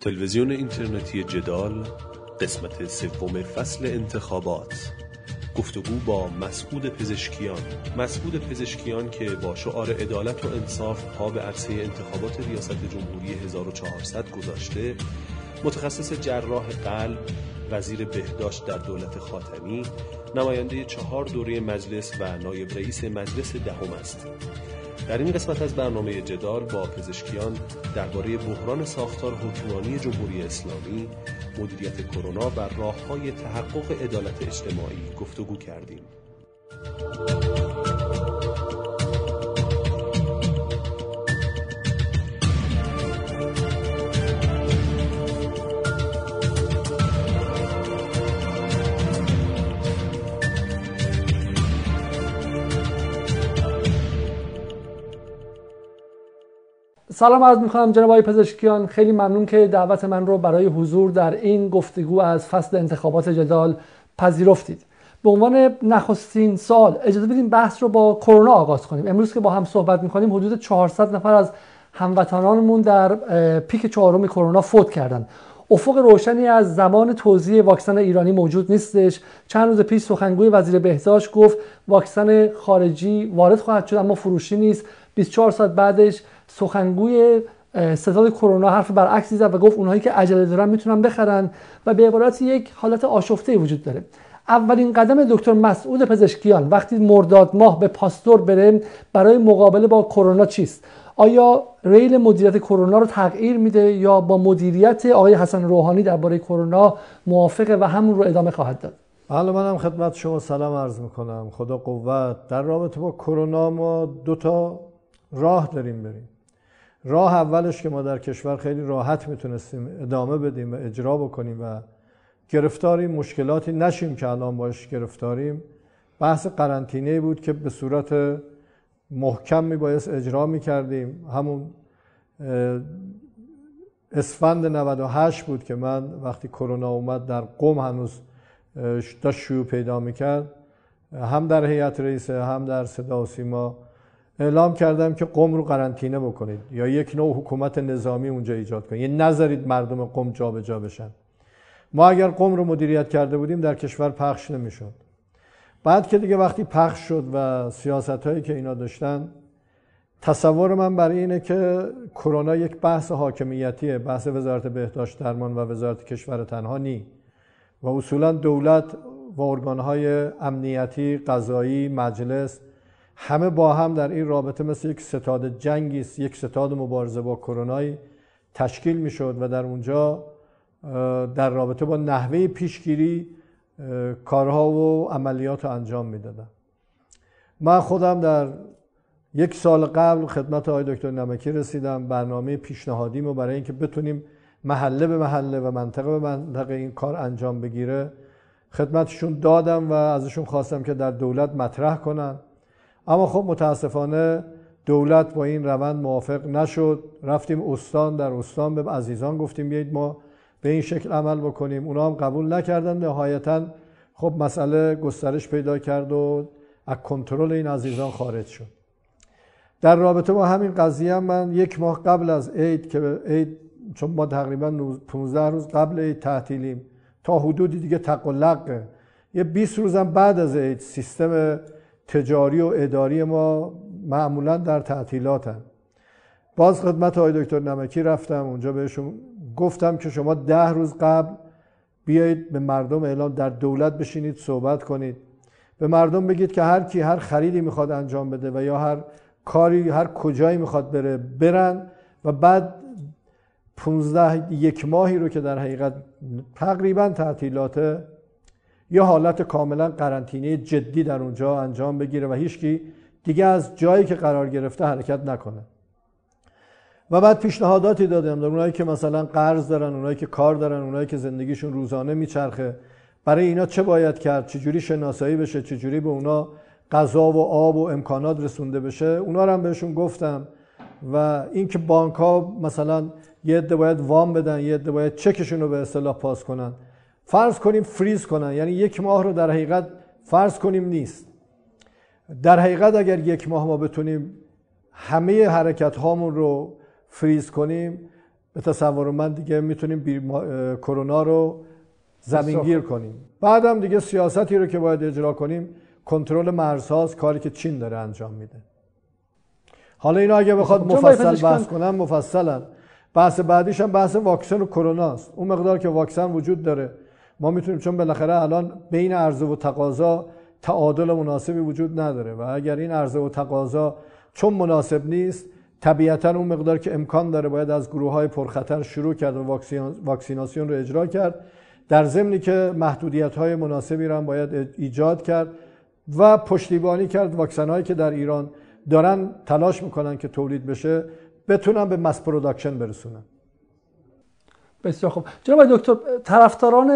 تلویزیون اینترنتی جدال قسمت سوم فصل انتخابات. گفتگو با مسعود پزشکیان. مسعود پزشکیان که با شعار عدالت و انصاف پا به عرصه انتخابات ریاست جمهوری 1400 گذاشته متخصص جراح قلب وزیر بهداشت در دولت خاتمی نماینده چهار دوره مجلس و نایب رئیس مجلس دهم است. در این قسمت از برنامه جدال با پزشکیان درباره بحران ساختار حکمرانی جمهوری اسلامی مدیریت کرونا و راههای تحقق عدالت اجتماعی گفتگو کردیم. سلام عرض می‌کنم جناب آقای پزشکیان. خیلی ممنون که دعوت من رو برای حضور در این گفتگو از فصل انتخابات جدال پذیرفتید. به عنوان نخستین سال اجازه بدیم بحث رو با کرونا آغاز کنیم. امروز که با هم صحبت می‌کنیم حدود 400 نفر از هموطنانمون در پیک چهارم کرونا فوت کردن افق روشنی از زمان توزیع واکسن ایرانی موجود نیستش. چند روز پیش سخنگوی وزیر بهداشت گفت واکسن خارجی وارد خواهد شد اما فروشی نیست. 24 ساعت بعدش سخنگوی ستاد کرونا حرف برعکسی زد و گفت اونهایی که عجله دارن می‌تونن بخرن و به عبارت یک حالت آشفته وجود داره. اولین قدم دکتر مسعود پزشکیان وقتی مرداد ماه به پاستور بره برای مقابله با کرونا چیست؟ آیا ریل مدیریت کرونا رو تغییر میده یا با مدیریت آقای حسن روحانی درباره کرونا موافقه و همون رو ادامه خواهد داد؟ حالا منم خدمت شما سلام عرض می‌کنم. خدا قوت. در رابطه با کرونا ما دو تا راه داریم بریم. راه اولش که ما در کشور خیلی راحت می‌تونستیم ادامه بدیم و اجرا بکنیم و گرفتاری مشکلاتی نشیم که الان باش گرفتاریم. بحث قرنطینه بود که به صورت محکم میبایست اجرا می‌کردیم. همون اسفند 98 بود که من وقتی کرونا اومد در قم هنوز داشت شیوع پیدا می‌کرد. هم در هیئت رئیسه هم در صدا و سیما اعلام کردم که قم رو قرنطینه بکنید یا یک نوع حکومت نظامی اونجا ایجاد کنید. یعنی نذارید مردم قم جابجا جا بشن. ما اگر قم رو مدیریت کرده بودیم در کشور پخش نمی‌شد. بعد که دیگه وقتی پخش شد و سیاست هایی که اینا داشتن تصور من برای اینه که کرونا یک بحث حاکمیتیه بحث وزارت بهداشت درمان و وزارت کشور تنها نی. و اصولا دولت و ارگانهای امنیتی قضایی مجلس همه با هم در این رابطه مثل یک ستاد جنگی است یک ستاد مبارزه با کرونایی تشکیل می‌شد و در اونجا در رابطه با نحوه پیشگیری کارها و عملیات رو انجام می‌دادم من خودم در یک سال قبل خدمت آقای دکتر نمکی رسیدم برنامه پیشنهادیم برای اینکه بتونیم محله به محله و منطقه به منطقه این کار انجام بگیره. خدمتشون دادم و ازشون خواستم که در دولت مطرح کنن. اما خب متاسفانه دولت با این روند موافق نشد. رفتیم استان در استان به عزیزان گفتیم بیایید ما به این شکل عمل بکنیم. اونا هم قبول نکردن. نهایتا خب مسئله گسترش پیدا کرد و از کنترل این عزیزان خارج شد. در رابطه با همین قضیه من یک ماه قبل از عید که عید چون ما تقریبا 15 روز قبل عید تعطیلیم تا حدودی دیگه تقلق یه 20 روزم بعد از عید سیستم تجاری و اداری ما معمولا در تعطیلاتن. باز خدمت های دکتر نمکی رفتم اونجا بهشون گفتم که شما ده روز قبل بیایید به مردم اعلام در دولت بشینید صحبت کنید. به مردم بگید که هر کی هر خریدی می‌خواد انجام بده و یا هر کاری هر کجایی می‌خواد بره برن و بعد 15 یک ماهی رو که در حقیقت تقریبا تعطیلات یه حالت کاملا قرنطینه جدی در اونجا انجام بگیره و هیچکی دیگه از جایی که قرار گرفته حرکت نکنه. و بعد پیشنهاداتی دادم در اونایی که مثلا قرض دارن اونایی که کار دارن اونایی که زندگیشون روزانه میچرخه برای اینا چه باید کرد؟ چجوری شناسایی بشه؟ چجوری به اونا غذا و آب و امکانات رسونده بشه؟ اونا رو هم بهشون گفتم و اینکه بانک ها مثلا یه عده باید وام بدن یه عده باید چکشون رو به اصطلاح پاس کنن. فرض کنیم فریز کنن. یعنی یک ماه رو در حقیقت فرض کنیم نیست. در حقیقت اگر یک ماه ما بتونیم همه حرکت هامون رو فریز کنیم به تصور من دیگه می‌تونیم کرونا رو زمینگیر کنیم. بعدم دیگه سیاستی رو که باید اجرا کنیم کنترل مرزهاست کاری که چین داره انجام میده. حالا اینا اگه بخواد مفصل بحث کنم مفصلا بحث بعدیش هم بحث واکسن و کرونا است. اون مقدار که واکسن وجود داره ما می‌تونیم چون بالاخره الان بین عرضه و تقاضا تعادل مناسبی وجود نداره و اگر این عرضه و تقاضا چون مناسب نیست طبیعتا اون مقدار که امکان داره باید از گروه های پرخطر شروع کرد و واکسیناسیون رو اجرا کرد. در ضمنی که محدودیت های مناسبی رو هم باید ایجاد کرد و پشتیبانی کرد واکسن هایی که در ایران دارن تلاش می‌کنن که تولید بشه بتونن به mass production برسونن. بسیار خوب. جناب دکتر طرفداران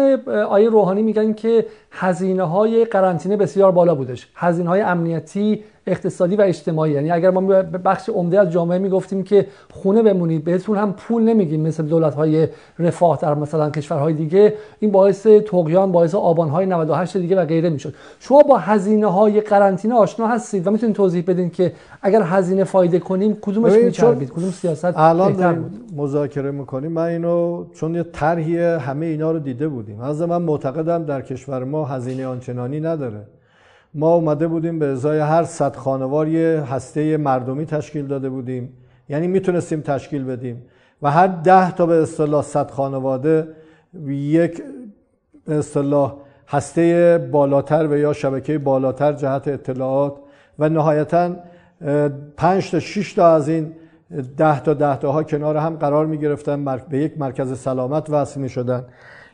آقای روحانی میگن که هزینه های قرنطینه بسیار بالا بودش. هزینه های امنیتی اقتصادی و اجتماعی. یعنی اگر ما به بخش عمده از جامعه می‌گفتیم که خونه بمونید بهتون هم پول نمیدیم مثل دولت های رفاه در مثلا کشورهای دیگه این باعث توقیان باعث آبان های 98 دیگه و غیره می‌شد. شما با هزینه های قرنطینه آشنا هستید و می‌تونید توضیح بدین که اگر هزینه فایده کنیم کدومش میچربید؟ کدوم سیاست الان مذاکره می‌کنیم. من اینو چون یه طرحی همه اینا رو دیده بودیم. از من معتقدم در کشور ما هزینه آنچنانی نداره. ما اومده بودیم به ازای هر صد خانوار یه هسته مردمی تشکیل داده بودیم. یعنی می‌تونستیم تشکیل بدیم. و هر ده تا به اصطلاح صد خانواده یک به اصطلاح هسته بالاتر و یا شبکه بالاتر جهت اطلاعات و نهایتا پنج تا شش تا از این ده تا ده تا ها کنار هم قرار می گرفتن به یک مرکز سلامت وصل می شدن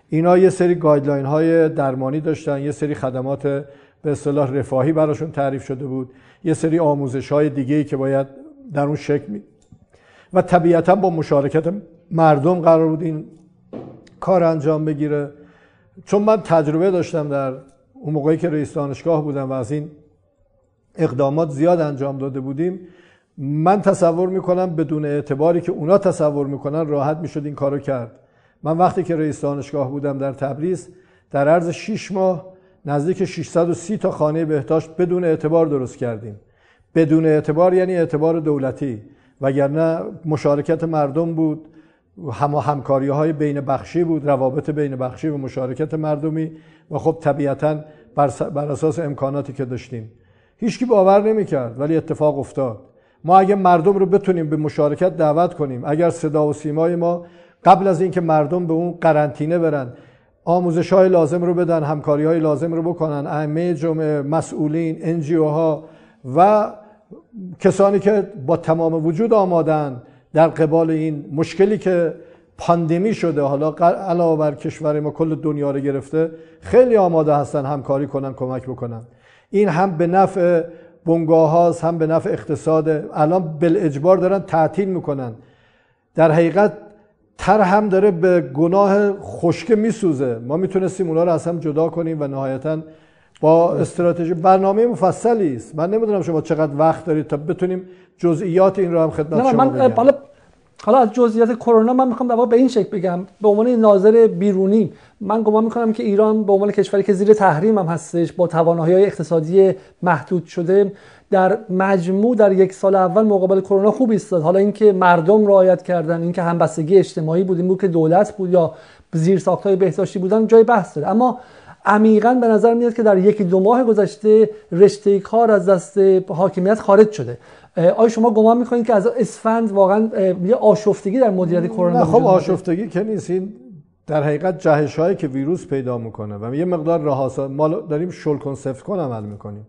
اینا یه سری گایدلاین های درمانی داشتن یه سری خدمات به اصطلاح رفاهی براشون تعریف شده بود. یه سری آموزش های دیگه که باید در اون شکل می و طبیعتا با مشارکت مردم قرار بود این کار انجام بگیره. چون من تجربه داشتم در اون موقعی که رئیس دانشگاه بودم و از این اقدامات زیاد انجام داده بودیم من تصور می‌کنم بدون اعتباری که اونا تصور می‌کنن راحت می‌شد این کارو کرد. من وقتی که رئیس دانشگاه بودم در تبریز در عرض 6 ماه نزدیک 630 تا خانه بهداشت بدون اعتبار درست کردیم. بدون اعتبار یعنی اعتبار دولتی. وگرنه مشارکت مردم بود هم همکاری های بین بخشی بود روابط بین بخشی و مشارکت مردمی و خب طبیعتا بر, اساس امکاناتی که داشتیم. هیچکی باور نمی‌کرد ولی اتفاق افتاد. ما اگه مردم رو بتونیم به مشارکت دعوت کنیم اگر صدا و سیمای ما قبل از اینکه مردم به اون قرنطینه برن آموزش های لازم رو بدن همکاری های لازم رو بکنن. ائمه جمعه مسئولین انجیو ها و کسانی که با تمام وجود آمادن در قبال این مشکلی که پاندمی شده حالا علاوه بر کشور ما کل دنیا رو گرفته خیلی آماده هستن همکاری کنن کمک بکنن. این هم به نفع بنگاه هاست هم به نفع اقتصاد. الان بالاجبار دارن تعطیل می‌کنن. در حقیقت تر هم داره به گناه خشکه میسوزه. ما می‌تونستیم اونا رو از هم جدا کنیم و نهایتا با استراتژی برنامه مفصلی است. من نمی‌دونم شما چقدر وقت دارید تا بتونیم جزئیات این رو هم خدمت شما من بگم. حالا حالا از جزئیات کرونا من می‌خوام در به این شکل بگم. به عنوان ناظر بیرونی من گمان می‌کنم که ایران به عنوان کشوری که زیر تحریم هم هستش با توانایی اقتصادی محدود شده در مجموع در یک سال اول مقابل کرونا خوب ایستاد. حالا اینکه مردم رعایت کردن اینکه همبستگی اجتماعی بود این بود که دولت بود یا زیر های بهداشتی بودن جای بحث داره. اما عمیقا به نظر میاد که در یکی دو ماه گذشته رشته کار از دست حاکمیت خارج شده. آیا شما گمان می‌کنید که از اسفند واقعا یه آشفتگی در مدیریت کرونا خب آشفتگی که نیست. این در حقیقت جهش هایی که ویروس پیدا می‌کنه و یه مقدار رهاسا ما داریم شل سفت کن عمل می‌کنیم.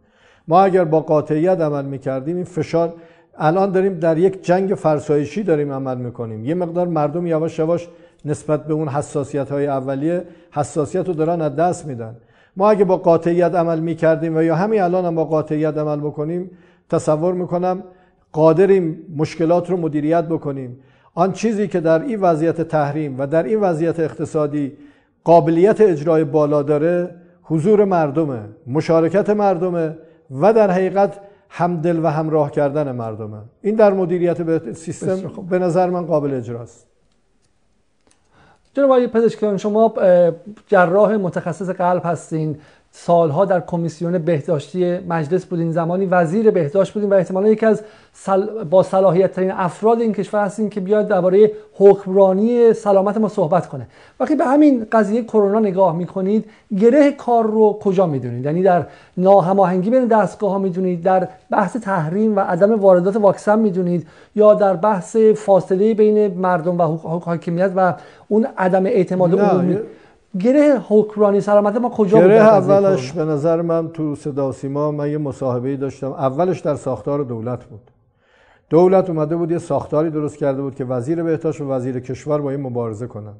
ما اگر با قاطعیت عمل می‌کردیم این فشار الان داریم در یک جنگ فرسایشی داریم عمل می‌کنیم. یه مقدار مردم یواش یواش نسبت به اون حساسیت های اولیه حساسیت رو دارن از دست میدن. ما اگه با قاطعیت عمل می‌کردیم و یا همین الان هم با قاطعیت عمل بکنیم تصور می‌کنم قادریم مشکلات رو مدیریت بکنیم. آن چیزی که در این وضعیت تحریم و در این وضعیت اقتصادی قابلیت اجرای بالا داره حضور مردمه مشارکت مردمه. و در حقیقت همدل و همراه کردن مردمه. این در مدیریت به سیستم به نظر من قابل اجراست جناب آقای پزشکیان شما جراح متخصص قلب هستین. سالها در کمیسیون بهداشتی مجلس بودین زمانی وزیر بهداشت بودین و احتمالا یکی از با صلاحیت ترین افراد این کشور هستین که بیاد درباره حکمرانی سلامت ما صحبت کنه. وقتی به همین قضیه کرونا نگاه می‌کنید گره کار رو کجا می‌دونید؟ یعنی در ناهماهنگی بین دستگاه ها می‌دونید در بحث تحریم و عدم واردات واکسن می‌دونید یا در بحث فاصله بین مردم و حاکمیت و اون عدم اعتماد عمومی؟ گره حکمرانی سلامت ما کجا گره اولش به نظر من تو صدا سیما من یه مصاحبه داشتم. اولش در ساختار دولت بود. دولت اومده بود یه ساختاری درست کرده بود که وزیر بهداشت و وزیر کشور با این مبارزه کنن.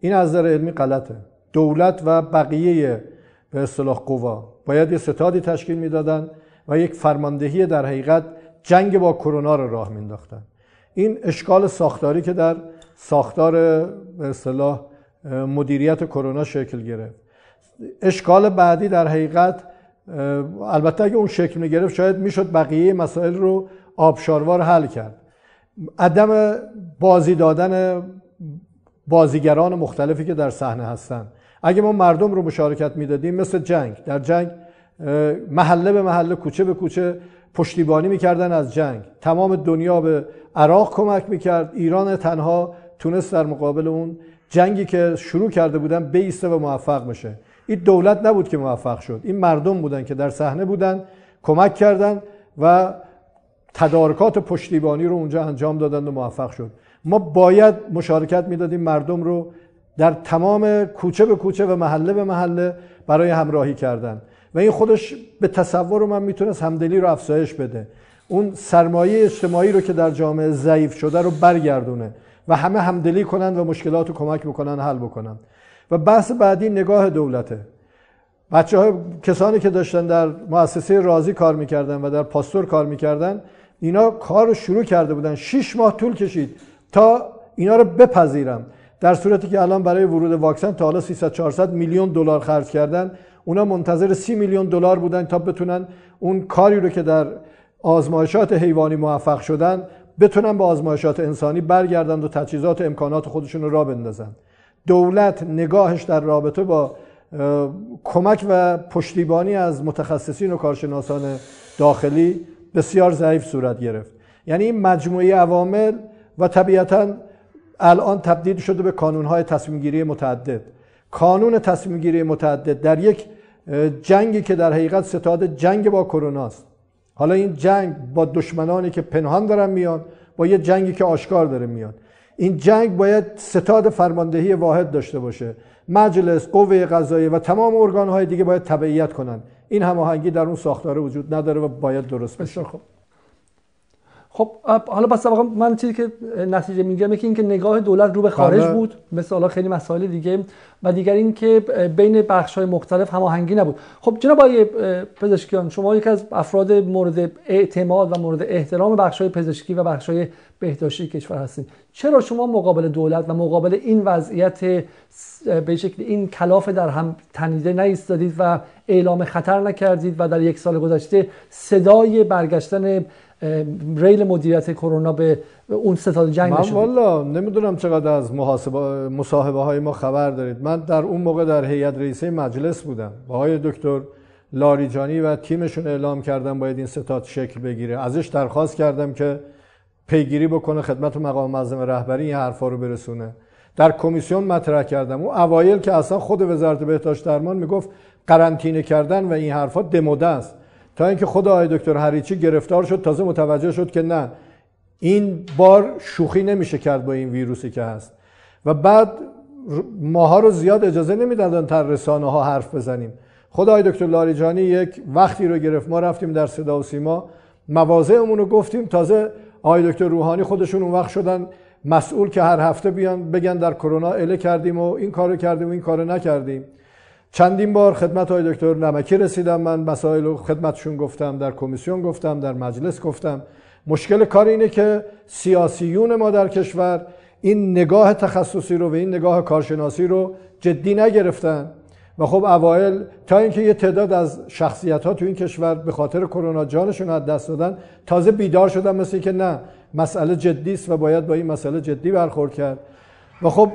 این از نظر علمی غلطه. دولت و بقیه به اصطلاح قوا. باید یه ستادی تشکیل می‌دادن و یک فرماندهی در حقیقت جنگ با کرونا رو راه مینداختن این اشکال ساختاری که در ساختار به اصطلاح مدیریت کرونا شکل گرفت. اشکال بعدی در حقیقت البته اگه اون شکل می گرفت شاید می‌شد بقیه مسائل رو آبشاروار حل کرد. عدم بازی دادن بازیگران مختلفی که در صحنه هستن. اگه ما مردم رو مشارکت می‌دادیم مثل جنگ. در جنگ محله به محله کوچه به کوچه پشتیبانی می‌کردن از جنگ. تمام دنیا به عراق کمک می‌کرد. ایران تنها تونست در مقابل اون جنگی که شروع کرده بودن بیسته و موفق بشه. این دولت نبود که موفق شد. این مردم بودن که در صحنه بودن کمک کردن و تدارکات پشتیبانی رو اونجا انجام دادن و موفق شد. ما باید مشارکت می‌دادیم مردم رو در تمام کوچه به کوچه و محله به محله برای همراهی کردن. و این خودش به تصور من می‌تونست همدلی رو افزایش بده. اون سرمایه اجتماعی رو که در جامعه ضعیف شده رو برگردونه. و همه همدلی کنن و مشکلات رو کمک بکنن حل بکنن. و بحث بعدی نگاه دولته. بچه های کسانی که داشتن در مؤسسه رازی کار می‌کردن و در پاستور کار می‌کردن اینا کار رو شروع کرده بودن. 6 ماه طول کشید تا اینا رو بپذیرم. در صورتی که الان برای ورود واکسن تا حالا 300 400 میلیون دلار خرج کردن. اونا منتظر 30 میلیون دلار بودن تا بتونن اون کاری رو که در آزمایشات حیوانی موفق شدن بتونن به آزمایشات انسانی برگردند و تجهیزات امکانات خودشون رو را بندازن. دولت نگاهش در رابطه با کمک و پشتیبانی از متخصصین و کارشناسان داخلی بسیار ضعیف صورت گرفت. یعنی این مجموعه عوامل و طبیعتا الان تبدیل شده به کانونهای تصمیم گیری متعدد. کانون تصمیم گیری متعدد در یک جنگی که در حقیقت ستاد جنگ با کرونا است. حالا این جنگ با دشمنانی که پنهان دارن میان با یه جنگی که آشکار داره میاد این جنگ باید ستاد فرماندهی واحد داشته باشه. مجلس قوه قضاییه و تمام ارگانهای دیگه باید تبعیت کنن. این هماهنگی در اون ساختار وجود نداره و باید درست بشه. خب خب حالا بس من چیزی که نتیجه میگم که اینکه نگاه دولت رو به خارج بله. بود مثل خیلی مسائل دیگه. و دیگر این که بین بخش های مختلف هماهنگی نبود. خب جناب آقای پزشکیان شما یک از افراد مورد اعتماد و مورد احترام بخش های پزشکی و بخش های بهداشتی کشور هستید چرا شما مقابل دولت و مقابل این وضعیت به شکل این کلاف در هم تنیده نیستادید و اعلام خطر نکردید و در یک سال گذشته صدای برگشتن ریل مدیریت کرونا به اون ستاد جنگ من والا نمی‌دونم چقدر از محاسبه مصاحبه های ما خبر دارید. من در اون موقع در هیئت رئیسه مجلس بودم. با آقای دکتر لاریجانی و تیمشون اعلام کردم باید این ستاد شکل بگیره. ازش درخواست کردم که پیگیری بکنه خدمت مقام معظم رهبری این حرفا رو برسونه. در کمیسیون مطرح کردم. اون اوایل که اصلا خود وزارت بهداشت درمان می‌گفت قرنطینه کردن و این حرفا دموده است. تا اینکه خود آقای دکتر هریچی گرفتار شد تازه متوجه شد که نه. این بار شوخی نمیشه کرد با این ویروسی که هست. و بعد ماها رو زیاد اجازه نمی‌دادن تا رسانه ها حرف بزنیم. خود آقای دکتر لاریجانی یک وقتی رو گرفت. ما رفتیم در صدا و سیما. مواضعمون رو گفتیم. تازه آقای دکتر روحانی خودشون اون وقت شدن. مسئول که هر هفته بیان بگن در کرونا اله کردیم و این کارو کردیم و این کارو نکردیم. چندین بار خدمت های دکتر نمکی رسیدم. من مسائل رو خدمتشون گفتم در کمیسیون گفتم در مجلس گفتم. مشکل کار اینه که سیاسیون ما در کشور این نگاه تخصصی رو و این نگاه کارشناسی رو جدی نگرفتن. و خب اوایل تا اینکه یه تعداد از شخصیت ها تو این کشور به خاطر کرونا جانشون از دست دادن تازه بیدار شدن مثل که نه مسئله جدی است و باید با این مسئله جدی برخورد کرد. و خب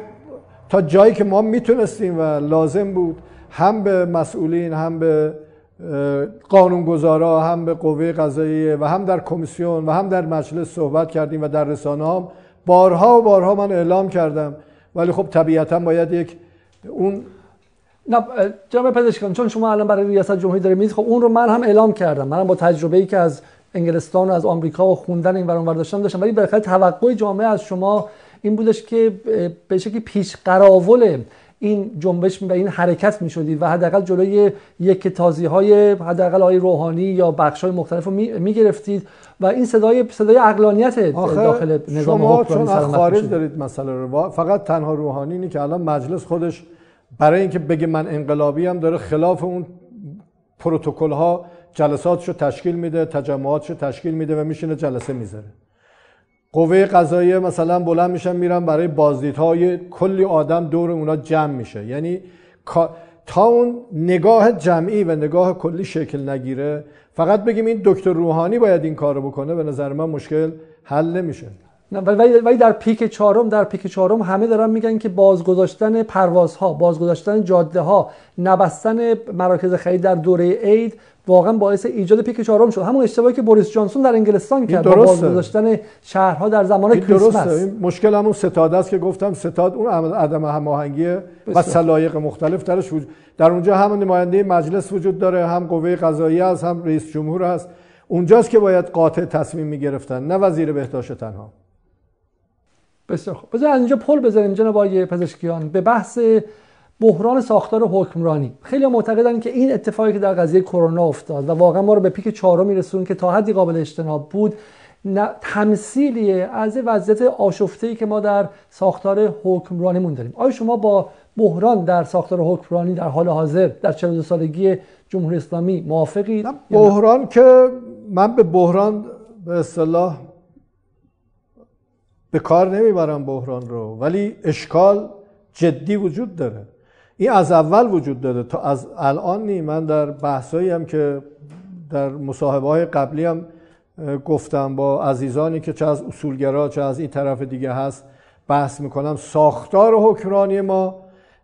تا جایی که ما می‌تونستیم و لازم بود هم به مسئولین هم به قانونگذارا هم به قوه قضاییه و هم در کمیسیون و هم در مجلس صحبت کردیم و در رسانه هم. بارها و بارها من اعلام کردم. ولی خب طبیعتا باید یک اون نه جناب پزشکان چون شما الان برای ریاست جمهوری داره میز خب اون رو من هم اعلام کردم. من با تجربه ای که از انگلستان و از آمریکا و خوندن این ورانور داشتم داشتم. ولی بالاخره توقع جامعه از شما این بودش که به شکلی پیش قراول این جنبش و این حرکت می شدید و حداقل جلوی یک تازی های حداقل های روحانی یا بخش های مختلف رو می گرفتید و این صدای صدای اقلانیت داخل نظام شما چون از خارج دارید مسئله رو فقط تنها روحانی اینه که الان مجلس خودش برای اینکه بگه من انقلابی هم داره خلاف اون پروتکل ها جلساتشو تشکیل میده تجمعاتشو تشکیل میده و میشینه جلسه می‌ذاره. قوه قضاییه مثلا بلند میشن میرن برای بازدیدهای کلی آدم دور اونا جمع میشه. یعنی تا اون نگاه جمعی و نگاه کلی شکل نگیره فقط بگیم این دکتر روحانی باید این کارو بکنه به نظر من مشکل حل نمیشه. ولی در پیک چهارم در پیک چهارم همه دارن میگن که بازگذاشتن پروازها بازگذاشتن جاده ها نبستن مراکز خرید در دوره عید واقعا باعث ایجاد پیک چهارم شد. همون اشتباهی که بوریس جانسون در انگلستان کرد با بازگذاشتن شهرها در زمان کریسمس. این مشکل همون ستاد است که گفتم. ستاد اون عدم هماهنگی و سلایق مختلف درش وجود در اونجا هم نماینده مجلس وجود داره هم قوه قضاییه است هم رئیس جمهور هست. اونجاست که باید قاطع تصمیم می‌گرفتن نه وزیر بهداشت تنها. بسیار خوب. بذار اینجا پل بزنیم جناب آقای پزشکیان. به بحث بحران ساختار حکمرانی. خیلی معتقدن که این اتفاقی که در قضیه کرونا افتاد و واقعا ما رو به پیک چهارم میرسون که تا حدی قابل اجتناب بود تمثیلیه از وضعیت آشفته که ما در ساختار حکمرانیمون داریم. آیا شما با بحران در ساختار حکمرانی در حال حاضر در 42 سالگی جمهوری اسلامی موافقید؟ بحران که من به بحران به اصطلاح به کار نمی‌برم بحران رو ولی اشکال جدی وجود داره. این از اول وجود داره تا از الان نی من در بحثایی هم که در مصاحبه های قبلی هم گفتم با عزیزانی که چه از اصولگرا چه از این طرف دیگه هست بحث می‌کنم. ساختار حکمرانی ما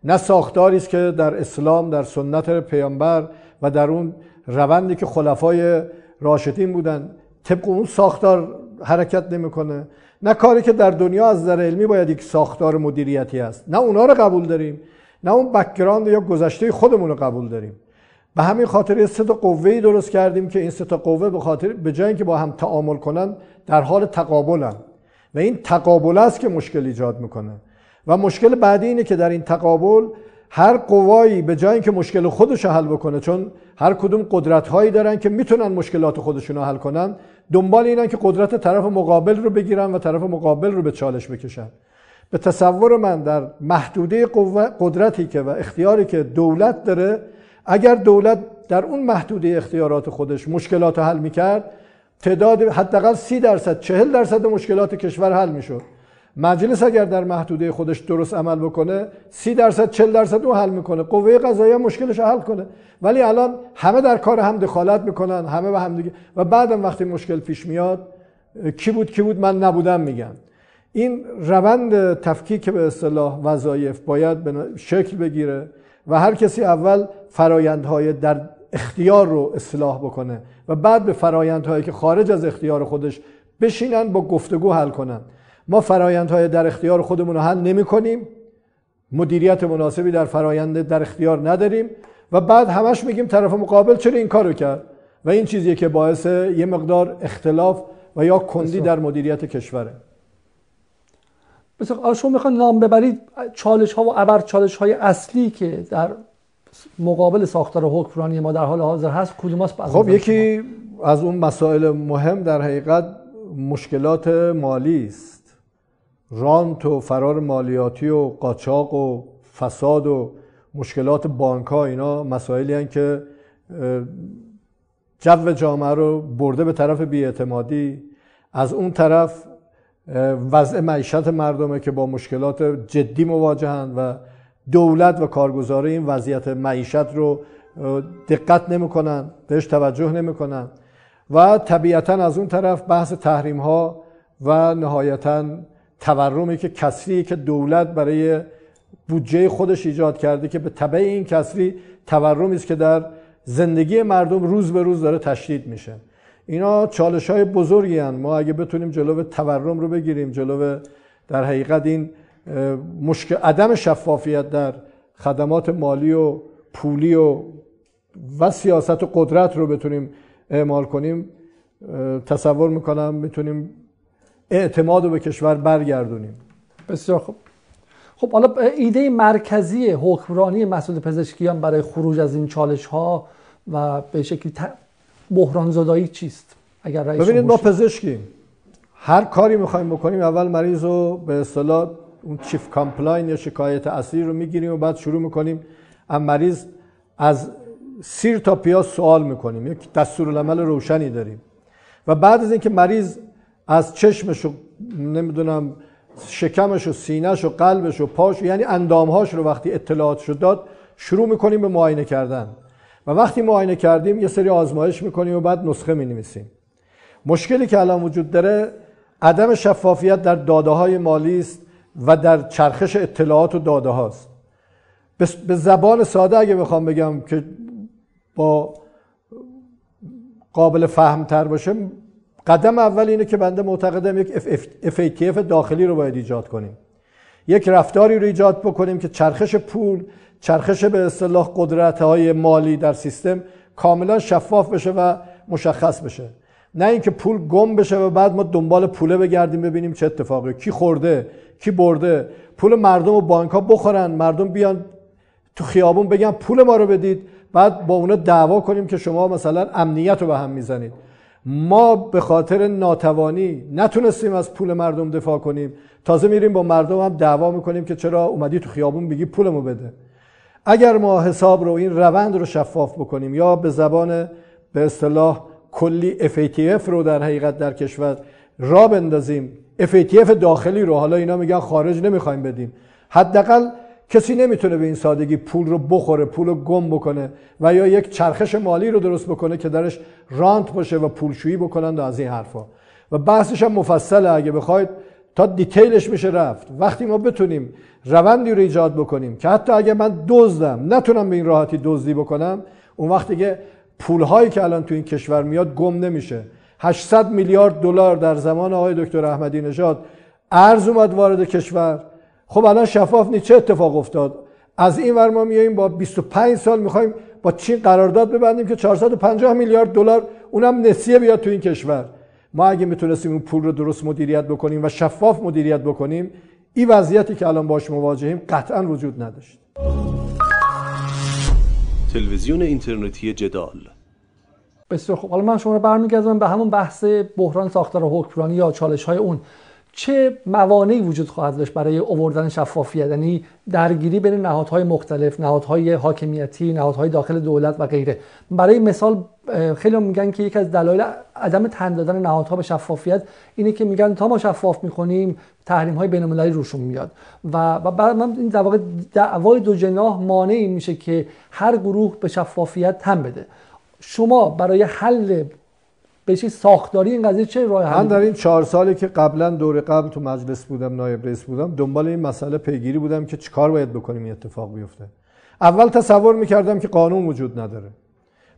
نه ساختاری است که در اسلام در سنت پیامبر و در اون روندی که خلفای راشدین بودن طبق اون ساختار حرکت نمی‌کنه. نه کاری که در دنیا از نظر علمی باید یک ساختار مدیریتی است. نه اونا رو قبول داریم نه اون background یا گذشته خودمون رو قبول داریم. به همین خاطر سه تا قوه درست کردیم که این سه تا قوه به خاطر به جای اینکه با هم تعامل کنن در حال تقابلن. و این تقابل است که مشکل ایجاد می‌کنه. و مشکل بعدی اینه که در این تقابل هر قوه‌ای به جای اینکه مشکل خودش حل بکنه چون هر کدوم قدرت هایی دارن که می‌تونن مشکلات خودشون رو حل کنن دنبال اینن که قدرت طرف مقابل رو بگیرن و طرف مقابل رو به چالش بکشن. به تصور من در محدوده قدرتی که و اختیاری که دولت داره اگر دولت در اون محدوده اختیارات خودش مشکلات رو حل می‌کرد تعداد حداقل سی درصد چهل درصد مشکلات کشور حل می‌شد. مجلس اگر در محدوده خودش درست عمل بکنه سی درصد چل درصد اون حل می‌کنه. قوه قضاییه مشکلش حل کنه. ولی الان همه در کار هم دخالت می‌کنن همه به هم دیگه. و بعدم وقتی مشکل پیش میاد کی بود کی بود من نبودم میگن این روند تفکیک به اصطلاح وظایف باید شکل بگیره و هر کسی اول فرایندهای در اختیار رو اصلاح بکنه و بعد به فرایندهایی که خارج از اختیار خودش بشینن با گفتگو حل کنن. ما فرایندهای در اختیار خودمون رو حل نمی کنیم. مدیریت مناسبی در فرایند در اختیار نداریم. و بعد همش میگیم طرف مقابل چرا این کارو کرد؟ و این چیزیه که باعث یه مقدار اختلاف و یا کندی در مدیریت کشوره. مثلا شما می‌خوان نام ببرید چالش ها و ابر چالش های اصلی که در مقابل ساختار حکمرانی ما در حال حاضر هست کدوم است خب یکی از اون مسائل مهم در حقیقت مشکلات مالی است. رانت و فرار مالیاتی و قاچاق و فساد و مشکلات بانک ها اینا مسائلی هستند که جو جامعه رو برده به طرف بیاعتمادی. از اون طرف وضع معیشت مردمه که با مشکلات جدی مواجهند و دولت و کارگزاره این وضعیت معیشت رو دقت نمی‌کنن بهش توجه نمی‌کنن. و طبیعتا از اون طرف بحث تحریم ها و نهایتا تورمی که کسری که دولت برای بودجه خودش ایجاد کرده که به تبع این کسری تورمی است که در زندگی مردم روز به روز داره تشدید میشه اینا چالش های بزرگی هن. ما اگه بتونیم جلو تورم رو بگیریم جلو در حقیقت این مشکل عدم شفافیت در خدمات مالی و پولی و و سیاست و قدرت رو بتونیم اعمال کنیم تصور می‌کنم می‌تونیم اعتماد رو به کشور برگردونیم. بسیار خوب. خب حالا ایده مرکزی حکمرانی مسعود پزشکیان برای خروج از این چالش ها و به شکلی بحران زدایی چیست؟ اگر ببینید ما پزشکیم. هر کاری می‌خوایم بکنیم اول مریض رو به اصطلاح اون chief complaint یا شکایت اصلی رو می‌گیریم و بعد شروع می‌کنیم. از مریض از سیر تا پیاز سوال می‌کنیم. یک دستورالعمل روشنی داریم. و بعد از اینکه مریض از چشمش و نمی‌دونم شکمش و سینهش و قلبش و پاش یعنی اندامهاش رو وقتی اطلاعات شد داد شروع می‌کنیم به معاینه کردن. و وقتی معاینه کردیم یه سری آزمایش می‌کنیم و بعد نسخه می‌نویسیم. مشکلی که الان وجود داره عدم شفافیت در داده های مالی است و در چرخش اطلاعات و داده هاست به زبان ساده اگه بخوام بگم که با قابل فهمتر باشه قدم اول اینه که بنده معتقدم یک FATF داخلی رو باید ایجاد کنیم. یک رفتاری رو ایجاد بکنیم که چرخش پول چرخش به اصطلاح قدرت های مالی در سیستم کاملا شفاف بشه و مشخص بشه. نه اینکه پول گم بشه و بعد ما دنبال پوله بگردیم ببینیم چه اتفاقی. کی خورده کی برده. پول مردم و بانک ها بخورن مردم بیان تو خیابون بگن پول ما رو بدید. بعد با اونا دعوا کنیم که شما مثلا امنیت رو به هم می‌زنید. ما به خاطر ناتوانی نتونستیم از پول مردم دفاع کنیم. تازه میریم با مردم هم دعوا می‌کنیم که چرا اومدی تو خیابون بگی پولمو بده. اگر ما حساب رو این روند رو شفاف بکنیم یا به زبان به اصطلاح کلی FATF رو در حقیقت در کشور را بندازیم FATF داخلی رو حالا اینا میگن خارج نمی‌خوایم بدیم. حداقل کسی نمی‌تونه به این سادگی پول رو بخوره پول رو گم بکنه و یا یک چرخش مالی رو درست بکنه که درش رانت باشه و پولشویی بکنن از این حرفا. و بحثش هم مفصله اگه بخواید تا دیتیلش میشه رفت. وقتی ما بتونیم روندی رو ایجاد بکنیم که حتی اگه من دزدم نتونم به این راحتی دزدی بکنم اون وقتی که پولهایی که الان تو این کشور میاد گم نمیشه. 800 میلیارد دلار در زمان آقای دکتر احمدی نژاد ارز اومد وارد کشور. خب الان شفاف نیست. چه اتفاق افتاد؟ از این ور ما میاییم با 25 سال می‌خوایم با چین قرارداد ببندیم که 450 میلیارد دلار اونم نسیه بیاد تو این کشور. ما اگه می‌تونستیم اون پول رو درست مدیریت بکنیم و شفاف مدیریت بکنیم این وضعیتی که الان باش مواجهیم قطعا وجود نداشت. تلویزیون اینترنتی جدال. بسیار خوب. حالا من شما رو برمیگردم به همون بحث بحران ساختار حکمرانی یا چالش های اون. چه موانعی وجود خواهد داشت برای اووردن شفافیت؟ یعنی درگیری بین نهادهای مختلف نهادهای حاکمیتی نهادهای داخل دولت و غیره. برای مثال خیلی میگن که یکی از دلایل عدم تن دادن نهادها به شفافیت اینه که میگن تا ما شفاف می‌کنیم تحریم های بین المللی روشون میاد. و و بعد من این در واقع دعوای دو جناح مانعی میشه که هر گروه به شفافیت تن بده. شما برای حل به ساختاری این قضیه چه راه من در این چهار سالی که قبلا دور قبل تو مجلس بودم نایب رئیس بودم دنبال این مسئله پیگیری بودم که چیکار باید بکنیم این اتفاق بیفته. اول تصور می‌کردم که قانون وجود نداره.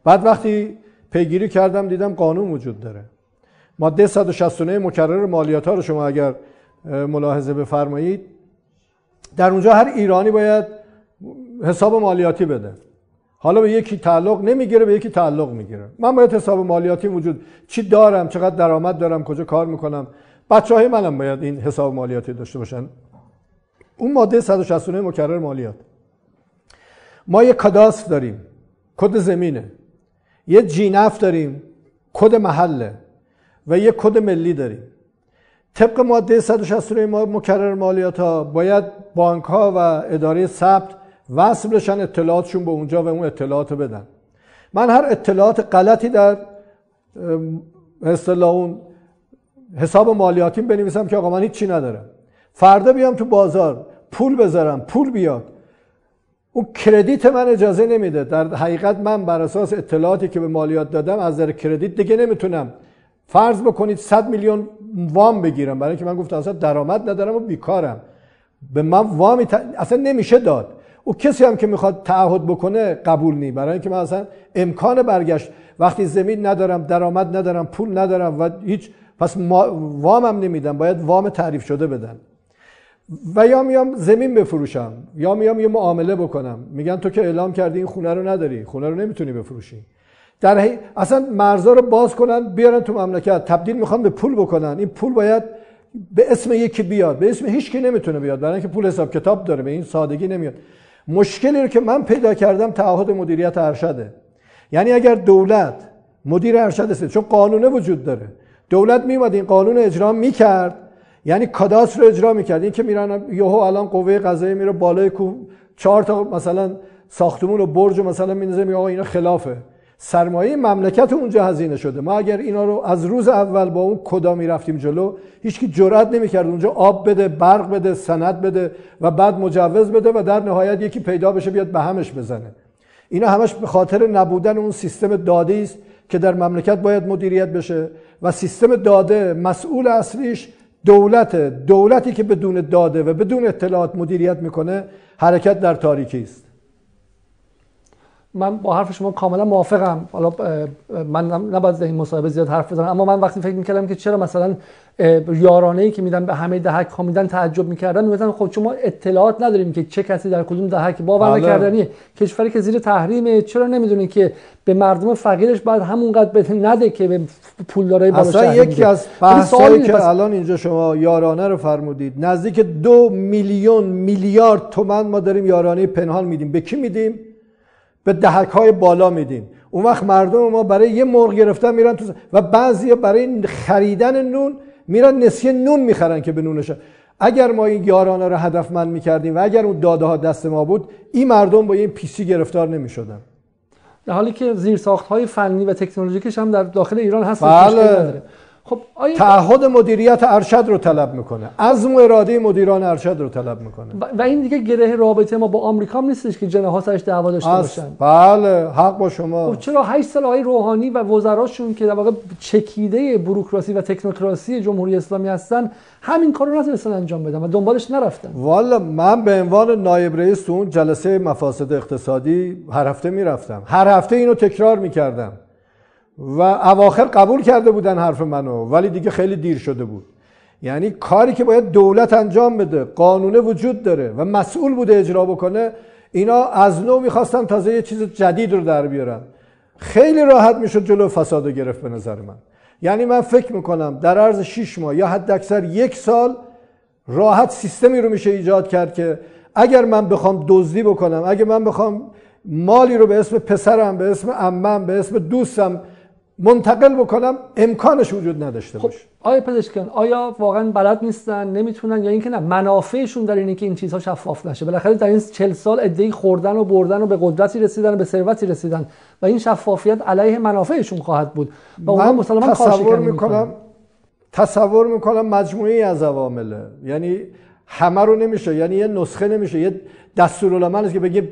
بعد وقتی پیگیری کردم دیدم قانون وجود داره. ماده 169 مکرر مالیات ها رو شما اگر ملاحظه بفرمایید در اونجا هر ایرانی باید حساب مالیاتی بده. حالا به یکی تعلق نمی‌گیره به یکی تعلق می‌گیره. من باید حساب مالیاتی وجود چی دارم چقدر درآمد دارم کجا کار می‌کنم؟ بچه های منم باید این حساب مالیاتی داشته باشن. اون ماده 169 مکرر مالیات. ما یه کاداستر داریم کد زمینه. یه جینف داریم کد محله. و یه کد ملی داریم. طبق ماده 169 مکرر مالیات ها باید بانک ها و اداره ثبت وصل بشن اطلاعاتشون به اونجا و اون اطلاعات بدن. من هر اطلاعات غلطی در اصطلاح اون حساب مالیاتیم بنویسم که آقا من هیچی ندارم. فردا بیام تو بازار پول بذارم پول بیاد. اون کردیت من اجازه نمیده. در حقیقت من بر اساس اطلاعاتی که به مالیات دادم از در کردیت دیگه نمی‌تونم فرض بکنید 100 میلیون وام بگیرم. برای اینکه من گفتم اصلا درآمد ندارم و بیکارم. به من وامی اصلا نمیشه داد. او کسی هم که می‌خواد تعهد بکنه قبول نی. برای اینکه من اصلا امکان برگشت. وقتی زمین ندارم درآمد ندارم پول ندارم و هیچ پس وامم نمیدم. باید وام تعریف شده بدن. و یا میام زمین بفروشم. یا میام یه معامله بکنم. میگن تو که اعلام کردی این خونه رو نداری. خونه رو نمی‌تونی بفروشی. در حی... اصلا مرزا رو باز کنن بیارن تو مملکت. تبدیل می‌خوان به پول بکنن. این پول باید به اسم یکی بیاد. به اسم هیچ کی نمی‌تونه بیاد. برای اینکه پول حساب کتاب داره. به این سادگی نمیاد. مشکلی رو که من پیدا کردم تعهد مدیریت ارشده یعنی اگر دولت مدیر ارشد است چون قانونه وجود داره. دولت میومد این قانون اجرا می‌کرد. یعنی کاداس رو اجرا می‌کرد. این که میرن یهو الان قوه قضاییه میره بالای کو چهار تا مثلا ساختمون و برج و مثلا مینزه می آقا اینا خلافه. سرمایه مملکت اونجا هزینه شده. ما اگر اینا رو از روز اول با اون کدا می‌رفتیم جلو هیچکی جرئت نمی‌کرد اونجا آب بده برق بده سند بده و بعد مجوز بده و در نهایت یکی پیدا بشه بیاد به همش بزنه. اینا همش به خاطر نبودن اون سیستم داده است که در مملکت باید مدیریت بشه و سیستم داده مسئول اصلیش دولت دولتی که بدون داده و بدون اطلاعات مدیریت می‌کنه حرکت در تاریکی است. من با حرف شما کاملا موافقم. حالا من نباید در این مصاحبه زیاد حرف بزنم اما من وقتی فکر می‌کردم که چرا مثلا یارانه ای که میدن به همه دهک ها میدن تعجب می‌کردن می‌گفتن خب شما اطلاعات نداریم که چه کسی در کدوم دهک باور بله. نکردنی کشوری که زیر تحریمه چرا نمی‌دونی که به مردم فقیرش باید همونقدر بده نده که به پولدارای بالا اصلا یکی از بحثایی که الان اینجا شما یارانه رو فرمودید. نزدیک دو میلیون میلیارد تومن ما داریم یارانه پنهان میدیم. به کی میدیم؟ به دهک های بالا میدیم. اون وقت مردم ما برای یه مرغ گرفتن میرن تو و بعضی برای خریدن نون میرن نسیه نون می‌خرن که به نونش اگر ما این یارانه رو هدفمند می‌کردیم و اگر اون داده ها دست ما بود این مردم با این پیسی گرفتار نمی‌شدن. در حالی که زیر ساخت های فنی و تکنولوژیکش هم در داخل ایران هست بله. خب آیا تعهد مدیریت ارشد رو طلب می‌کنه. عزم و اراده مدیران ارشد رو طلب می‌کنه. و این دیگه گره رابطه ما با آمریکا هم نیستش که جناح سرش دعوا داشته باشن. بله حق با شما. خب چرا 8 سال آقای روحانی و وزراشون که در واقع چکیده بوروکراسی و تکنوکراسی جمهوری اسلامی هستن همین کارو نتونستن انجام بدن و دنبالش نرفتن. والا من به عنوان نایب رئیس اون جلسه مفاسد اقتصادی هر هفته می‌رفتم. هر هفته اینو تکرار می‌کردم. و اواخر قبول کرده بودن حرف منو ولی دیگه خیلی دیر شده بود. یعنی کاری که باید دولت انجام بده قانونه وجود داره و مسئول بوده اجرا بکنه اینا از نو می‌خواستن تازه یه چیز جدید رو در بیارن. خیلی راحت می‌شد جلو فساد رو گرفت به نظر من. یعنی من فکر می‌کنم در عرض 6 ماه یا حد اکثر یک سال راحت سیستمی رو میشه ایجاد کرد که اگر من بخوام دزدی بکنم اگر من بخوام مالی رو به اسم پسرم به اسم امم به اسم دوستم منتقل بکنم امکانش وجود نداشته خب آیا پزشکان آیا واقعا بلد نیستن؟ نمی‌تونن؟ یا اینکه نه منافعشون در اینه که این چیزها شفاف نشه. بالاخره در این 40 سال ادعی خوردن و بردن و به قدرتی رسیدن و به ثروتی رسیدن و این شفافیت علیه منافعشون خواهد بود. و من مسلمان تصور می‌کنم تصور می‌کنم مجموعی از عوامله. یعنی همه رو نمیشه یعنی یه نسخه نمیشه یه دستورالعمل که بگیم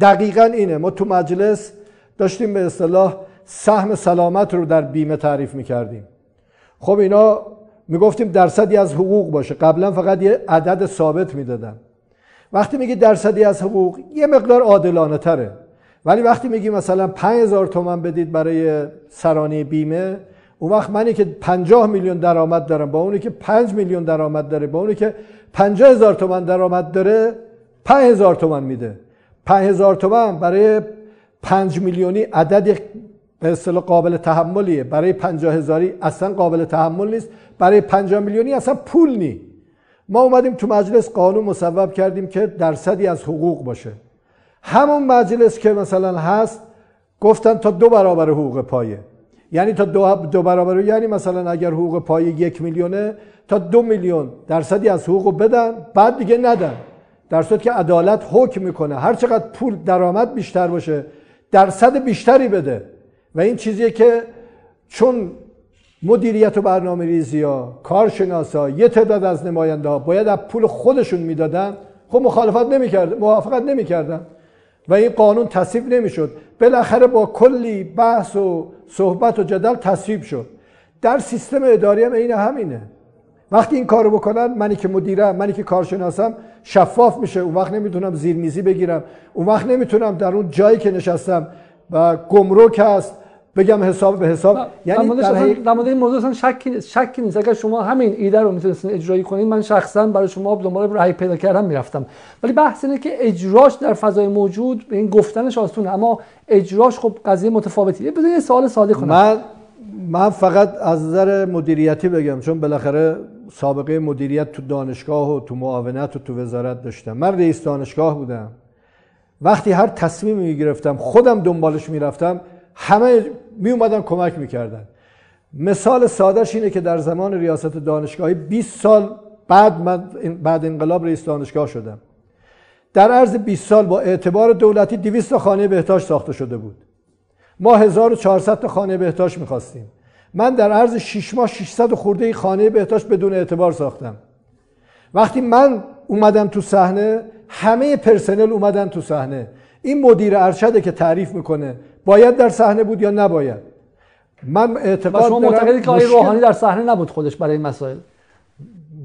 دقیقا اینه. ما تو مجلس داشتیم به اصطلاح سهم سلامت رو در بیمه تعریف می‌کردیم. خب اینا می‌گفتیم درصدی از حقوق باشه. قبلا فقط یه عدد ثابت می‌دادن. وقتی میگی درصدی از حقوق یه مقدار عادلانه تره. ولی وقتی میگی مثلا 5000 تومن بدید برای سرانه بیمه اون وقت منی که 50 میلیون درآمد دارم با اونی که 5 میلیون درآمد داره با اونی که 50 هزار تومن درآمد داره 5000 تومن میده. 5000 تومن برای 5 میلیونی عدد به اصطلاح قابل تحملیه. برای 50 هزاری اصلا قابل تحمل نیست. برای 50 میلیونی اصلا پول نی. ما اومدیم تو مجلس قانون مصوب کردیم که درصدی از حقوق باشه. همون مجلس که مثلا هست گفتن تا دو برابر حقوق پایه. یعنی تا دو, دو برابر یعنی مثلا اگر حقوق پایه یک میلیونه تا دو میلیون درصدی از حقوق بدن بعد دیگه ندن. در صورت که عدالت حکم می‌کنه. هر چقدر پول درآمد بیشتر باشه درصد بیشتری بده. و این چیزیه که چون مدیریت و برنامه ریزی ها کارشناسا یه تعداد از نماینده ها باید از پول خودشون می‌دادن خب مخالفت نمی‌کرد موافقت نمی‌کردن و این قانون تصویب نمی‌شد. بالاخره با کلی بحث و صحبت و جدل تصویب شد. در سیستم اداری هم این همینه. وقتی این کارو بکنن منی که مدیرم منی که کارشناسم شفاف میشه. اون وقت نمی‌تونم زیرمیزی بگیرم. اون وقت نمی‌تونم در اون جایی که نشستم و گمرک هست بگم حساب به حساب. یعنی در, حقیق... در مورد این موضوع اصلا شکی شکی نیست. اگر شما همین ایده رو می‌تونستین اجرایی کنید من شخصا برای شما دنبال رای پیدا کردم می‌رفتم. ولی بحث اینه که اجراش در فضای موجود به این گفتنش آسونه. اما اجراش خب قضیه متفاوتیه بذار یه سوال ساده کنم. من من فقط از نظر مدیریتی بگم چون بالاخره سابقه مدیریت تو دانشگاه و تو معاونت و تو وزارت داشتم. من رئیس دانشگاه بودم. وقتی هر تصمیمی می‌گرفتم خودم دنبالش می‌رفتم همه می اومدن کمک می‌کردن. مثال سادهش اینه که در زمان ریاست دانشگاهی 20 سال بعد من بعد انقلاب رئیس دانشگاه شدم. در عرض 20 سال با اعتبار دولتی 200 تا خانه بهداشت ساخته شده بود. ما 1400 تا خانه بهداشت می‌خواستیم. من در عرض 6 ماه 600 خورده خانه بهداشت بدون اعتبار ساختم. وقتی من اومدم تو صحنه همه پرسنل اومدن تو صحنه. این مدیر ارشده که تعریف می‌کنه باید در صحنه بود یا نباید؟ من اعتقاد شما معتقدی که آقای روحانی در صحنه نبود خودش برای این مسائل؟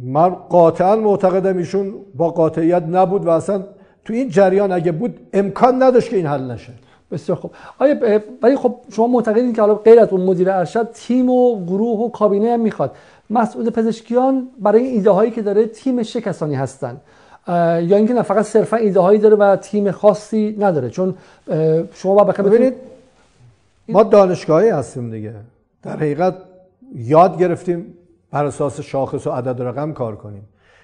من قاطعا معتقدم ایشون با قاطعیت نبود و اصلا تو این جریان اگه بود امکان نداشت که این حل نشه. بسیار خوب. آیا ولی خب شما معتقدین که حالا غیر از اون مدیر ارشد تیم و گروه و کابینه هم می‌خواد. مسئول پزشکیان برای این ایده هایی که داره تیم کسانی هستن. یا اینکه نه فقط صرفا ایده هایی داره و تیم خاصی نداره. چون شما با ببینید ما دانشگاهی هستیم دیگه. در حقیقت یاد گرفتیم بر اساس شاخص و عدد رقم کار کنیم.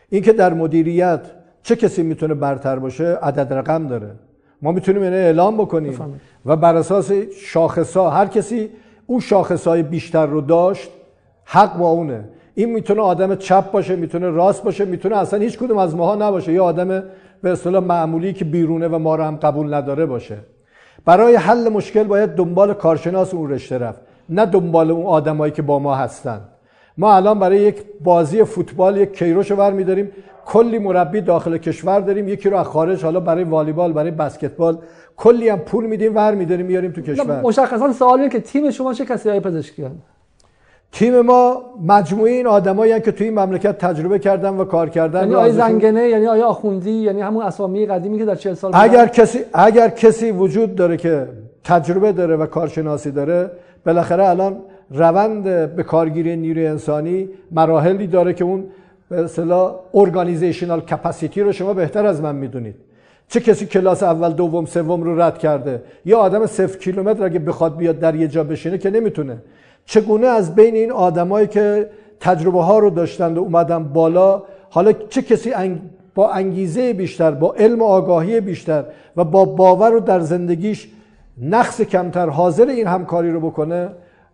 اینکه در مدیریت چه کسی می‌تونه برتر باشه عدد رقم داره. ما می‌تونیم اینه اعلام بکنیم. و بر اساس شاخص ها هر کسی اون شاخص های بیشتر رو داشت حق با اونه. این می‌تونه آدم چپ باشه می‌تونه راست باشه می‌تونه اصلا هیچ کدوم از ماها نباشه. یا آدم به اصطلاح معمولی که بیرونه و ما رو هم قبول نداره باشه. برای حل مشکل باید دنبال کارشناس اون رشته رفت نه دنبال اون آدمایی که با ما هستن. ما الان برای یک بازی فوتبال یک کیروش ور میداریم کلی مربی داخل کشور داریم. یکی رو از خارج حالا برای والیبال برای بسکتبال کلی هم پول میدیم ور میداریم میاریم تو کشور. مشخصا سوال اینه که تیم شما چه کسی های پزشکیان تیم ما مجموعه این آدمایی که توی این مملکت تجربه کردن و کار کردن یعنی آیا زنگنه یعنی آیا آخوندی یعنی همون اسامی قدیمی که در 40 سال اگر کسی اگر کسی وجود داره که تجربه داره و کارشناسی داره بالاخره الان روند به کارگیری نیروی انسانی مراحلی داره که اون به اصطلاح ارگانیزیشنال کپاسیتی رو شما بهتر از من می‌دونید. چه کسی کلاس اول دوم سوم رو رد کرده؟ یا آدم صفر کیلومتر اگه بخواد بیاد در یه جا بشینه که نمی‌تونه. چگونه از بین این آدمایی که تجربه ها رو داشتند و اومدن بالا حالا چه کسی با انگیزه بیشتر با علم و آگاهی بیشتر و با باور رو در زندگیش نقص کمتر حاضر این همکاری رو بکنه؟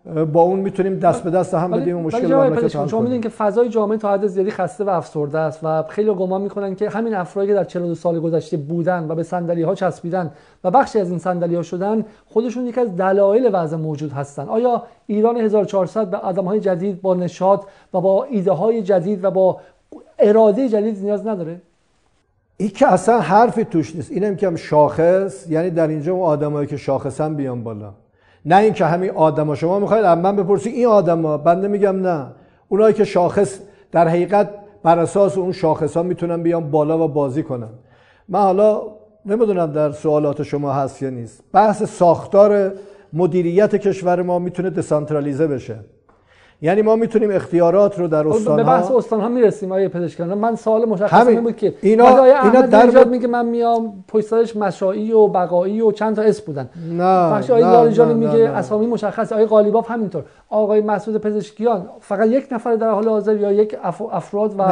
با اون می‌تونیم دست به دست هم بدیم و مشکل مملکت حل شما می‌دونید که فضای جامعه تا حد زیادی خسته و افسرده است و خیلی گمان می‌کنن که همین افرادی که در 42 سال گذشته بودن و به صندلی ها چسبیدن و بخشی از این صندلی ها شدن خودشون یکی از دلایل وضع موجود هستن. آیا ایران 1400 به آدم های جدید با نشاط و با ایده های جدید و با اراده جدید نیاز نداره؟ این که اصلا حرفی توش نیست. اینم که شاخص یعنی در اینجا اون آدمایی که شاخصن بیان بالا. نه اینکه همین آدما شما می‌خواید من بپرسید این آدما بنده میگم نه. اونایی که شاخص در حقیقت بر اساس اون شاخص ها می‌تونن بیان بالا و بازی کنن. من حالا نمی‌دونم در سوالات شما هست یا نیست. بحث ساختار مدیریت کشور ما می‌تونه دسانترالیزه بشه. یعنی ما می‌تونیم اختیارات رو در استان به بحث استان ها می‌رسیم آیه پزشکان. من سوال مشخص این بود که اینا اینا در میگه من میام پشت مشایی و بقایی و چند تا اسم بودن. نه بخش آیه لاریجانی میگه اسامی مشخص آیه قالیباف همینطور. آقای مسعود پزشکیان فقط یک نفر در حال حاضر یا یک افراد و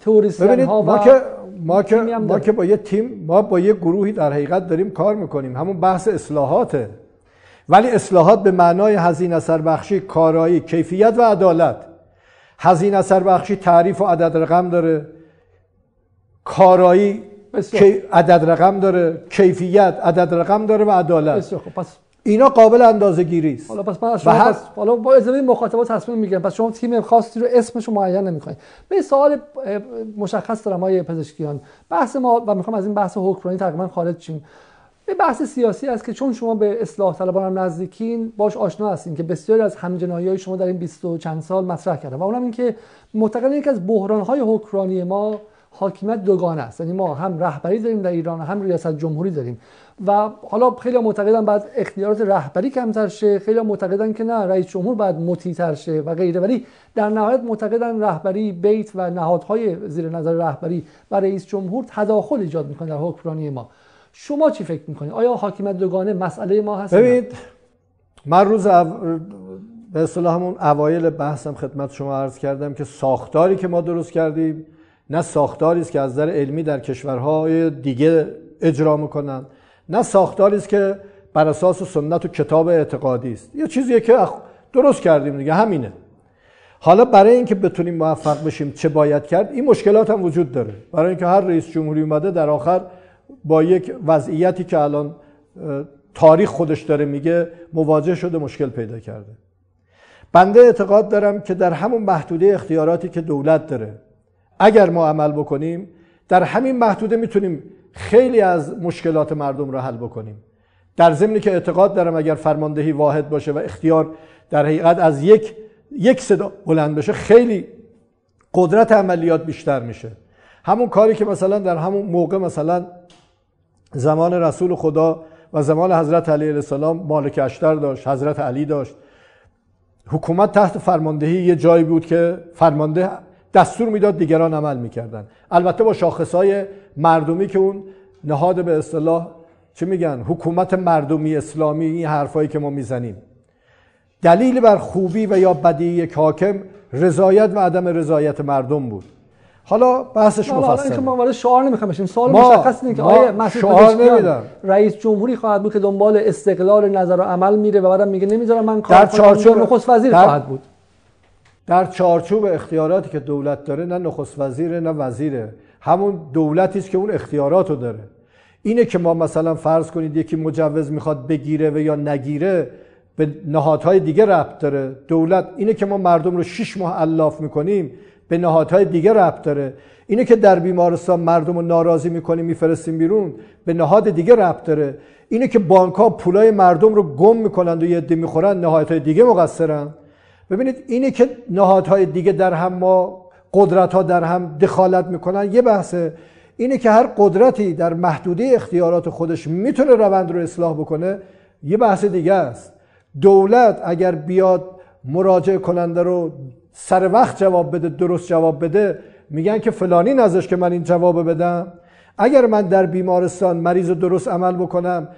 تئوریسین ها ما که ما که ما که با یه تیم ما با یه گروهی در حقیقت داریم کار می‌کنیم. همون بحث اصلاحاته. ولی اصلاحات به معنای هزینه اثر بخشی کارایی کیفیت و عدالت. هزینه اثر بخشی تعریف و عدد رقم داره. کارایی عدد رقم داره. کیفیت عدد رقم داره و عدالت. پس اینا قابل اندازه گیری است. حالا پس من شما پس حالا با اجازه مخاطبات تصمیم می‌گیرم. پس شما تیم خاصی رو اسمش رو معین نمی‌خواین به سوال مشخص دارم های پزشکیان. بحث ما و می‌خوام از این بحث حکمرانی تقریبا خارج شیم. به بحث سیاسی است که چون شما به اصلاح طلبان هم نزدیکین باش آشنا هستین که بسیاری از همجنایی های شما در این 20 و چند سال مطرح کردن. و اونم این که معتقدن یکی از بحران های حکمرانی ما حاکمیت دوگانه است. یعنی ما هم رهبری داریم در ایران هم ریاست جمهوری داریم. و حالا خیلی معتقدن بعد اختیارات رهبری کمتر شه. خیلی معتقدن که نه رئیس جمهور باید مطیع‌تر شه و غیره. ولی در نهایت معتقدن رهبری بیت و نهادهای زیر نظر رهبری و رئیس جمهور تداخل ایجاد می‌کنه در حکمرانی ما. شما چی فکر می‌کنید آیا حاکمیت دوگانه مسئله ما هست ببینید من روز به اصطلاح همون اوایل بحثم خدمت شما عرض کردم که ساختاری که ما درست کردیم نه ساختاری است که از نظر علمی در کشورهای دیگه اجرا می‌کنن نه ساختاری است که بر اساس سنت و کتاب اعتقادی است. یه چیزیه که درست کردیم دیگه همینه. حالا برای اینکه بتونیم موفق بشیم چه باید کرد این مشکلات هم وجود داره. برای اینکه هر رئیس جمهوری اومده در آخر با یک وضعیتی که الان تاریخ خودش داره میگه مواجه شده مشکل پیدا کرده. بنده اعتقاد دارم که در همون محدوده اختیاراتی که دولت داره اگر ما عمل بکنیم در همین محدوده می‌تونیم خیلی از مشکلات مردم رو حل بکنیم. در ضمنی که اعتقاد دارم اگر فرماندهی واحد باشه و اختیار در حقیقت از یک یک صدا بلند بشه خیلی قدرت عملیات بیشتر میشه. همون کاری که مثلا در همون موقع مثلا زمان رسول خدا و زمان حضرت علی علیه السلام مالک اشتر داشت حضرت علی داشت. حکومت تحت فرماندهی یه جایی بود که فرمانده دستور می‌داد دیگران عمل می‌کردن. البته با شاخصهای مردمی که اون نهاد به اصطلاح چه میگن؟ حکومت مردمی اسلامی این حرفایی که ما می‌زنیم. دلیل بر خوبی و یا بدی یک حاکم رضایت و عدم رضایت مردم بود. حالا بحثش مفصله حالا ما وارد شعار نمی‌خوام بشیم. سوال مشخص اینه که آیا مسعود رئیس جمهوری خواهد بود که دنبال استقلال نظر و عمل میره و بعدم میگه نمی‌ذارم من کار در چارچوب نخست وزیر خواهد بود. در چارچوب اختیاراتی که دولت داره نه نخست وزیره نه وزیره. همون دولتی است که اون اختیارات رو داره. اینه که ما مثلا فرض کنید یکی مجوز می‌خواد بگیره و یا نگیره به نهادهای دیگه ربط داره. دولت اینه که ما مردم رو شش ماه الاف می‌کنیم. به نهادهای دیگه ربط داره. اینه که در بیمارستان مردم رو ناراضی می‌کنیم میفرستیم بیرون به نهاد دیگه ربط داره. اینه که بانک ها پولای مردم رو گم می‌کنند و یه عده می‌خورن نهادهای دیگه مقصرن. ببینید اینه که نهادهای دیگه در هم ما قدرت ها در هم دخالت می‌کنن. یه بحثه. اینه که هر قدرتی در محدوده اختیارات خودش می‌تونه روند رو اصلاح بکنه یه بحث دیگه است. دولت اگر بیاد مراجعه کننده رو سر وقت جواب بده درست جواب بده. میگن که فلانی نزش که من این جواب بدم. اگر من در بیمارستان مریض درست عمل بکنم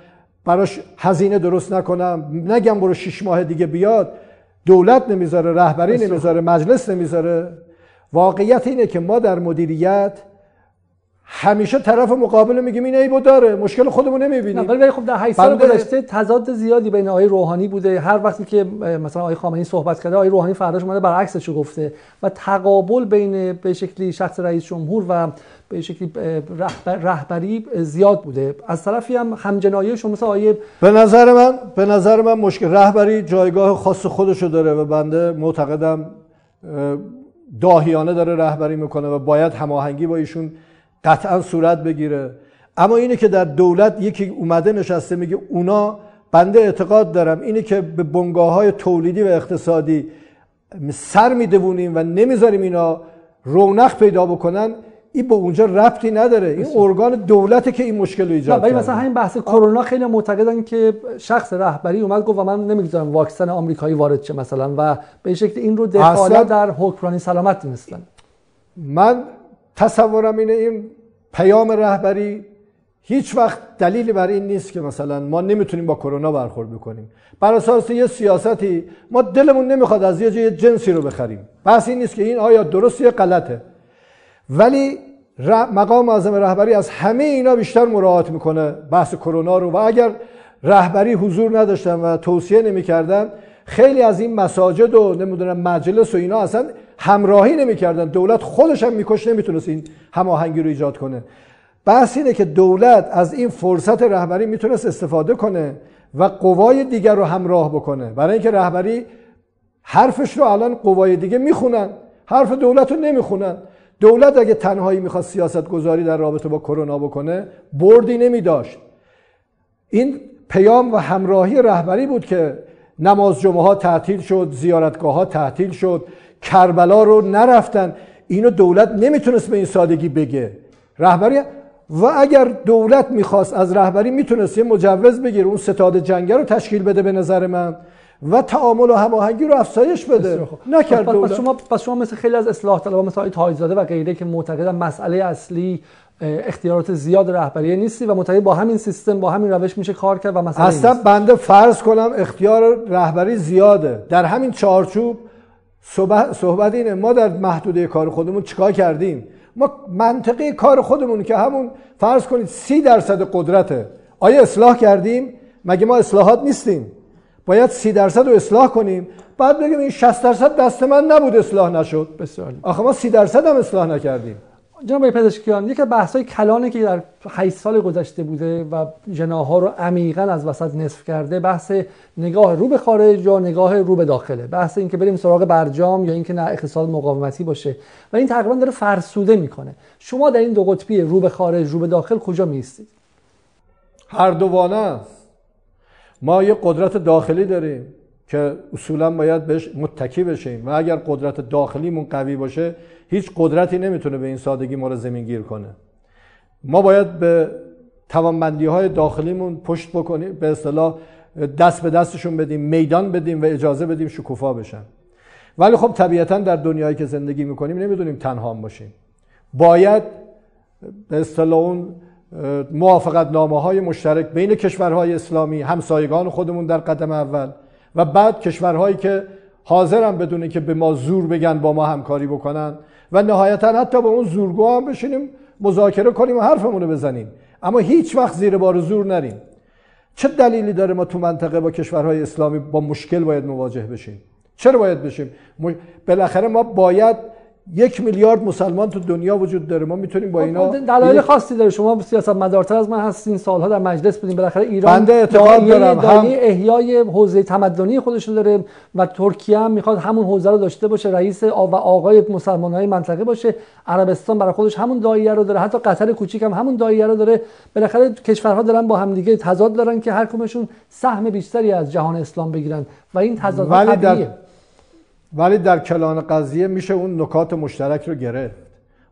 براش هزینه درست نکنم نگم برو شش ماه دیگه بیاد. دولت نمی‌ذاره رهبری نمی‌ذاره مجلس نمی‌ذاره. واقعیت اینه که ما در مدیریت همیشه طرف مقابل میگیم این عیبو داره مشکل خودمون نمی‌بینیم. ولی خب در 8 سال گذشته تضاد زیادی بین آقای روحانی بوده. هر وقتی که مثلا آقای خامنه‌ای صحبت کرده آقای روحانی فرداش اومده برعکسش گفته و تقابل بین به شکلی شخص رئیس جمهور و به شکلی رهبری زیاد بوده. از طرفی هم همجنایی شما مثل آقای به نظر من به نظر من مشکل رهبری جایگاه خاص خودشو داره و بنده معتقدم داهیانه داره رهبری می‌کنه و باید هماهنگی با ایشون قطعا صورت بگیره. اما اینه که در دولت یکی اومده نشسته میگه اونا بنده اعتقاد دارم. اینه که به بنگاه های تولیدی و اقتصادی سر میدوونیم و نمی‌ذاریم اینا رونق پیدا بکنن این به اونجا ربطی نداره. این ارگان دولته که این مشکل رو ایجاد ولی مثلا همین بحث کرونا خیلی معتقدن که شخص رهبری اومد گفت و من نمی‌ذارم واکسن آمریکایی وارد شه مثلا و به شکل این رو دخالت در حکمرانی سلامت دونستن. من تصورم اینه این پیام رهبری هیچ وقت دلیلی بر این نیست که مثلا ما نمی‌تونیم با کرونا برخورد بکنیم. بر اساس یه سیاستی ما دلمون نمی‌خواد از یه جای جنسی رو بخریم. بحث این نیست که این آیا درست یا غلطه. ولی مقام معظم رهبری از همه اینا بیشتر مراعات می‌کنه بحث کرونا رو. و اگر رهبری حضور نداشتن و توصیه نمی‌کردن خیلی از این مساجد و نمی‌دونم مجلس و اینا اصلا همراهی نمی‌کردن. دولت خودش هم میکش نمی‌تونست این هماهنگی رو ایجاد کنه. بحث اینه که دولت از این فرصت رهبری می‌تونست استفاده کنه و قوای دیگر رو همراه بکنه. برای اینکه رهبری حرفش رو الان قوای دیگه می‌خونن. حرف دولت رو نمی‌خونن. دولت اگه تنهایی می‌خواست سیاست گذاری در رابطه با کرونا بکنه بردی نمیداشت. این پیام و همراهی رهبری بود که نماز جمعه ها تعطیل شد زیارتگاه ها تعطیل شد. کربلا رو نرفتن. اینو دولت نمی‌تونست به این سادگی بگه. رهبری و اگر دولت می‌خواست از رهبری می‌تونست یه مجوز بگیره اون ستاد جنگه رو تشکیل بده به نظر من. و تعامل و هماهنگی رو افزایش بده. نکرد پس, شما پس شما مثل خیلی از اصلاح طلبها مثل تاجزاده و غیره که معتقدن مسئله اصلی اختیارات زیاد رهبری نیستی و معتقد با همین سیستم با همین روش میشه کار کرد و مسئله اصلا بنده فرض کنم اختیار رهبری زیاده. در همین چارچوب صحبت اینه ما در محدوده کار خودمون چیکار کردیم؟ ما منطقه کار خودمون که همون فرض کنید سی درصد قدرته. آیا اصلاح کردیم؟ مگه ما اصلاحات نیستیم؟ باید سی درصد رو اصلاح کنیم. بعد بگیم این 60 درصد دست من نبود اصلاح نشد. بسیار آخه ما سی درصد هم اصلاح نکردیم. جناب پزشکیان یک بحث های کلانه که در 8 سال گذشته بوده و جناها رو عمیقا از وسط نصف کرده بحث نگاه رو به خارج یا نگاه رو به داخله. بحث اینکه بریم سراغ برجام یا اینکه نه اقتصاد مقاومتی باشه. و این تقریبا داره فرسوده می‌کنه. شما در این دو قطبی رو به خارج رو به داخل کجا میستید هر دوانه است ما یه قدرت داخلی داریم که اصولا باید بهش متکی بشیم. و اگر قدرت داخلیمون قوی باشه هیچ قدرتی نمی‌تونه به این سادگی ما رو زمین گیر کنه. ما باید به توانمندی های داخلیمون پشت بکنیم به اصطلاح دست به دستشون بدیم میدان بدیم و اجازه بدیم شکوفا بشن. ولی خب طبیعتا در دنیایی که زندگی می‌کنیم نمی‌دونیم تنها باشیم. باید به اصطلاح اون موافقت نامه های مشترک بین کشورهای اسلامی همسایگان خودمون در قدم اول و بعد کشورهایی که حاضرن بدونه که به ما زور بگن با ما همکاری بکنن و نهایتا حتی با اون زورگو هم بشینیم مذاکره کنیم و حرفمون رو بزنیم. اما هیچ وقت زیر بار زور نریم. چه دلیلی داره ما تو منطقه با کشورهای اسلامی با مشکل باید مواجه بشیم؟ چرا باید بشیم؟ بالاخره ما باید یک میلیارد مسلمان تو دنیا وجود داره. ما می‌تونیم با اینا دلایل خاصی داره. شما سیاست مدارتر از من هستین سالها در مجلس بودین بالاخره ایران بنده اعتقاد دارم. هم احیای حوزه تمدنی خودش داره و ترکیه هم می‌خواد همون حوزه رو داشته باشه. رئیس و آقای مسلمان های منطقه باشه. عربستان برای خودش همون دایره رو داره. حتی قطر کوچیک هم همون دایره رو داره. بالاخره کشورها دارن با هم دیگه تضاد دارن که هر کدومشون سهم بیشتری از جهان اسلام بگیرن. و این تضاد طبیعیه. ولی در کلان قضیه میشه اون نکات مشترک رو گرفت.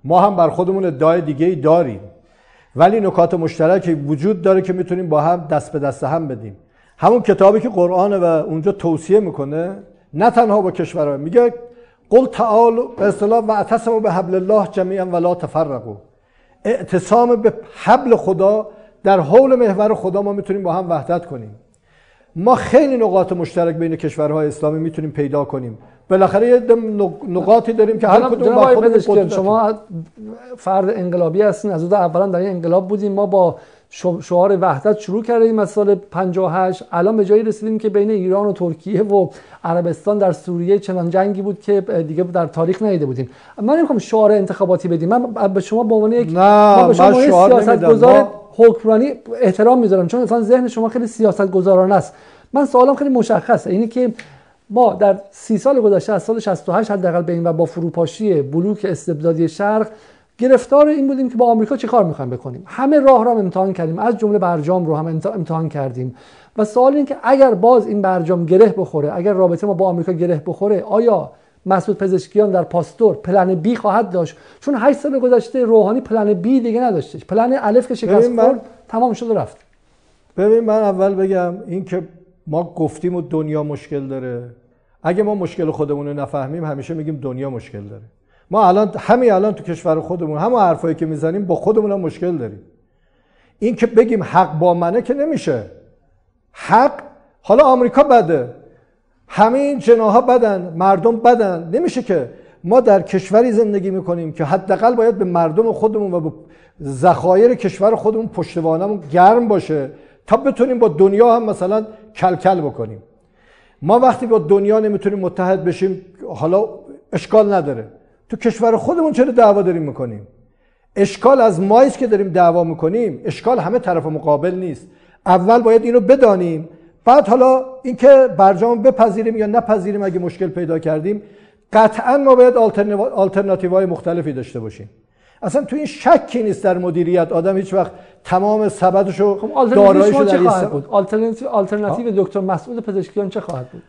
ما هم بر خودمون ادعای دیگه ای داریم. ولی نکات مشترکی وجود داره که می‌تونیم با هم دست به دست هم بدیم. همون کتابی که قرآن و اونجا توصیه می‌کنه نه تنها با کشورها. میگه قل تعال به اصطلاح و اعتصموا به حبل الله جمیعا ولا تفرقوا. اعتصام به حبل خدا در حول محور خدا ما می‌تونیم با هم وحدت کنیم. ما خیلی نقاط مشترک بین کشورهای اسلامی می‌تونیم پیدا کنیم. بالاخره یه نقاطی داریم که هر کدوم با خودمون شما فرد انقلابی هستین از اولا در این انقلاب بودیم ما با شعار وحدت شروع کردیم از سال 58 الان به جایی رسیدیم که بین ایران و ترکیه و عربستان در سوریه چنان جنگی بود که دیگه در تاریخ ندیده بودیم. من نمی‌خوام شعار انتخاباتی بدیم. من به شما به عنوان یک نه به شما سیاست گذار حکمرانی احترام می‌ذارم چون مثلا ذهن شما خیلی سیاست گذارانه است. من سوالم خیلی مشخصه اینه که ما در سی سال گذشته از سال 68 حداقل به این و با فروپاشی بلوک استبدادی شرق گرفتار این بودیم که با آمریکا چه کار می‌خوایم بکنیم؟ همه راه را امتحان کردیم. از جمله برجام رو هم امتحان کردیم. و سوال این که اگر باز این برجام گره بخوره اگر رابطه ما با آمریکا گره بخوره آیا مسعود پزشکیان در پاستور پلن بی خواهد داشت؟ چون 8 سال گذشته روحانی پلن بی دیگه نداشتش. پلن الف که شکست خورد تمام شد و رفت. ببین من اول بگم این که ما گفتیم و دنیا مشکل داره. اگه ما مشکل خودمون رو نفهمیم همیشه میگیم دنیا مشکل داره. ما الان همین الان تو کشور خودمون همه حرفایی که می‌زنیم با خودمون هم مشکل داریم. این که بگیم حق با منه که نمیشه. حق حالا آمریکا بده. همه این جناها بدن مردم بدن. نمیشه که ما در کشوری زندگی می‌کنیم که حداقل باید به مردم خودمون و به ذخایر کشور خودمون پشتوانمون گرم باشه تا بتونیم با دنیا هم مثلا کلکل بکنیم. ما وقتی با دنیا نمی‌تونیم متحد بشیم حالا اشکال نداره. تو کشور خودمون چرا دعوا داریم می‌کنیم؟ اشکال از مایست که داریم دعوا می‌کنیم اشکال همه طرف مقابل نیست. اول باید اینو بدانیم. بعد حالا اینکه برجام بپذیریم یا نپذیریم اگه مشکل پیدا کردیم قطعا ما باید آلترناتیو های مختلفی داشته باشیم. اصلا تو این شکی نیست در مدیریت آدم هیچ وقت تمام سبدشو خب دارایشو چه در خواهد بود؟ آلترناتیو دکتر مسعود پزشکیان چه خواهد بود؟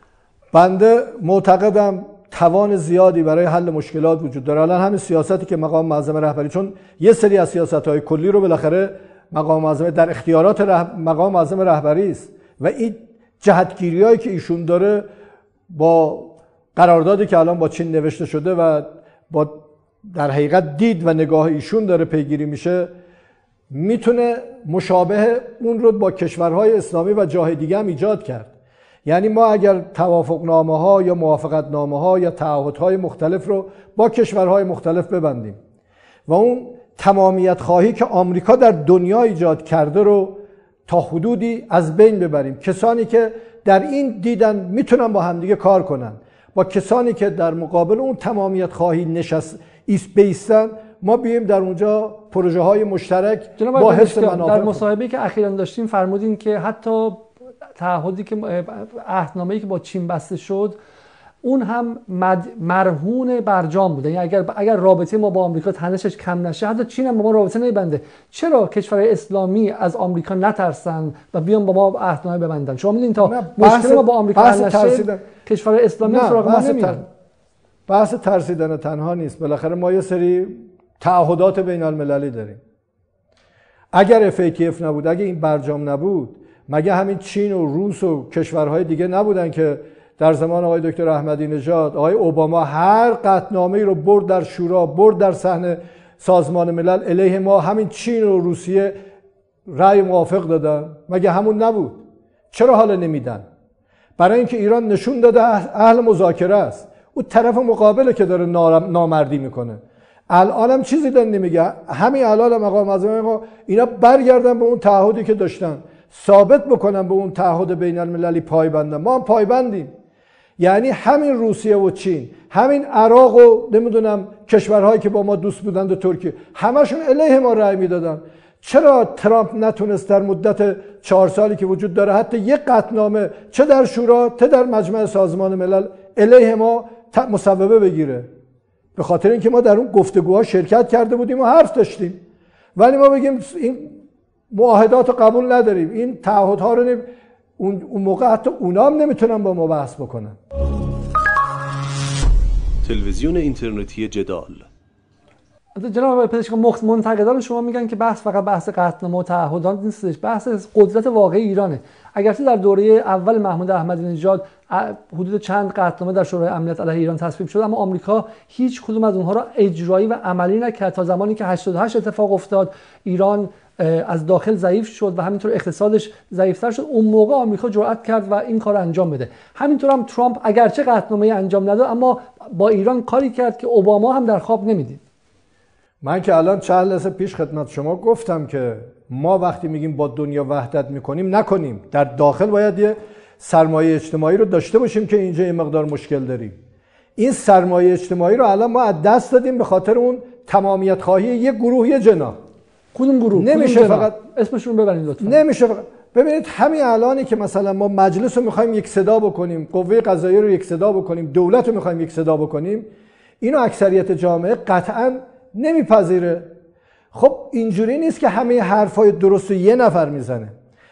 بنده معتقدم توان زیادی برای حل مشکلات وجود داره. الان همین سیاستی که مقام معظم رهبری چون یه سری از سیاست های کلی رو بالاخره مقام معظم در اختیارات مقام معظم رهبری است. و این جهتگیری هایی که ایشون داره با قراردادی که الان با چین نوشته شده و با در حقیقت دید و نگاه ایشون داره پیگیری میشه می‌تونه مشابه اون رو با کشورهای اسلامی و جاه دیگه هم ایجاد کرد. یعنی ما اگر توافق نامه ها یا موافقت نامه ها یا تعهدهای مختلف رو با کشورهای مختلف ببندیم و اون تمامیت خواهی که آمریکا در دنیا ایجاد کرده رو تا حدودی از بین ببریم. کسانی که در این دیدن می‌تونن با همدیگه کار کنن. با کسانی که در مقابل اون تمامیت خواهی نشست ایست بیستن ما بیم در اونجا پروژه های مشترک با حس در مصاحبه که اخیرا داشتیم فرمودین که حتی تعهدی که عهدنامه‌ای که با چین بسته شد اون هم مرهون برجام بوده یعنی اگر اگر رابطه ما با آمریکا تنشش کم نشه حتی چین هم با ما رابطه نمیبنده. چرا کشور اسلامی از آمریکا نترسن و بیان با ما عهدنامه ببندن؟ شما می‌دونید تا مشکل ما با آمریکا حل نشه کشور اسلامی سراغ ما نمیاد. بحث ترسیدن تنها نیست. بالاخره ما یه سری تعهدات بین المللی داریم. اگر FATF نبود اگه این برجام نبود مگه همین چین و روس و کشورهای دیگه نبودن که در زمان آقای دکتر احمدی نژاد آقای اوباما هر قطنامه رو برد در شورا برد در صحنه سازمان ملل علیه ما همین چین و روسیه رأی موافق دادن؟ مگه همون نبود؟ چرا حالا نمیدن؟ برای اینکه ایران نشون داده اهل مذاکره است. او طرف مقابله که داره نامردی می‌کنه. الان هم چیزی داره نمیگه. همین الان مقام معظم اینا برگردن به اون تعهدی که داشتن. ثابت بکنن به اون تعهد بین المللی پایبندن ما هم پایبندیم. یعنی همین روسیه و چین همین عراق و نمی‌دونم کشورهایی که با ما دوست بودند و ترکیه همشون علیه ما رأی می‌دادن. چرا ترامپ نتونست در مدت چهار سالی که وجود داره حتی یک قطنامه چه در شورا چه در مجمع سازمان ملل علیه ما مصوبه بگیره؟ به خاطر اینکه ما در اون گفتگوها شرکت کرده بودیم و حرف داشتیم. ولی ما بگیم این معاهدات قبول نداریم. این تعهدها رو نمی... اون موقع حتی اونا هم نمی‌تونن با ما بحث بکنن. تلویزیون اینترنتی جدال. جناب پزشک منتقدان شما میگن که بحث فقط بحث قطعنامه و تعهدات نیستش. بحث قدرت واقعی ایرانه. اگرچه در دوره اول محمود احمدی نژاد حدود چند قطعنامه در شورای امنیت علیه ایران تصویب شد اما آمریکا هیچ کدوم از اونها را اجرایی و عملی نکرد تا زمانی که 88 اتفاق افتاد. ایران از داخل ضعیف شد و همینطور اقتصادش ضعیفتر شد. اون موقع آمریکا جرأت کرد و این کار انجام بده. همینطور هم ترامپ اگرچه قطعنامه انجام نداد اما با ایران کاری کرد که اوباما هم در خواب نمی‌دید. من که الان چند لحظه پیش خدمت شما گفتم که ما وقتی میگیم با دنیا وحدت می‌کنیم نکنیم. در داخل باید یه سرمایه اجتماعی رو داشته باشیم که اینجا یه مقدار مشکل داریم. این سرمایه اجتماعی رو الان ما از دست دادیم به خاطر اون تمامیت خواهی یه گروه یه جنا کدوم گروه؟ نمیشه فقط اسمشون ببرید لطفا. نمیشه فقط ببینید همین الانی که مثلا ما مجلس رو می‌خوایم یک صدا بکنیم قوه قضاییه رو یک صدا بکنیم دولت رو می‌خوایم یک صدا بکنیم اینو اکثریت جامعه قطعا نمیپذیره. خب اینجوری نیست که همه حرفای درست رو یه نفر می‌زنه.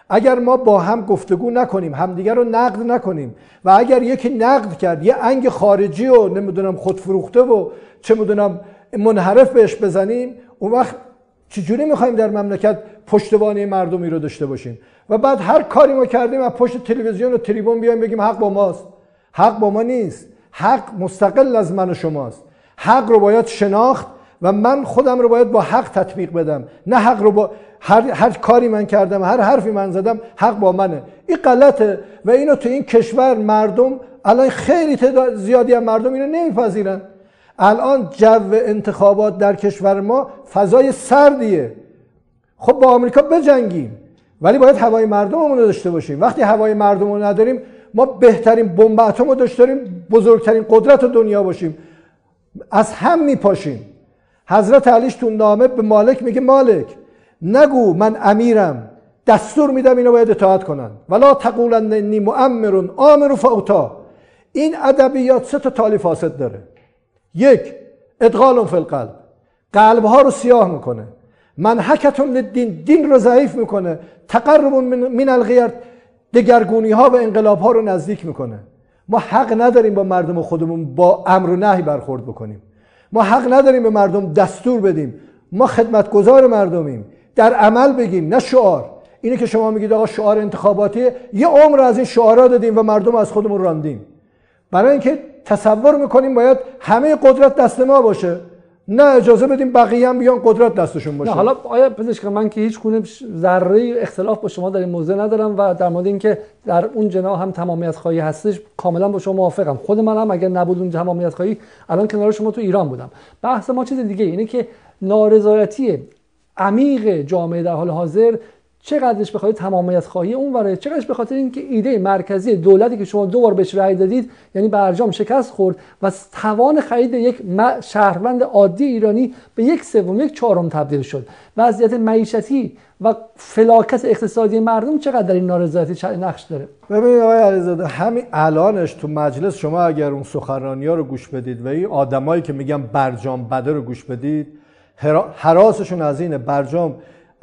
اگر ما با هم گفتگو نکنیم همدیگر رو نقد نکنیم و اگر یکی نقد کرد یه انگ خارجی و نمی‌دونم خودفروخته و چه می‌دونم منحرف بهش بزنیم اون وقت چجوری می‌خوایم در مملکت پشتوانه مردمی رو داشته باشیم؟ و بعد هر کاری ما کردیم از پشت تلویزیون و تریبون بیایم بگیم حق با ماست. حق با ما نیست. حق مستقل از من و شماست. حق رو باید شناخت و من خودم رو باید با حق تطبیق بدم. نه حق رو با هر, هر کاری من کردم هر حرفی من زدم حق با منه. این غلطه و اینو تو این کشور مردم الان خیلی زیادی از مردم اینو نمیپذیرن. الان جو انتخابات در کشور ما فضای سردیه. خب با آمریکا بجنگیم ولی باید هوای مردممون رو داشته باشیم. وقتی هوای مردم رو نداریم ما بهترین بمب اتم رو داشته داریم بزرگترین قدرت دنیا باشیم. از هم میپاشیم. حضرت علیش تو نامه به مالک میگه مالک نگو من امیرم. دستور میدم اینو باید اطاعت کنن. ولا تقولن انی مؤمر آمر فاوتا این ادبیات سه تا تالی فاسد داره. یک ادغال فی القلب. قلب ها رو سیاه می‌کنه. منحکتون للدین دین رو ضعیف می‌کنه. تقرب من الغیر دگرگونی ها و انقلاب ها رو نزدیک می‌کنه. ما حق نداریم با مردم خودمون با امر و نهی برخورد بکنیم. ما حق نداریم به مردم دستور بدیم. ما خدمتگزار مردمیم. در عمل بگیم نه شعار. اینه که شما میگید آقا شعار انتخاباتی یه عمر از این شعارا دادیم و مردم از خودمون راندیم. برای اینکه تصور می‌کنیم باید همه قدرت دست ما باشه. نه اجازه بدیم بقیه هم بیان قدرت دستشون باشه. نه حالا آیا پزشک من که هیچ گونه ذره اختلاف با شما در این موضوع ندارم و در مورد اینکه در اون جناح هم تمامیت خواهی هستش کاملا با شما موافقم. خود من هم اگر نبود اون تمامیت خواهی الان کنار شما تو ایران بودم. بحث ما چیز دیگه اینه که نارضایتی عمیق جامعه در حال حاضر چقدرش به خاطر تمامیت خواهی اون وره؟ چقدرش به خاطر اینکه ایده مرکزی دولتی که شما دو بار بهش رأی دادید یعنی برجام شکست خورد و توان خرید یک شهروند عادی ایرانی به یک سوم یک چهارم تبدیل شد. وضعیت معیشتی و فلاکت اقتصادی مردم چقدر در این نارضایتی نقش داره؟ ببینید آقای علیزاده همین الانش تو مجلس شما اگر اون سخنرانی ها رو گوش بدید و این آدمایی که میگن برجام بده رو گوش بدید حراسشون از اینه برجام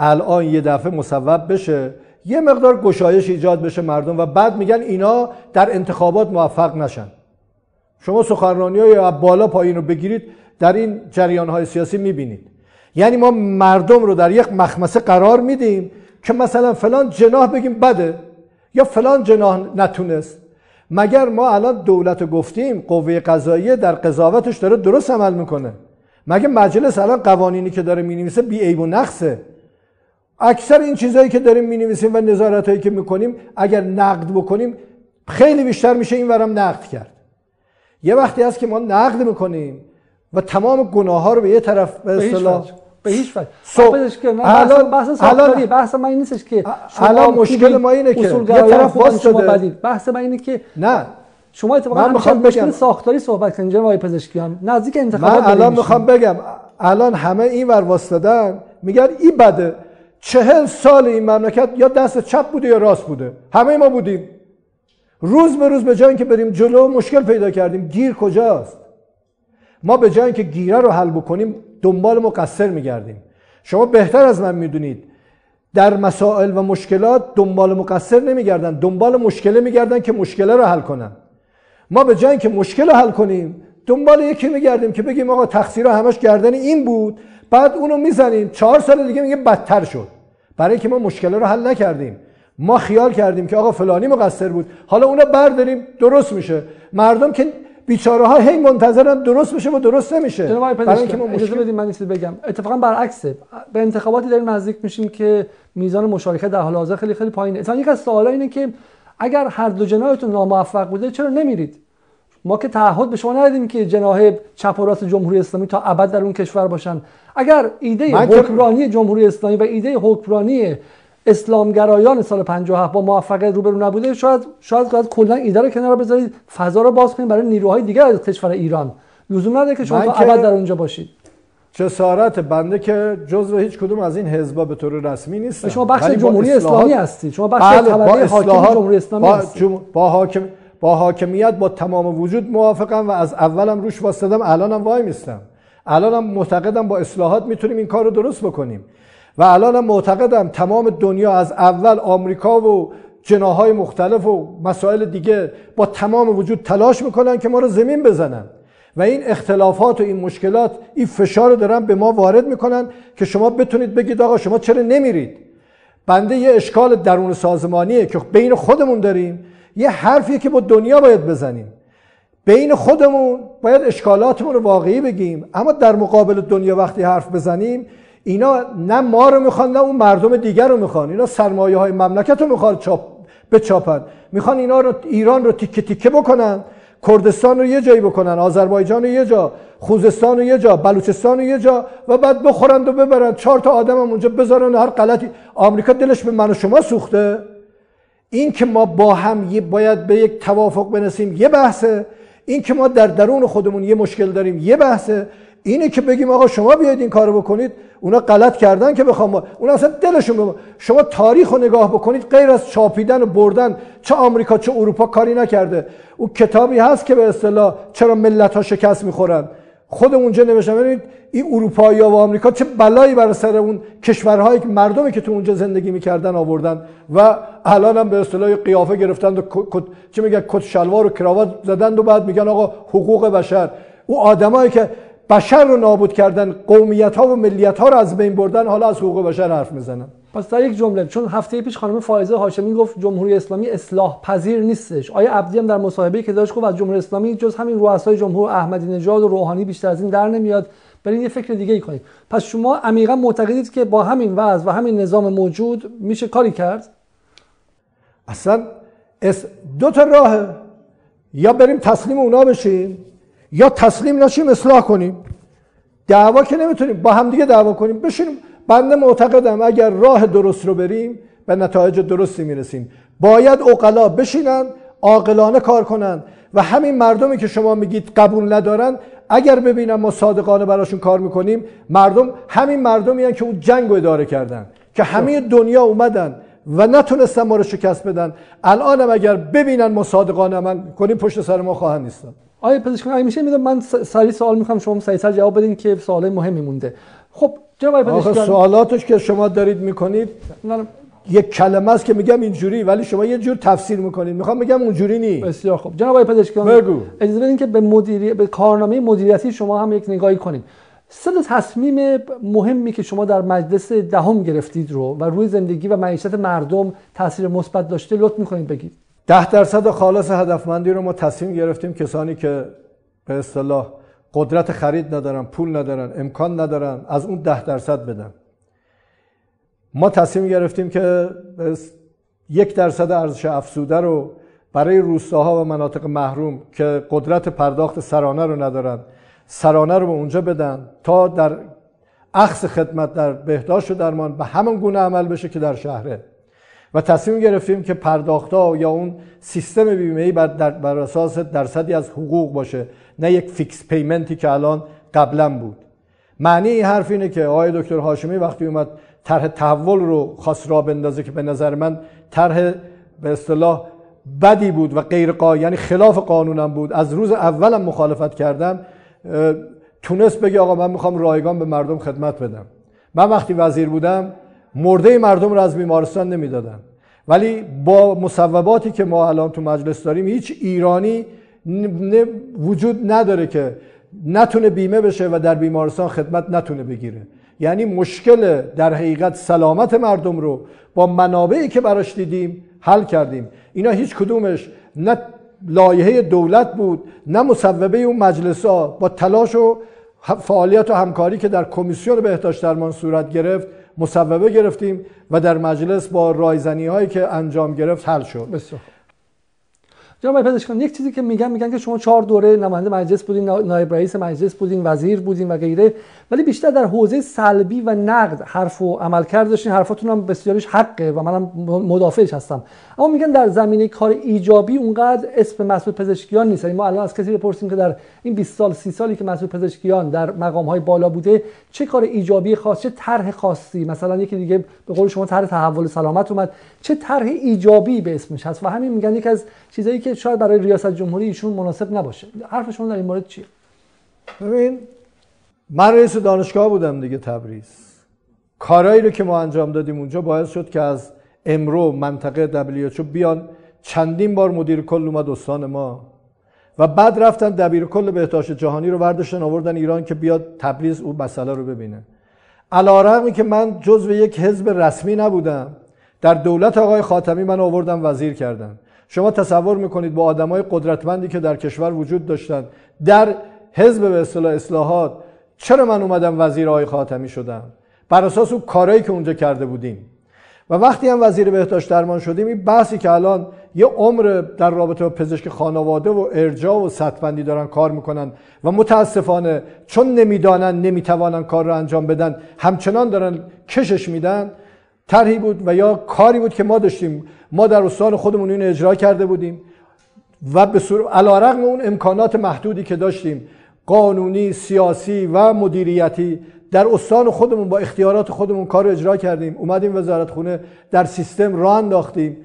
الان یه دفعه مصوب بشه یه مقدار گشایش ایجاد بشه مردم و بعد میگن اینا در انتخابات موفق نشن. شما سخنرانی های بالا پایین رو بگیرید در این جریان های سیاسی می‌بینید. یعنی ما مردم رو در یک مخمسه قرار میدیم که مثلا فلان جناح بگیم بده یا فلان جناح نتونست. مگر ما الان دولت گفتیم قوه قضاییه در قضاوتش داره درست عمل می‌کنه؟ مگه مجلس الان قوانینی که داره می‌نویسه بی عیب و نقصه؟ اکثر این چیزهایی که داریم می نویسیم و نظارت هایی که می‌کنیم اگر نقد بکنیم خیلی بیشتر میشه این ورم نقد کرد. یه وقتی هست که ما نقد می‌کنیم و تمام گناه ها رو به یه طرف به اصطلاح به هیچ وجه. الان بحث ساختاری بحث من این نیستش که الان مشکل ما اینه که یه طرف باز شده. بحث من اینه که نه. شما اتفاقا من می‌خوام مشکل ساختاری صحبت کنید جناب پزشکیان. نزدیک انتخابات من الان می‌خوام بگم الان همه این ور واسطادن میگن این بده. چهل سال این مملکت یا دست چپ بوده یا راست بوده. همه ما بودیم. روز به روز به جای که بریم جلو مشکل پیدا کردیم. گیر کجاست؟ ما به جای که گیره رو حل بکنیم دنبال مقصر میگردیم. شما بهتر از من می‌دونید در مسائل و مشکلات دنبال مقصر نمیگردن دنبال مشکله میگردن که مشکله رو حل کنن. ما به جای که مشکل رو حل کنیم دنبال یکی میگردیم که بگیم آقا تقصیر همش گردن این بود. بعد اونو می‌زنیم. چهار سال دیگه میگه بدتر شد. برای اینکه ما مشکل رو حل نکردیم. ما خیال کردیم که آقا فلانی مقصر بود. حالا اونا برداریم درست میشه. مردم که بیچاره ها هی منتظرن درست بشه و درست نمیشه. برای اینکه ما مشکل بدیم من بگم. اتفاقا برعکسه. به انتخاباتی داریم نزدیک میشیم که میزان مشارکت در حال حاضر خیلی خیلی پایینه. اتفاقا یک از سوالا اینه که اگر هر دو جناحتون ناموفق بوده چرا نمیرید؟ ما که تعهد به شما ندادیم که جناح چپ و راست جمهوری اسلامی تا ابد در اون کشور باشن. اگر ایده حکمرانی جمهوری اسلامی و ایده حکمرانی اسلامگرایان سال 57 با موفقیت روبرو نبوده شاید شاید باید کلا ایده رو کنار بذارید فضا رو باز کنید برای نیروهای دیگر از کشور ایران. لزوم نداره که شما تا ابد در اونجا باشید. جسارت بنده که جزو هیچ کدوم از این حزبا به طور رسمی نیست شما بخش جمهوری اسلامی هستید. شما بخش بله حاکم جمهوری اسلامی با, هستید. با حاکم با حاکمیت با تمام وجود موافقم و از اولم روش واسطدم الانم وای میستم. الانم معتقدم با اصلاحات می‌تونیم این کار رو درست بکنیم. و الانم معتقدم تمام دنیا از اول آمریکا و جناهای مختلف و مسائل دیگه با تمام وجود تلاش می‌کنن که ما رو زمین بزنن. و این اختلافات و این مشکلات این فشار رو دارن به ما وارد می‌کنن که شما بتونید بگید آقا شما چرا نمیرید؟ بنده یه اشکال درون سازمانیه که بین خودمون داریم. یه حرفیه که با دنیا باید بزنیم. بین خودمون باید اشکالاتمون رو واقعی بگیم. اما در مقابل دنیا وقتی حرف بزنیم اینا نه ما رو می‌خوان نه اون مردم دیگر رو می‌خوان. اینا سرمایه های مملکت رو می‌خوان چاپ بچاپن. می‌خوان اینا رو ایران رو تیکه تیکه بکنن کردستان رو یه جایی بکنن آذربایجان رو یه جا خوزستان رو یه جا بلوچستان رو یه جا و بعد بخورند و ببرن چهار تا آدم هم اونجا بذارن هر غلطی آمریکا دلش به من و شما سوخته. این که ما با هم باید به یک توافق بنسیم یه بحثه. این که ما در درون خودمون یه مشکل داریم یه بحثه. اینه که بگیم آقا شما بیاید این کارو بکنید اونا غلط کردن که بخوام اونا اصلا دلشون بما. شما تاریخ نگاه بکنید غیر از چاپیدن و بردن چه آمریکا چه اروپا کاری نکرده. او کتابی هست که به اصطلاح چرا ملت ها شکست می‌خورن. خود اونجا نوشتم ببینید این اروپایی و آمریکا چه بلایی بر سر اون کشورهایی که مردمی که تو اونجا زندگی می‌کردن آوردن و الان هم به اصطلاح قیافه گرفتن و چه میگن کت شلوار و کراوات زدن و بعد میگن آقا حقوق بشر. او آدمایی که بشر رو نابود کردن قومیت ها و ملیت ها رو از بین بردن حالا از حقوق بشر حرف می‌زنن. پس در یک جمله چون هفته پیش خانم فائزه هاشمی گفت جمهوری اسلامی اصلاح پذیر نیستش. آیا عبدی هم در مصاحبه که داشت گفت از جمهوری اسلامی جز همین رؤسای جمهور احمدی نژاد و روحانی بیشتر از این در نمیاد. برین یه فکر دیگه ای کنید. پس شما عمیقا معتقدید که با همین وضع و همین نظام موجود میشه کاری کرد؟ اصلا دو تا راه. یا بریم تسلیم اونا بشیم یا تسلیم نشیم اصلاح کنیم. دعوا که نمی‌تونیم با همدیگه دعوا کنیم. بشینیم بنده معتقدم اگر راه درست رو بریم به نتایج درستی می‌رسیم. باید اقلا بشینن عاقلانه کار کنن و همین مردمی که شما میگید قبول ندارن اگر ببینم ما صادقانه براشون کار می‌کنیم مردم همین مردمی که اون جنگ رو اداره کردن که همه دنیا اومدن و نتونستن ما رو شکست بدن. الان هم اگر ببینن ما صادقانه من کنیم پشت سر ما خواهند نیستن آیا پزشکان اگه میشه می‌دونم من سری سوال می‌خوام شما سریعتر جواب بدین که سوال مهمی مونده. خب جناب آقای سوالاتش که شما دارید می‌کنید یک کلمه است که میگم اینجوری ولی شما یه جور تفسیر می‌کنید. می‌خوام بگم اونجوری نی. بسیار خوب. جناب آقای پزشکیان بگو. اجازه بدین که به مدیری به کارنامه مدیریتی شما هم یک نگاهی کنید سه تصمیم مهمی که شما در مجلس دهم گرفتید رو و روی زندگی و معیشت مردم تاثیر مثبت داشته لطف می‌کنید بگید. ده درصد خالص هدفمندی رو ما تصمیم گرفتیم کسانی که به اصطلاح قدرت خرید ندارن پول ندارن امکان ندارن از اون ده درصد بدن. ما تصمیم گرفتیم که یک درصد ارزش افزوده رو برای روستاها و مناطق محروم که قدرت پرداخت سرانه رو ندارن سرانه رو به اونجا بدن تا در اخص خدمت در بهداشت و درمان به همون گونه عمل بشه که در شهره. و تصمیم گرفتیم که پرداختا یا اون سیستم بیمه بر, بر اساس درصدی از حقوق باشه نه یک فیکس پیمنتی که الان قبلا بود. معنی این حرف اینه که آقای دکتر هاشمی وقتی اومد طرح تحول رو خواست را بندازه که به نظر من طرح به اصطلاح بدی بود و غیر قا... یعنی خلاف قانونم بود. از روز اولم مخالفت کردم تونست بگه آقا من می‌خوام رایگان به مردم خدمت بدم. من وقتی وزیر بودم مرده مردم رو از بیمارستان نمی‌دادن. ولی با مصوباتی که ما الان تو مجلس داریم هیچ ایرانی وجود نداره که نتونه بیمه بشه و در بیمارستان خدمت نتونه بگیره. یعنی مشکل در حقیقت سلامت مردم رو با منابعی که براش دیدیم حل کردیم. اینا هیچ کدومش نه لایحه دولت بود نه مصوبه اون مجلس ها با تلاش و فعالیت و همکاری که در کمیسیون بهداشت درمان صورت گرفت مصوبه گرفتیم و در مجلس با رایزنی هایی که انجام گرفت حل شد. بسیار جناب پزشکان یک چیزی که میگن میگن که شما چهار دوره نماینده مجلس بودین نایب رئیس مجلس بودین وزیر بودین و غیره ولی بیشتر در حوزه سلبی و نقد حرف و عمل کرد داشتین. حرفاتون هم بسیارش حقه و منم مدافعش هستم. اما میگن در زمینه کار ایجابی اونقدر اسم مسئول پزشکیان نیست. یعنی ما الان از کسی بپرسیم که در این 20 سال 30 سالی که مسئول پزشکیان در مقام های بالا بوده چه کار ایجابی خاص چه طرح خاصی؟ مثلا یکی دیگه به قول شما طرح تحول سلامت اومد. چه طرح ایجابی به اسمش هست؟ و همین میگن یک از چیزایی که شاید برای ریاست جمهوری ایشون مناسب نباشه. حرف شما در این مورد چیه؟ ببین من رئیس دانشگاه بودم دیگه تبریز. کارهایی رو که ما انجام دادیم اونجا باعث شد که از امرو منطقه دبلیوچو بیان. چندین بار مدیر کل اومد استان ما. و بعد رفتن دبیر کل بهداشت جهانی رو برداشتن آوردن ایران که بیاد تبریز اون مسئله رو ببینه. علیرغمی که من جزو یک حزب رسمی نبودم در دولت آقای خاتمی من آوردم وزیر کردم. شما تصور می‌کنید با آدمای قدرتمندی که در کشور وجود داشتن در حزب به اصطلاح اصلاحات چرا من اومدم وزیر آقای خاتمی شدم؟ بر اساس اون کارهایی که اونجا کرده بودیم. و وقتی هم وزیر بهداشت درمان شدیم این بحثی که الان یه عمر در رابطه با پزشک خانواده و ارجاع و سطبندی دارن کار می‌کنن و متاسفانه چون نمی‌دانن نمی‌توانن کار رو انجام بدن همچنان دارن کشش میدن طرحی بود و یا کاری بود که ما داشتیم. ما در استان خودمون این اجرا کرده بودیم و به صورت علیرغم اون امکانات محدودی که داشتیم قانونی سیاسی و مدیریتی در استان خودمون با اختیارات خودمون کار اجرا کردیم. اومدیم وزارت خونه در سیستم راه انداختیم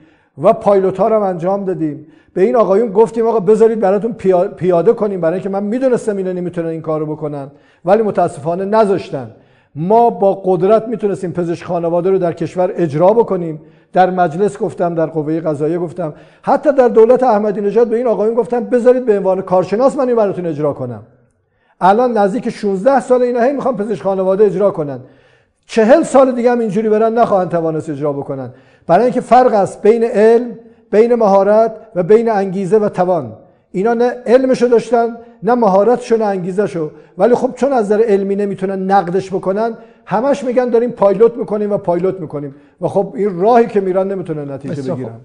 و پایلوت ها رو انجام دادیم. به این آقایون گفتیم آقا بذارید براتون پیاده کنیم. برای اینکه من می‌دونستم اینا نمی‌تونن این کارو بکنن. ولی متاسفانه نذاشتن. ما با قدرت می‌تونستیم پزشک خانواده رو در کشور اجرا بکنیم. در مجلس گفتم در قوه قضاییه گفتم. حتی در دولت احمدی نژاد به این آقایون گفتم بذارید به عنوان کارشناس من این براتون اجرا کنم. الان نزدیک 16 سال اینا هی می‌خوان پزشک خانواده اجرا کنن. چهل سال دیگه هم اینجوری برن نخواهند توانست اجرا بکنن. برای اینکه فرق است بین علم بین مهارت و بین انگیزه و توان. اینا نه علمشو داشتن نه مهارتشو نه انگیزهشو ولی خب چون از نظر علمی نمی‌تونن نقدش بکنن همش میگن داریم پایلوت می‌کنیم و پایلوت می‌کنیم. و خب این راهی که میرن نمی‌تونن نتیجه بگیرن.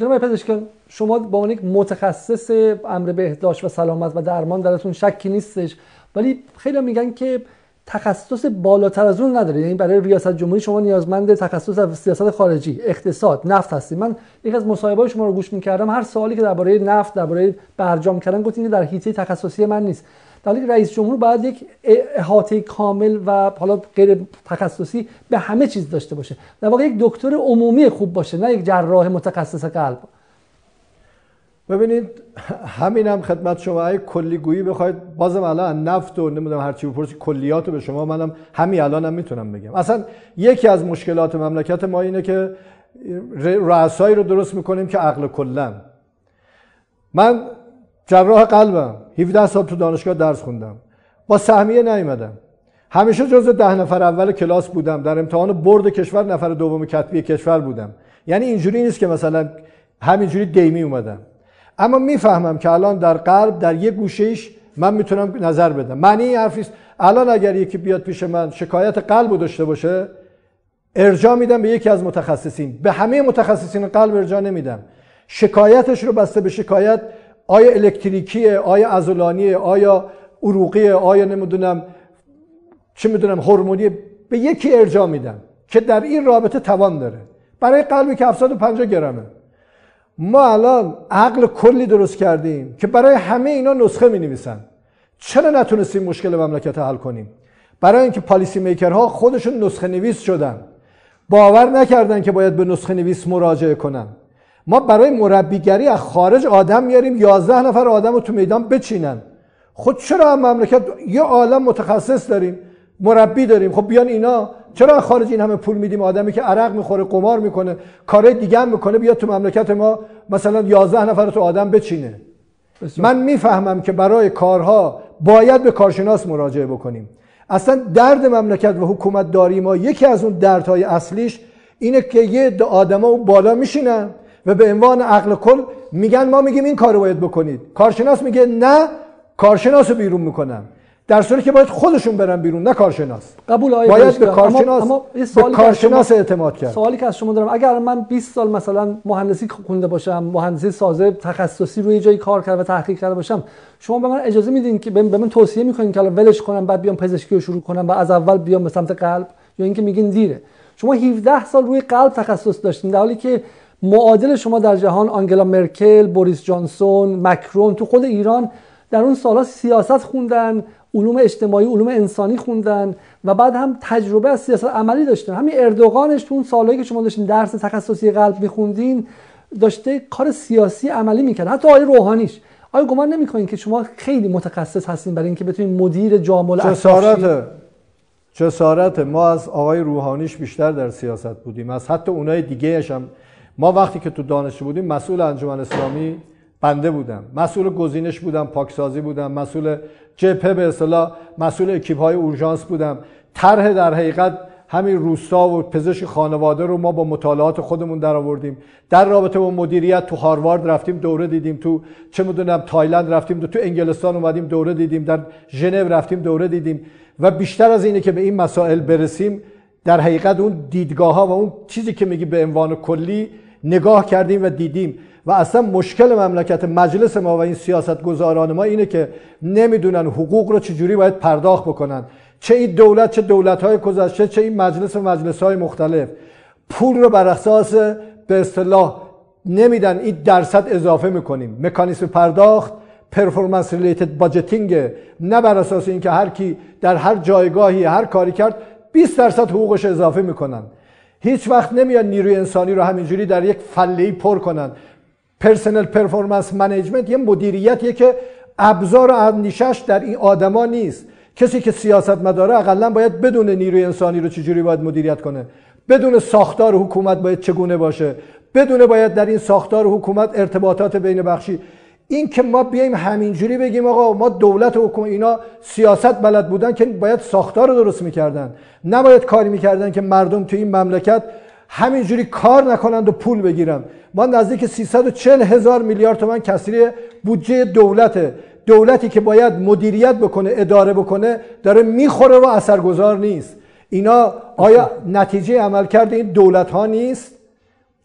جناب پزشکان شما با عنوان یک متخصص امر بهداشت و سلامت و درمان درتون شکی نیستش ولی خیلی میگن که تخصص بالاتر از اون نداره. یعنی برای ریاست جمهوری شما نیازمند تخصص سیاست خارجی اقتصاد نفت هستی من یکی از مصاحبه شما رو گوش می‌کردم. هر سوالی که درباره نفت درباره برجام کردن گفتین در حیطه تخصصی من نیست. در رئیس جمهور باید یک احاطه کامل و حالا غیر تخصصی به همه چیز داشته باشه. در واقع یک دکتر عمومی خوب باشه نه یک جراح متخصص قلب. ببینید همین هم خدمت شما. های کلی گویی بخواید بازم الان نفت و نمی‌دونم هر چی بپرسی کلیات رو به شما منم همین الانم هم می‌تونم بگم. اصلا یکی از مشکلات مملکت ما اینه که رؤسایی رو درست می‌کنیم که عقل کلن. من جراح قلبم 17 سال تو دانشگاه درس خوندم. با سهمیه نیومدم. همیشه جزو ده نفر اول کلاس بودم. در امتحان برد کشور نفر دوم کتبی کشور بودم. یعنی اینجوری نیست که مثلا همینجوری دیمی اومدم. اما می‌فهمم که الان در قلب در یک گوشهش من می‌تونم نظر بدم. معنی این حرفی الان اگر یکی بیاد پیش من شکایت قلب رو داشته باشه ارجاع میدم به یکی از متخصصین. به همه متخصصین قلب ارجاع نمیدم. شکایتش رو بسته به شکایت آیا الکتریکیه آیا عضلانیه آیا عروقیه آیا نمی‌دونم چه می‌دونم هورمونی به یکی ارجاع میدم که در این رابطه توان داره. برای قلبی که 750 گرمه. ما الان عقل کلی درست کردیم که برای همه اینا نسخه می نویسن چرا نتونستیم مشکل مملکت حل کنیم؟ برای اینکه پالیسی میکرها خودشون نسخه نویس شدن. باور نکردن که باید به نسخه نویس مراجعه کنن. ما برای مربیگری از خارج آدم میاریم 11 نفر آدم رو تو میدان بچینن. خود چرا هم مملکت یه عالم متخصص داریم مربی داریم. خب بیان اینا چرا خارج این همه پول میدیم؟ آدمی که عرق می‌خوره قمار می‌کنه کارهای دیگه هم می‌کنه بیاد تو مملکت ما مثلا 11 نفر تو آدم بچینه. من می‌فهمم که برای کارها باید به کارشناس مراجعه بکنیم. اصلا درد مملکت و حکومت داری ما یکی از اون دردهای اصلیش اینه که یه آدما اون بالا میشینن و به عنوان عقل کل میگن ما میگیم این کارو باید بکنید. کارشناس میگه نه کارشناس رو بیرون می‌کنم. در صورتی که باید خودشون برن بیرون نه کارشناس. قبول باید به کارشناس اما, اما به کارشناس اعتماد کرد. سوالی که از شما دارم. اگر من 20 سال مثلا مهندسی خونده باشم مهندسی سازه تخصصی روی جایی کار کرده و تحقیق کرده باشم شما به من اجازه میدین که به من توصیه می‌کنین که ولش کنم بعد بیام پزشکی رو شروع کنم و از اول بیام به سمت قلب؟ یا اینکه میگین دیره. شما 17 سال روی قلب تخصص داشتین در حالی که معادل شما در جهان آنگلا مرکل، بوریس جانسون، مکرون تو خود ایران در اون سالها سیاست خوندن علوم اجتماعی علوم انسانی خوندن و بعد هم تجربه از سیاست عملی داشتن. همین اردوغانش تو اون سالهایی که شما داشتین درس تخصصی قلب میخوندین داشته کار سیاسی عملی می‌کرد. حتی آقای روحانیش. آیا گمان نمی‌کنین که شما خیلی متخصص هستین برای اینکه بتونین مدیر جامعه جسارت جسارت ما از آقای روحانیش بیشتر در سیاست بودیم. از حتی اونای دیگه هم. ما وقتی که تو دانشجو بودیم مسئول انجمن اسلامی بنده بودم. مسئول گزینش بودم پاکسازی بودم. مسئول جبهه به اصطلاح مسئول اکیپ های اورژانس بودم. طرح در حقیقت همین روستا و پزشک خانواده رو ما با مطالعات خودمون در آوردیم. در رابطه با مدیریت تو هاروارد رفتیم دوره دیدیم. تو چه می‌دونم تایلند رفتیم. تو انگلستان اومدیم دوره دیدیم. در ژنو رفتیم دوره دیدیم. و بیشتر از اینه که به این مسائل برسیم در حقیقت اون دیدگاه ها و اون چیزی که میگی به عنوان کلی نگاه کردیم و دیدیم. و اصلا مشکل مملکت مجلس ما و این سیاست گذاران ما اینه که نمی‌دونن حقوق رو چجوری باید پرداخت بکنن. چه این دولت چه دولت های گذشته چه این مجلس و مجلس های مختلف. پول رو بر اساس به اصطلاح نمیدن این درصد اضافه می‌کنیم. مکانیسم پرداخت performance related budgeting نه بر اساس اینکه هر کی در هر جایگاهی هر کاری کرد 20 درصد حقوقش اضافه می‌کنن. هیچ وقت نمیاد نیروی انسانی رو همینجوری در یک فله پر کنن. personnel performance management یه مدیریتیه که ابزار اندیشش در این آدما نیست. کسی که سیاست مداره اقلا باید بدون نیروی انسانی رو چجوری باید مدیریت کنه؟ بدون ساختار حکومت باید چگونه باشه؟ بدون باید در این ساختار حکومت ارتباطات بین بخشی؟ این که ما بیایم همینجوری بگیم آقا ما دولت و حکومت اینا سیاست بلد بودن که باید ساختار رو درست می‌کردن. نباید کاری می‌کردن که مردم تو این مملکت همینجوری کار نکنند و پول بگیرن ما نزدیک 340 هزار میلیارد تومن کسری بودجه دولته. دولتی که باید مدیریت بکنه اداره بکنه داره می‌خوره و اثرگذار نیست. اینا آیا نتیجه عمل کرده این دولت ها نیست؟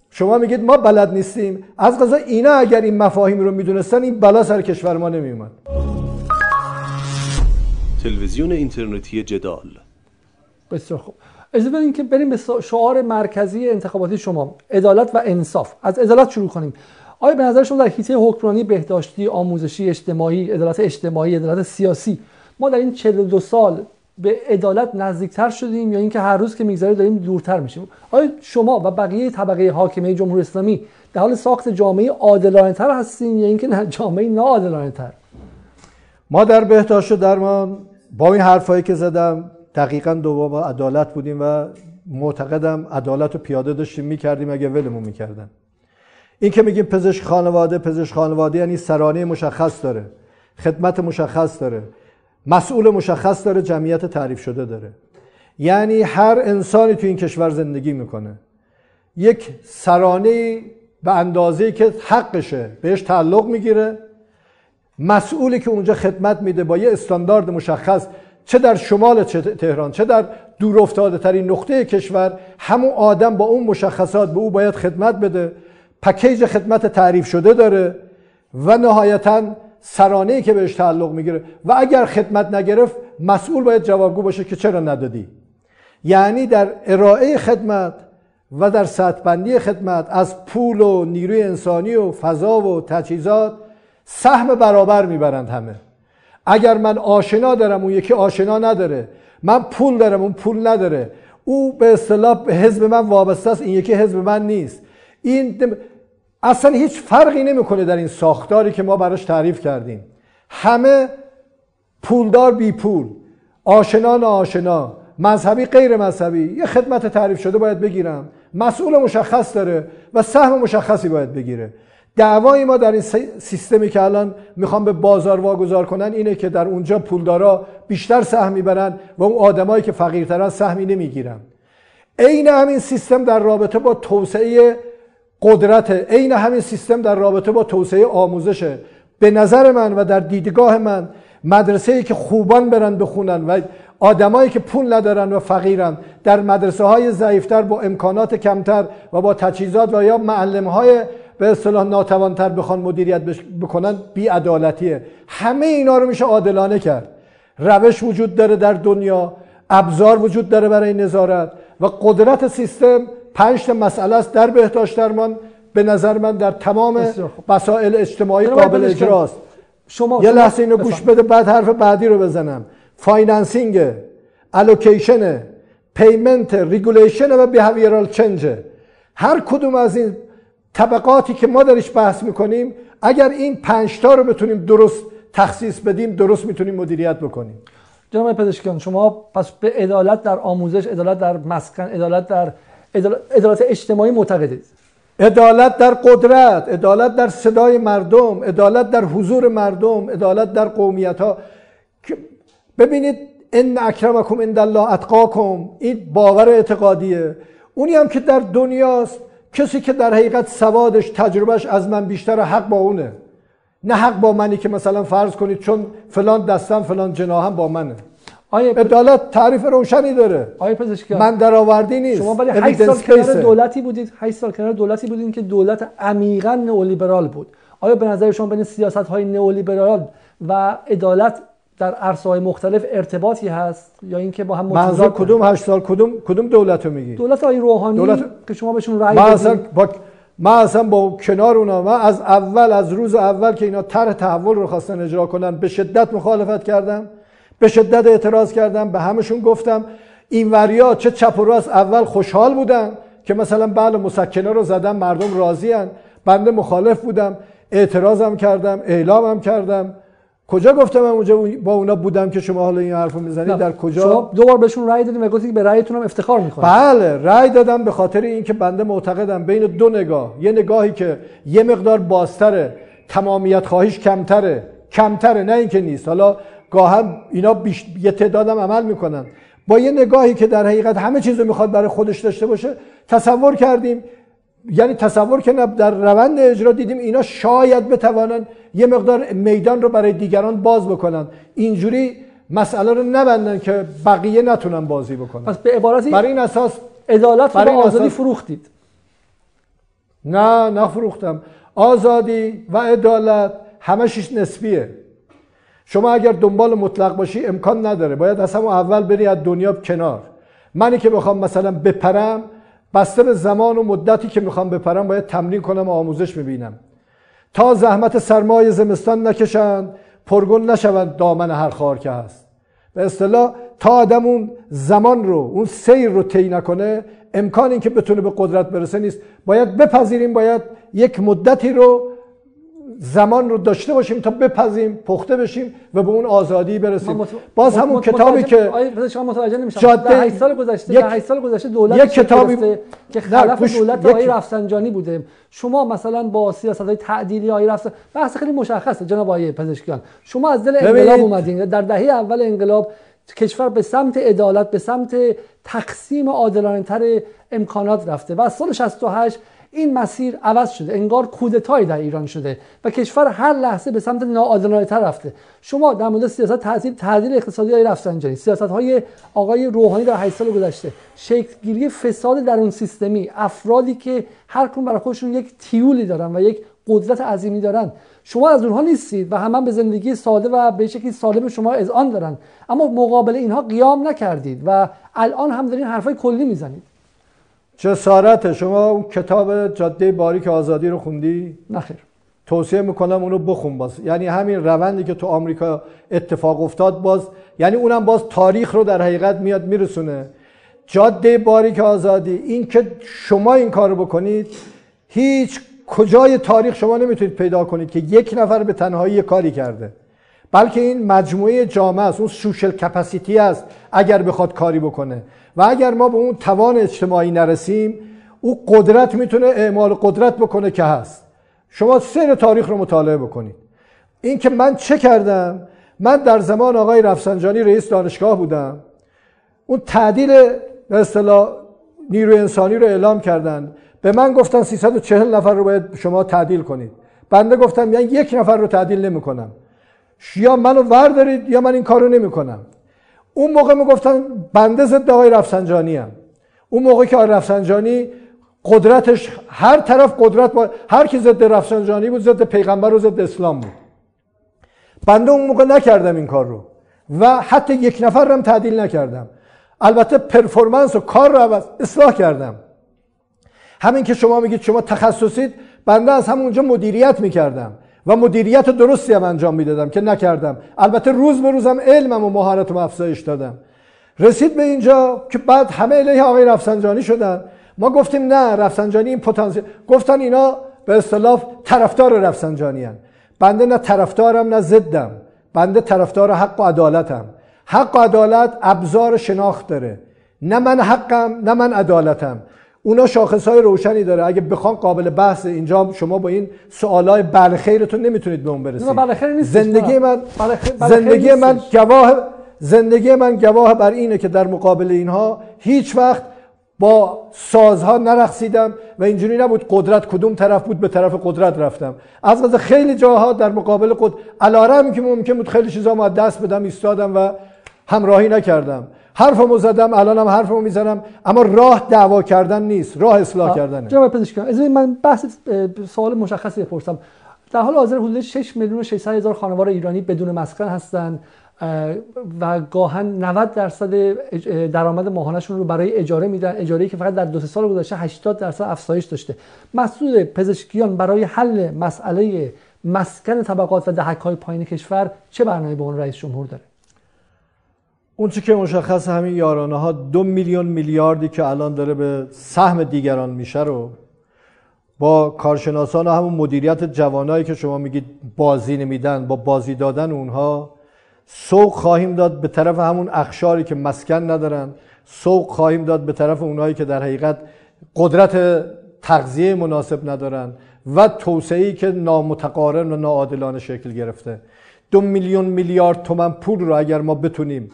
شما میگید ما بلد نیستیم. از قضا اینا اگر این مفاهیم رو می‌دونستن این بلا سر کشور ما نمیومد تلویزیون اینترنتی جدال. بسیار خوب. اجازه بدین که بریم به شعار مرکزی انتخاباتی شما عدالت و انصاف. از عدالت شروع کنیم. آیا به نظر شما در حیطه حکمرانی بهداشتی آموزشی اجتماعی عدالت اجتماعی عدالت سیاسی ما در این 42 سال به عدالت نزدیکتر شدیم یا اینکه هر روز که میگذره داریم دورتر میشیم؟ آیا شما و بقیه طبقه حاکمه جمهوری اسلامی در حال ساخت جامعه عادلانه تر هستیم یا اینکه جامعه ناعادلانه تر ما در بهداشت و درمان با این حرفایی که زدم دقیقا دوباره عدالت بودیم و معتقدم عدالت رو پیاده داشتیم می‌کردیم اگه ولمون می‌کردن. این که میگیم پزشک خانواده پزشک خانواده یعنی سرانه مشخص داره خدمت مشخص داره مسئول مشخص داره جمعیت تعریف شده داره. یعنی هر انسانی تو این کشور زندگی می‌کنه. یک سرانه به اندازه که حقشه بهش تعلق می‌گیره. مسئولی که اونجا خدمت میده با یه استاندارد مشخص چه در شمال تهران چه در دور افتاده ترین نقطه کشور همون آدم با اون مشخصات به او باید خدمت بده. پکیج خدمت تعریف شده داره و نهایتا سرانه که بهش تعلق می‌گیره. و اگر خدمت نگرفت مسئول باید جوابگو باشه که چرا ندادی. یعنی در ارائه خدمت و در سطح خدمت از پول و نیروی انسانی و فضا و تجهیزات سهم برابر می‌برند همه. اگر من آشنا دارم اون یکی آشنا نداره. من پول دارم اون پول نداره. او به اصطلاح حزب من وابسته است این یکی حزب من نیست. این اصلا هیچ فرقی نمی‌کنه در این ساختاری که ما براش تعریف کردیم. همه پولدار بی پول. آشنا آشنا مذهبی غیر مذهبی. یه خدمت تعریف شده باید بگیرم. مسئول مشخص داره و سهم مشخصی باید بگیره. دعوای ما در این سیستمی که الان می‌خوام به بازار واگذار کنن اینه که در اونجا پولدارا بیشتر سهم می‌برن و اون آدمایی که فقیرترن سهمی نمی‌گیرن. عین همین سیستم در رابطه با توسعه قدرت عین همین سیستم در رابطه با توسعه آموزشه. به نظر من و در دیدگاه من مدرسه ای که خوبان برن بخونن و آدمایی که پول ندارن و فقیرن در مدرسه های ضعیفتر با امکانات کمتر و با تجهیزات و یا معلم های به اصطلاح ناتوانتر بخوان مدیریت بکنن بی عدالتیه همه اینا رو میشه عادلانه کرد. روش وجود داره در دنیا ابزار وجود داره برای نظارت و قدرت سیستم پنج تا مسئله است. در بهداشت درمان به نظر من در تمام مسائل اجتماعی قابل اجراست. شما یه لحظه اینو گوش بده بعد حرف بعدی رو بزنم. financing allocation payment regulation و behavioral change هر کدوم از این طبقاتی که ما درش بحث می‌کنیم اگر این پنج تا رو بتونیم درست تخصیص بدیم درست می‌تونیم مدیریت بکنیم. جناب پزشکیان شما پس به عدالت در آموزش عدالت در مسکن عدالت در عدالت اجتماعی معتقدید؟ عدالت در قدرت عدالت در صدای مردم عدالت در حضور مردم عدالت در قومیت ها ببینید ان اکرمکم عند الله اتقاکم. این باور اعتقادیه. اونی هم که در دنیاست کسی که در حقیقت سوادش تجربهش از من بیشتر حق با اونه. نه حق با منی که مثلا فرض کنید چون فلان دستم فلان جناهم با منه. آیا عدالت تعریف روشنی داره. آیا پزشکی من درآوردی نیست. شما ولی 8 سال کنار دولتی بودید. 8 سال کنار دولتی بودید که دولت عمیقا نئولیبرال بود. آیا به نظر شما بین سیاست های نئولیبرال و عدالت در عرصه های مختلف ارتباطی هست یا اینکه با هم منظور کدوم 8 سال کدوم کدوم دولت رو میگی؟ دولت های روحانی دولت... که شما بهشون رأی من اصلا با من اصلا با کنار اونا من از اول از روز اول که اینا طرح تحول رو خواستن اجرا کنن به شدت مخالفت کردم. به شدت اعتراض کردم. به همشون گفتم. این وریا چه چپ و راست اول خوشحال بودن که مثلا بله مسکنه رو زدم مردم راضی. بنده مخالف بودم. اعتراضم کردم اعلامم کردم. کجا گفتم من اونجا با اونا بودم که شما حالا این حرفو می‌زنید؟ در کجا؟ شما دوبار بهشون رأی دادیم و گفتید به رأیتون هم افتخار می‌کنید بله رأی دادم به خاطر اینکه بنده معتقدم بین دو نگاه یه نگاهی که یه مقدار بازتره تمامیت خواهیش کمتره. کمتره نه اینکه نیست. حالا گاهم اینا بیش... یه تعدادم عمل می‌کنن. با یه نگاهی که در حقیقت همه چیز رو می‌خواد برای خودش داشته باشه تصور کردیم یعنی تصور که در روند اجرا دیدیم اینا شاید بتوانن یه مقدار میدان رو برای دیگران باز بکنن اینجوری مسئله رو نبندن که بقیه نتونن بازی بکنن. پس به عبارتی برای این اساس عدالت رو آزادی فروختید. نه نفروختم. آزادی و عدالت همشش نسبیه. شما اگر دنبال مطلق باشی امکان نداره. باید از همون اول بری از دنیا کنار. منی که بخوام مثلا بپرم بسته به زمان و مدتی که می‌خوام بپرم باید تمرین کنم و آموزش می‌بینم. تا زحمت سرمایه زمستان نکشند پرگل نشوند دامن هر خار که هست. به اصطلاح تا آدم اون زمان رو اون سیر رو طی نکنه امکان که بتونه به قدرت برسه نیست. باید بپذیریم باید یک مدتی رو زمان رو داشته باشیم تا بپذیم پخته بشیم و به اون آزادی برسیم. مت... باز همون مت... کتابی که شما متوجه نمیشم. جاده 8 سال گذشته یک... 8 سال گذشته دولت یک کتابی که خلاف دولت آقای رفسنجانی بوده. شما مثلا با سیاست های تعدیلی آقای رفسن بحث خیلی مشخصه جناب آقای پزشکیان. شما از دل انقلاب اومدین. در دهه اول انقلاب کشور به سمت عدالت به سمت تقسیم عادلانه تر امکانات رفته و از سال 68 این مسیر عوض شده انگار کودتایی در ایران شده و کشور هر لحظه به سمت ناعادلانه تر رفته. شما در مورد سیاست تعدیل تعدیل اقتصادی های رفسنجانی سیاست های آقای روحانی در 8 سال گذشته شکل گیری فساد در اون سیستمی افرادی که هر کدوم برای خودشون یک تیولی دارن و یک قدرت عظیمی دارن. شما از اونها نیستید و هم به زندگی ساده و به شکلی سالم شما اذعان دارن. اما مقابل اینها قیام نکردید و الان هم دارین حرفای کلی می‌زنید. جسارت شما اون کتاب جاده باریک آزادی رو خوندی؟ نخیر توصیه می‌کنم اونو بخون باز. یعنی همین روندی که تو آمریکا اتفاق افتاد باز یعنی اونم باز تاریخ رو در حقیقت میاد میرسونه. جاده باریک آزادی این که شما این کارو بکنید هیچ کجای تاریخ شما نمی‌تونید پیدا کنید که یک نفر به تنهایی کاری کرده. بلکه این مجموعه جامعه است اون سوشل کپاسیتی است اگر بخواد کاری بکنه. و اگر ما به اون توان اجتماعی نرسیم او قدرت می‌تونه اعمال قدرت بکنه که هست. شما سیر تاریخ رو مطالعه بکنید. این که من چه کردم؟ من در زمان آقای رفسنجانی رئیس دانشگاه بودم. اون تعدیل به اصطلاح نیروی انسانی رو اعلام کردن. به من گفتن 340 نفر رو باید شما تعدیل کنید. بنده گفتم یعنی یک نفر رو تعدیل نمی‌کنم. یا منو وردارید یا من این کارو نمی‌کنم. اون موقع می‌گفتن بنده ضد آقای رفسنجانی هم. اون موقع که آقای رفسنجانی قدرتش هر طرف قدرت با هر کی ضد رفسنجانی بود ضد پیغمبر و ضد اسلام بود. بنده اون موقع نکردم این کار رو. و حتی یک نفر هم تعدیل نکردم. البته پرفورمنس و کار رو عوض اصلاح کردم. همین که شما میگید شما تخصصید بنده از همونجا مدیریت می‌کردم. و مدیریت درستی هم انجام می‌دادم که نکردم. البته روز به روزم علمم و مهارتم افزایش دادم. رسید به اینجا که بعد همه علیه آقای رفسنجانی شدن. ما گفتیم نه رفسنجانی این پتانسیل گفتن اینا به اصطلاح طرفدار رفسنجانی هن. بنده نه طرفدارم نه ضدم. بنده طرفدار حق و عدالتم. حق و عدالت ابزار شناخت داره. نه من حقم نه من عدالتم. اونا شاخص های روشنی داره. اگه بخوام قابل بحث اینجا شما با این سوالای بله خیرتون نمی‌تونید به اون برسید. زندگی من زندگی من گواه زندگی من گواه بر اینه که در مقابل اینها هیچ وقت با سازها نرقصیدم و اینجوری نبود قدرت کدوم طرف بود به طرف قدرت رفتم. از غذا خیلی جاها در مقابل قد علارم که ممکن بود خیلی چیزا ما دست بدم ایستادم و همراهی نکردم. حرفمو زدم الانم حرفمو می‌زنم اما راه دعوا کردن نیست راه اصلاح کردنه. جناب پزشکان از من بحث سوال مشخصی بپرسم. در حال حاضر حدود 6 میلیون و 600 هزار خانوار ایرانی بدون مسکن هستند و گاهن 90 درصد درآمد ماهانهشون رو برای اجاره میدن اجاره که فقط در دو سال گذشته 80 درصد افزایش داشته. مسئول پزشکیان برای حل مسئله مسکن طبقات و دهک های پایین کشور چه برنامه‌ای به اون رئیس جمهور داره؟ اون که مشخص همین یارانه ها دو میلیون میلیاردی که الان داره به سهم دیگران میشه رو با کارشناسان و همون مدیریت جوانایی که شما میگید بازی نمیدن با بازی دادن اونها سوق خواهیم داد به طرف همون اخشاری که مسکن ندارن سوق خواهیم داد به طرف اونهایی که در حقیقت قدرت تغذیه مناسب ندارن و توسعه‌ای که نامتقارن و ناعادلانه شکل گرفته. دو میلیون میلیارد تومن پول رو اگر ما بتونیم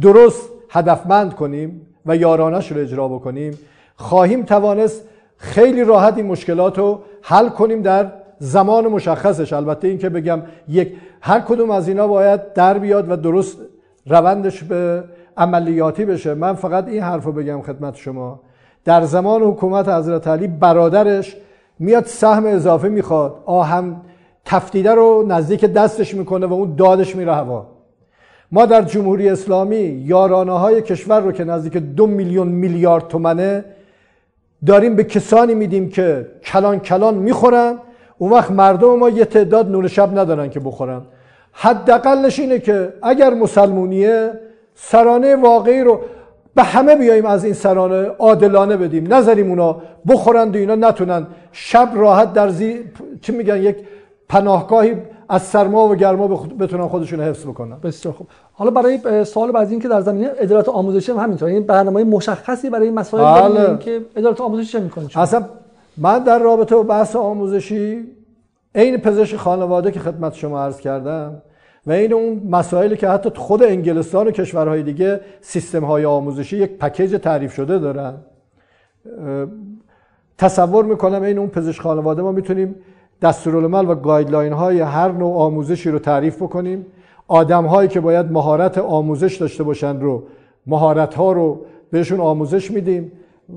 درست هدفمند کنیم و یارانش رو اجرا بکنیم خواهیم توانست خیلی راحت این مشکلات رو حل کنیم در زمان مشخصش. البته این که بگم یک هر کدوم از اینا باید در بیاد و درست روندش به عملیاتی بشه. من فقط این حرف رو بگم خدمت شما. در زمان حکومت حضرت علی برادرش میاد سهم اضافه می‌خواد آهم تفتیده رو نزدیک دستش می‌کنه و اون دادش میره هوا. ما در جمهوری اسلامی یارانه های کشور رو که نزدیک دو میلیون میلیارد تومنه داریم به کسانی میدیم که کلان کلان می‌خورن اون وقت مردم ما یه تعداد نون شب ندارن که بخورن. حداقلش اینه که اگر مسلمونیه سرانه واقعی رو به همه بیاییم از این سرانه عادلانه بدیم. نذاریم اونا بخورند و اینا نتونن. شب راحت در زی چی میگن یک پناهگاهی از سرما و گرما بتونن خودشون حفظ بکنن. بسیار خوب. حالا برای سوال بعد این که در زمینه ادارات آموزشی هم همینطور این برنامه مشخصی برای این مسائل بله. که ادارات آموزشی چه می‌کنه اصلا من در رابطه با بحث آموزشی عین پزشک خانواده که خدمت شما عرض کردم و این اون مسائلی که حتی خود انگلستان و کشورهای دیگه سیستم های آموزشی یک پکیج تعریف شده دارن. تصور می‌کنم این اون پزشک خانواده ما می‌تونیم دستورالعمل و گایدلاین های هر نوع آموزشی رو تعریف بکنیم. آدم هایی که باید مهارت آموزش داشته باشن رو مهارت ها رو بهشون آموزش میدیم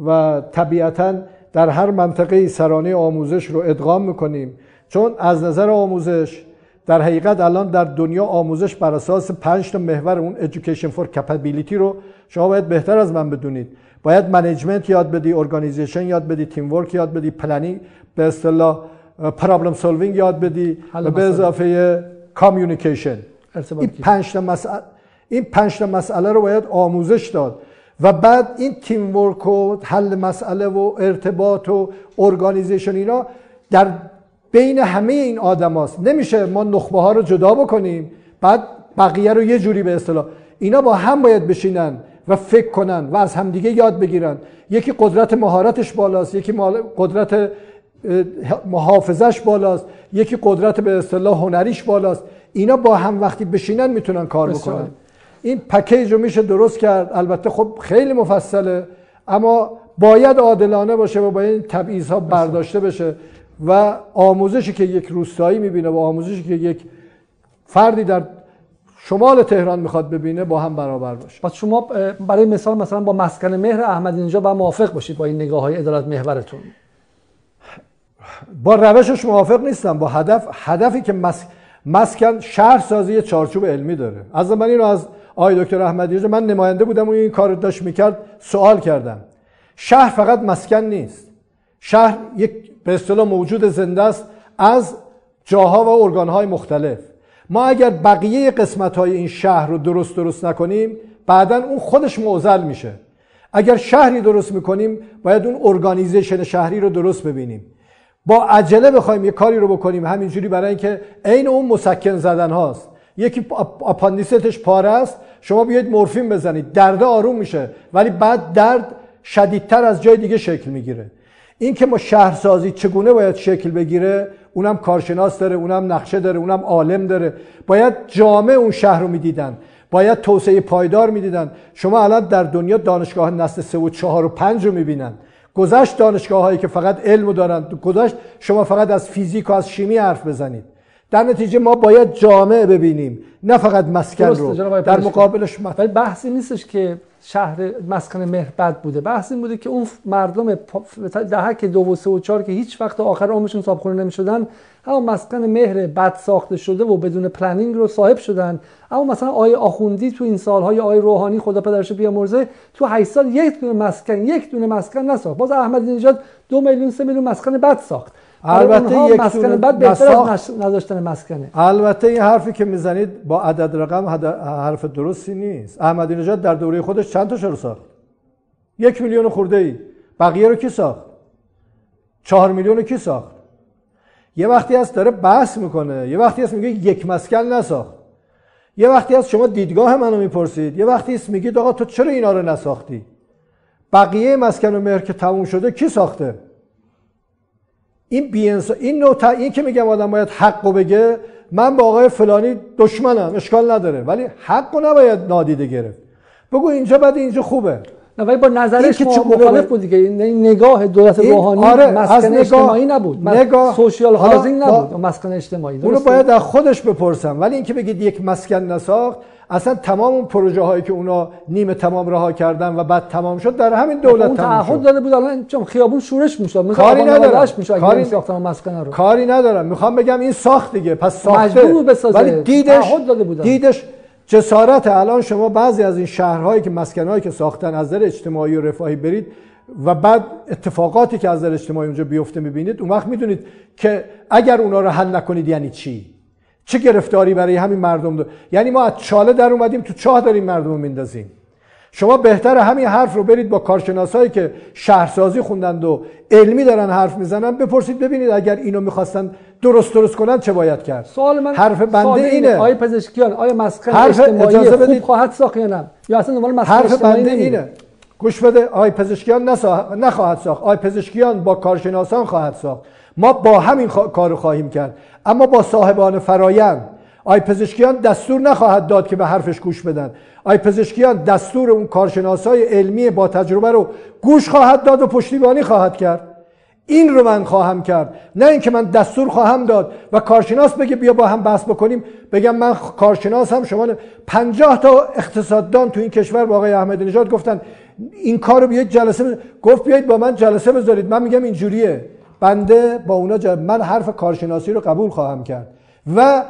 و طبیعتا در هر منطقه سرانه آموزش رو ادغام می‌کنیم. چون از نظر آموزش در حقیقت الان در دنیا آموزش بر اساس پنج تا محور اون education for capability رو شما باید بهتر از من بدونید. باید management یاد بدی organization یاد بدی team work یاد بدی planning به اصطلاح problem solving یاد بدی و به اضافه communication این پنج تا مسئله این پنج تا مسئله رو باید آموزش داد. و بعد این team work و حل مسئله و ارتباط و organization اینا در بین همه این آدم نمیشه ما نخبه ها رو جدا بکنیم بعد بقیه رو یه جوری به اصطلاح. اینا با هم باید بشینن و فکر کنن و از همدیگه یاد بگیرن. یکی قدرت مهارتش بالاست یکی قدرت محافظش بالاست یکی قدرت به اصطلاح هنریش بالاست. اینا با هم وقتی بشینن می‌تونن کار بکنن. این پکیج رو میشه درست کرد. البته خب خیلی مفصله اما باید عادلانه باشه و باید این تبعیض ها برداشته بشه و آموزشی که یک روستایی می‌بینه و آموزشی که یک فردی در شمال تهران می‌خواد ببینه با هم برابر باشه. پس شما برای مثال مثلا با مسکن مهر احمد اینجا با موافق باشید با این نگاه های ادالت محورتون. با روشش موافق نیستم با هدف هدفی که مسکن شهر سازی چارچوب علمی داره. از من اینو از آقای دکتر احمدی من نماینده بودم و این کار داشت می‌کرد سوال کردم. شهر فقط مسکن نیست. شهر یک به اصطلاح موجود زنده است از جاها و ارگانهای مختلف. ما اگر بقیه قسمت های این شهر رو درست درست نکنیم بعدا اون خودش معضل میشه. اگر شهری درست می‌کنیم باید اون ارگانیزیشن شهری رو درست ببینیم. با عجله بخوایم یه کاری رو بکنیم. همینجوری برای اینکه عین اون مسکن زدن هاست. یکی آپاندیستش پاره است. شما بیاید مورفین بزنید. درد آروم میشه. ولی بعد درد شدیدتر از جای دیگه شکل می‌گیره. این که ما شهرسازی چگونه باید شکل بگیره اونم کارشناس داره اونم نقشه داره اونم عالم داره. باید جامعه اون شهر رو می‌دیدن. باید توسعه پایدار می‌دیدن. شما الان در دنیا دانشگاه نسل سه و چهار و پنج رو می‌بینن. گذشت دانشگاه هایی که فقط علم دارن. گذشت شما فقط از فیزیک و از شیمی حرف بزنید. در نتیجه ما باید جامعه ببینیم نه فقط مسکن رو. در مقابلش ولی بحثی نیستش که شهر مسکن مهر بد بوده. بحث این بوده که اون مردم دهک دو و سه و چهار که هیچ وقت آخر عمرشون صابخونه نمی‌شدن اما مسکن مهر بد ساخته شده و بدون پلنینگ رو صاحب شدن. اما مثلا آیه آخوندی تو این سالهای آیه روحانی خدا پدرش بیامرزه تو 8 سال یک دونه مسکن یک دونه مسکن نساخت. باز احمدی نژاد دو میلیون سه میلیون مسکن بد ساخت. البته یک مسکن بعد بهتر از نداشتن مسکنه. البته این حرفی که می‌زنید با عدد رقم حرف درستی نیست. احمدی نژاد در دوره خودش چند تا رو ساخت؟ یک میلیون خورده ای بقیه رو کی ساخت؟ چهار میلیون رو کی ساخت؟ یه وقتی هست داره بحث می‌کنه یه وقتی هست میگه یک مسکن نساخت. یه وقتی هست شما دیدگاه منو می‌پرسید یه وقتی هست میگید آقا تو چرا اینا رو نساختی؟ بقیه مسکن و مهر که تموم شده کی ساخته؟ این بینس این نوع این که میگم آدم باید حقو بگه من با آقای فلانی دشمنم اشکال نداره. ولی حقو نباید نادیده گرفت. بگو اینجا بعد اینجا خوبه. نه ولی با نظرش که مخالف بود دیگه. این نگاه دولت روحانی آره مسکن اجتماعی نبود. نگاه سوشیال هاوزینگ نبود مسکن اجتماعی. اونو باید از خودش بپرسم. ولی اینکه بگید یک مسکن نساخت اصلا تمام اون پروژه هایی که اونا نیمه تمام رها کردن و بعد تمام شد در همین دولت اون تمام شد. داده بود الان چون خیابون شورش می‌شد. کاری ندارم. کاری ساختن مسکن رو. کاری ندارم. می‌خوام بگم این ساخت دیگه پس ساخته. ولی دیدش دیدش جسارت الان شما بعضی از این شهرهایی که مسکنهایی که ساختن از نظر اجتماعی و رفاهی برید و بعد اتفاقاتی که از نظر اجتماعی اونجا بیفته می‌بینید اون وقت می‌دونید که اگر اونا رو حل نکنید یعنی چی چه گرفتاری برای همین مردم دو؟ یعنی ما از چاله در اومدیم تو چاه داریم مردم رو میندازیم شما بهتر همین حرف رو برید با کارشناسایی که شهرسازی خوندند و علمی دارن حرف می‌زنن بپرسید ببینید اگر اینو می‌خواستن درست درست کنن چه باید کرد؟ سوال من حرف بنده اینه. آیا پزشکیان آیا مسکن حرف اجتماعی اجازه خوب خواهد ساخت یا نه؟ یا اصلا دنبال مسکن حرف بنده اینه. گوش بده. آی پزشکیان نخواهد ساخت. آی پزشکیان با کارشناسان خواهد ساخت. ما با همین خوا... کارو خواهیم کرد. اما با صاحبان فرایند. آی پزشکیان دستور نخواهد داد که به حرفش گوش بدن. آی پزشکیان دستور اون کارشناسای علمی با تجربه رو گوش خواهد داد و پشتیبانی خواهد کرد. این رو من خواهم کرد. نه اینکه من دستور خواهم داد و کارشناس بگه بیا با هم بحث بکنیم. بگم من کارشناس هم شما 50 تا اقتصاددان تو این کشور با آقای احمدی نژاد گفتن این کار رو بیاید جلسه گفت بیایید با من جلسه بذارید. من میگم اینجوریه. بنده با اونا جا... من حرف کارشناسی رو قبول خواهم کرد. و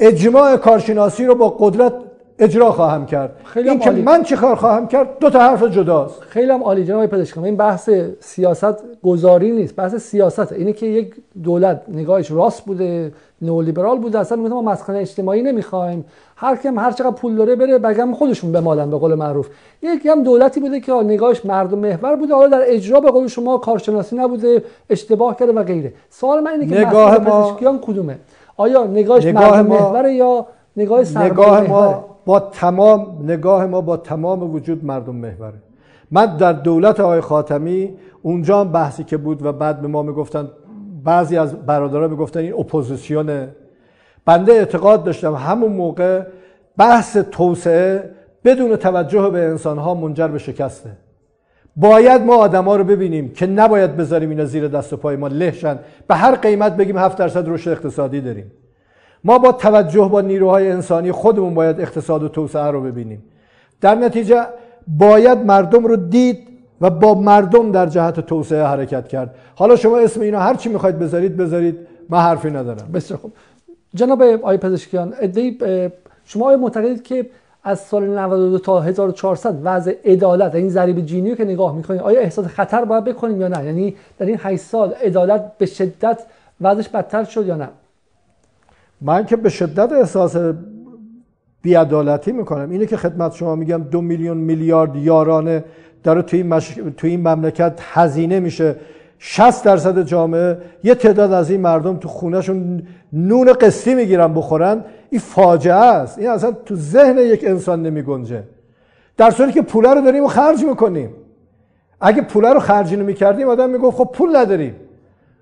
اجماع کارشناسی رو با قدرت اجرا خواهم کرد. خیلی این که من چه کار خواهم کرد؟ دو تا حرف جداست. خیلی هم عالی جناب پزشکان. این بحث سیاست گذاری نیست بحث سیاست اینه که یک دولت نگاهش راست بوده نئولیبرال بوده اصلا میگه ما مسکن اجتماعی نمی‌خوایم. هر کم هر چقدر پول داره بره بگم خودشون بمالن به قول معروف. یکی هم دولتی بوده که نگاهش مردم محور بوده حالا در اجرا به قول شما کارشناسی نبوده اشتباه کرده و غیره. سوال من اینه که نگاه ما کدومه؟ آیا نگاهش نگاه مردم ما... محور یا نگاه نگاه ما با تمام نگاه ما با تمام وجود مردم محوره. من در دولت آقای خاتمی اونجا هم بحثی که بود و بعد به ما می‌گفتن بعضی از برادرها می‌گفتن این اپوزیسیونه. بنده اعتقاد داشتم همون موقع بحث توسعه بدون توجه به انسانها منجر به شکسته. باید ما آدما رو ببینیم که نباید بذاریم اینا زیر دست و پای ما لهشن. به هر قیمت بگیم 7 درصد رشد اقتصادی داریم. ما با توجه با نیروهای انسانی خودمون باید اقتصاد و توسعه رو ببینیم. در نتیجه باید مردم رو دید و با مردم در جهت توسعه حرکت کرد. حالا شما اسم اینا هر چی می‌خواید بذارید بذارید. من حرفی ندارم. بسیار خوب. جناب آقای پزشکیان شما آیا معتقدید که از سال 92 تا 1400 وضع عدالت این ضریب جینی رو که نگاه می‌کنید آیا احساس خطر باید بکنیم یا نه؟ یعنی در این 8 سال عدالت به شدت وضعش بدتر شد یا نه؟ من که به شدت احساس بیعدالتی می‌کنم. اینه که خدمت شما میگم دو میلیون میلیارد یارانه داره توی مش... توی این مملکت هزینه میشه. 60 درصد جامعه یه تعداد از این مردم تو خونهشون نون قسطی می‌گیرن بخورن. این فاجعه است. این اصلا تو ذهن یک انسان نمیگنجه. در صورتی که پوله رو داریم و خرج می‌کنیم. اگه پوله رو خرج نمی‌کردیم آدم می‌گفت خب پول نداریم.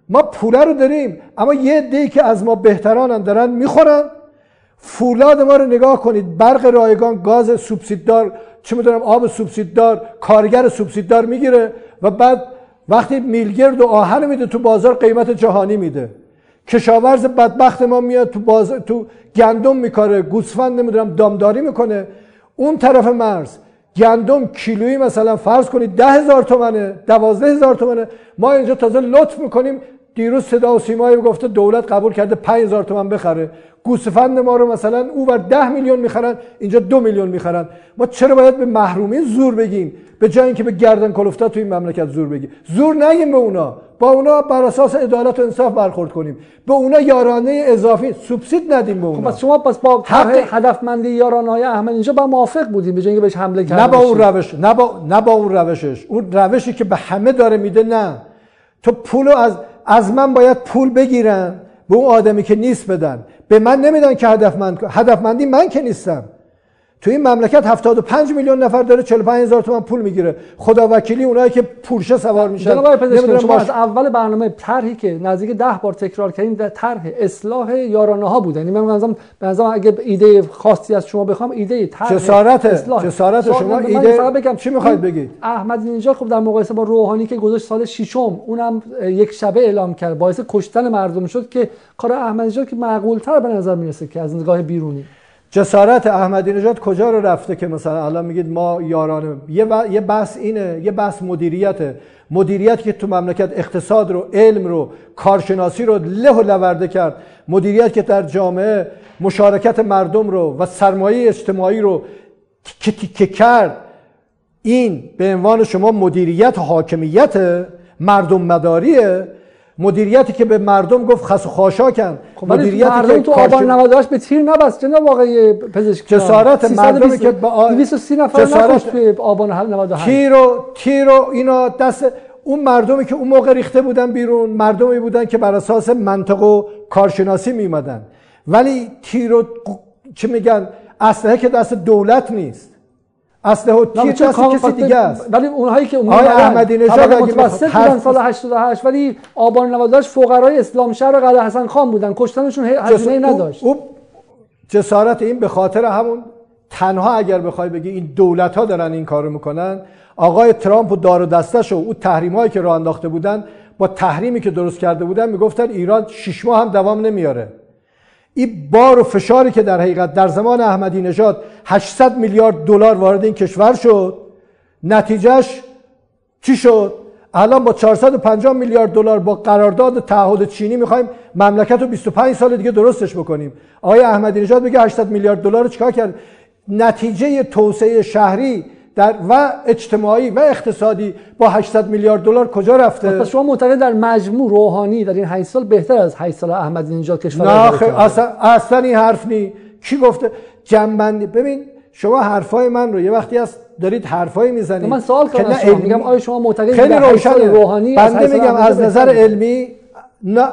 ما پوله رو داریم اما یه دی که از ما بهترانن دارن می‌خورن. فولاد ما رو نگاه کنید برق رایگان گاز سوبسیددار چه می‌دونم آب سوبسیددار کارگر سوبسیددار می‌گیره و بعد وقتی میلگرد و آهن میده تو بازار قیمت جهانی میده. کشاورز بدبخت ما میاد تو بازار تو گندم میکاره گوسفند نمی‌دونم دامداری می‌کنه. اون طرف مرز گندم کیلویی مثلا فرض کنید ده هزار تومنه دوازده هزار تومنه. ما اینجا تازه لطف می‌کنیم دیروز صدا و سیمایی گفته دولت قبول کرده 5000 تومان بخره. گوسفند ما رو مثلا او بر 10 میلیون می‌خرن اینجا دو میلیون می‌خرن. ما چرا باید به محرومین زور بگیم؟ به جای اینکه به گردن کلفتا تو این مملکت زور بگیم. زور نگیم به اونا. با اونا بر اساس عدالت و انصاف برخورد کنیم. به اونا یارانه اضافی سوبسید ندیم به اونا. خب شما پس با حق هدفمندی یارانه های احمد اینجا با موافق بودیم به جای بهش حمله کردیم نه با اون روش نه با نه با اون روشش. اون روشی که به همه داره میده نه. تو پولو از از من باید پول بگیرن به اون آدمی که نیست بدن. به من نمیدن که هدفمند هدفمندی من که نیستم. تو این مملکت 75 میلیون نفر داره 45 هزار تومان پول می‌گیره. خدا وکیلی اونایی که پورشه سوار میشن. جناب شما از اول برنامه طرحی که نزدیک ده بار تکرار کردین طرح اصلاح یارانه ها بود. یعنی من منظورم به نظرم اگه ایده خاصی از شما بخوام ایده طرح جسارت اصلاح. جسارت شما ایده بگم چی می‌خواید بگید؟ احمد نژاد خب در مقایسه با روحانی که گذاشت سال ششم اونم یک شبه اعلام کرد. باعث کشتن مردم شد که کار احمد نژاد که معقول تر به نظر می‌رسه که از نگاه بیرونی. جسارت احمدی نژاد کجا رو رفته که مثلا الان میگید ما یارانه یه بحث اینه یه بحث مدیریته. مدیریت که تو مملکت اقتصاد رو علم رو کارشناسی رو له و لورده کرد. مدیریت که در جامعه مشارکت مردم رو و سرمایه اجتماعی رو که کرد. این به عنوان شما مدیریت حاکمیت مردم مداریه. مدیریتی که به مردم گفت خس و خاشاکن. خب مدیریتی مردم که تو آبان 98 به تیر نبست جناب واقعی پزشک جسارت مردمی که با 230 نفر نکشت به آبان 98 تیر و تیر و اینا دست اون مردمی که اون موقع ریخته بودن بیرون مردمی بودن که بر اساس منطق و کارشناسی میمدن ولی تیر و چه میگن؟ اسلحه که دست دولت نیست. تیر دست کسی دیگه است. ولی اونهایی که اون آقای احمدی نژاد متوسط بودن سال 88 ولی آبان 98 فقرای اسلام شهر و قلعه حسن خان بودن. کشتنشون هزینه نداشت. او جسارت این به خاطر همون تنها اگر بخوای بگی این دولت ها دارن این کارو می‌کنن آقای ترامپ و دار و دستش و او تحریم هایی که راه انداخته بودن با تحریمی که درست کرده بودن می‌گفتن ایران شش ماه هم دوام نمیاره. این بار و فشاری که در حقیقت در زمان احمدی نژاد 800 میلیارد دلار وارد این کشور شد نتیجهش چی شد؟ الان با 450 میلیارد دلار با قرارداد تعهد چینی می‌خوایم مملکت رو 25 سال دیگه درستش بکنیم. آقای احمدی نژاد میگه 800 میلیارد دلار چیکار کرد؟ نتیجه توسعه شهری در و اجتماعی و اقتصادی با 800 میلیارد دلار کجا رفته؟ پس شما معتقد در مجموع روحانی در این 8 سال بهتر از 8 سال احمدی نژاد کشور نه اصلا اصلا این حرف نی کی گفته؟ جنبندی ببین شما حرفای من رو یه وقتی از دارید حرفایی می‌زنید. من سوال کنم شما. میگم آیا شما معتقد خیلی روشن روحانی بنده میگم از نظر علمی نه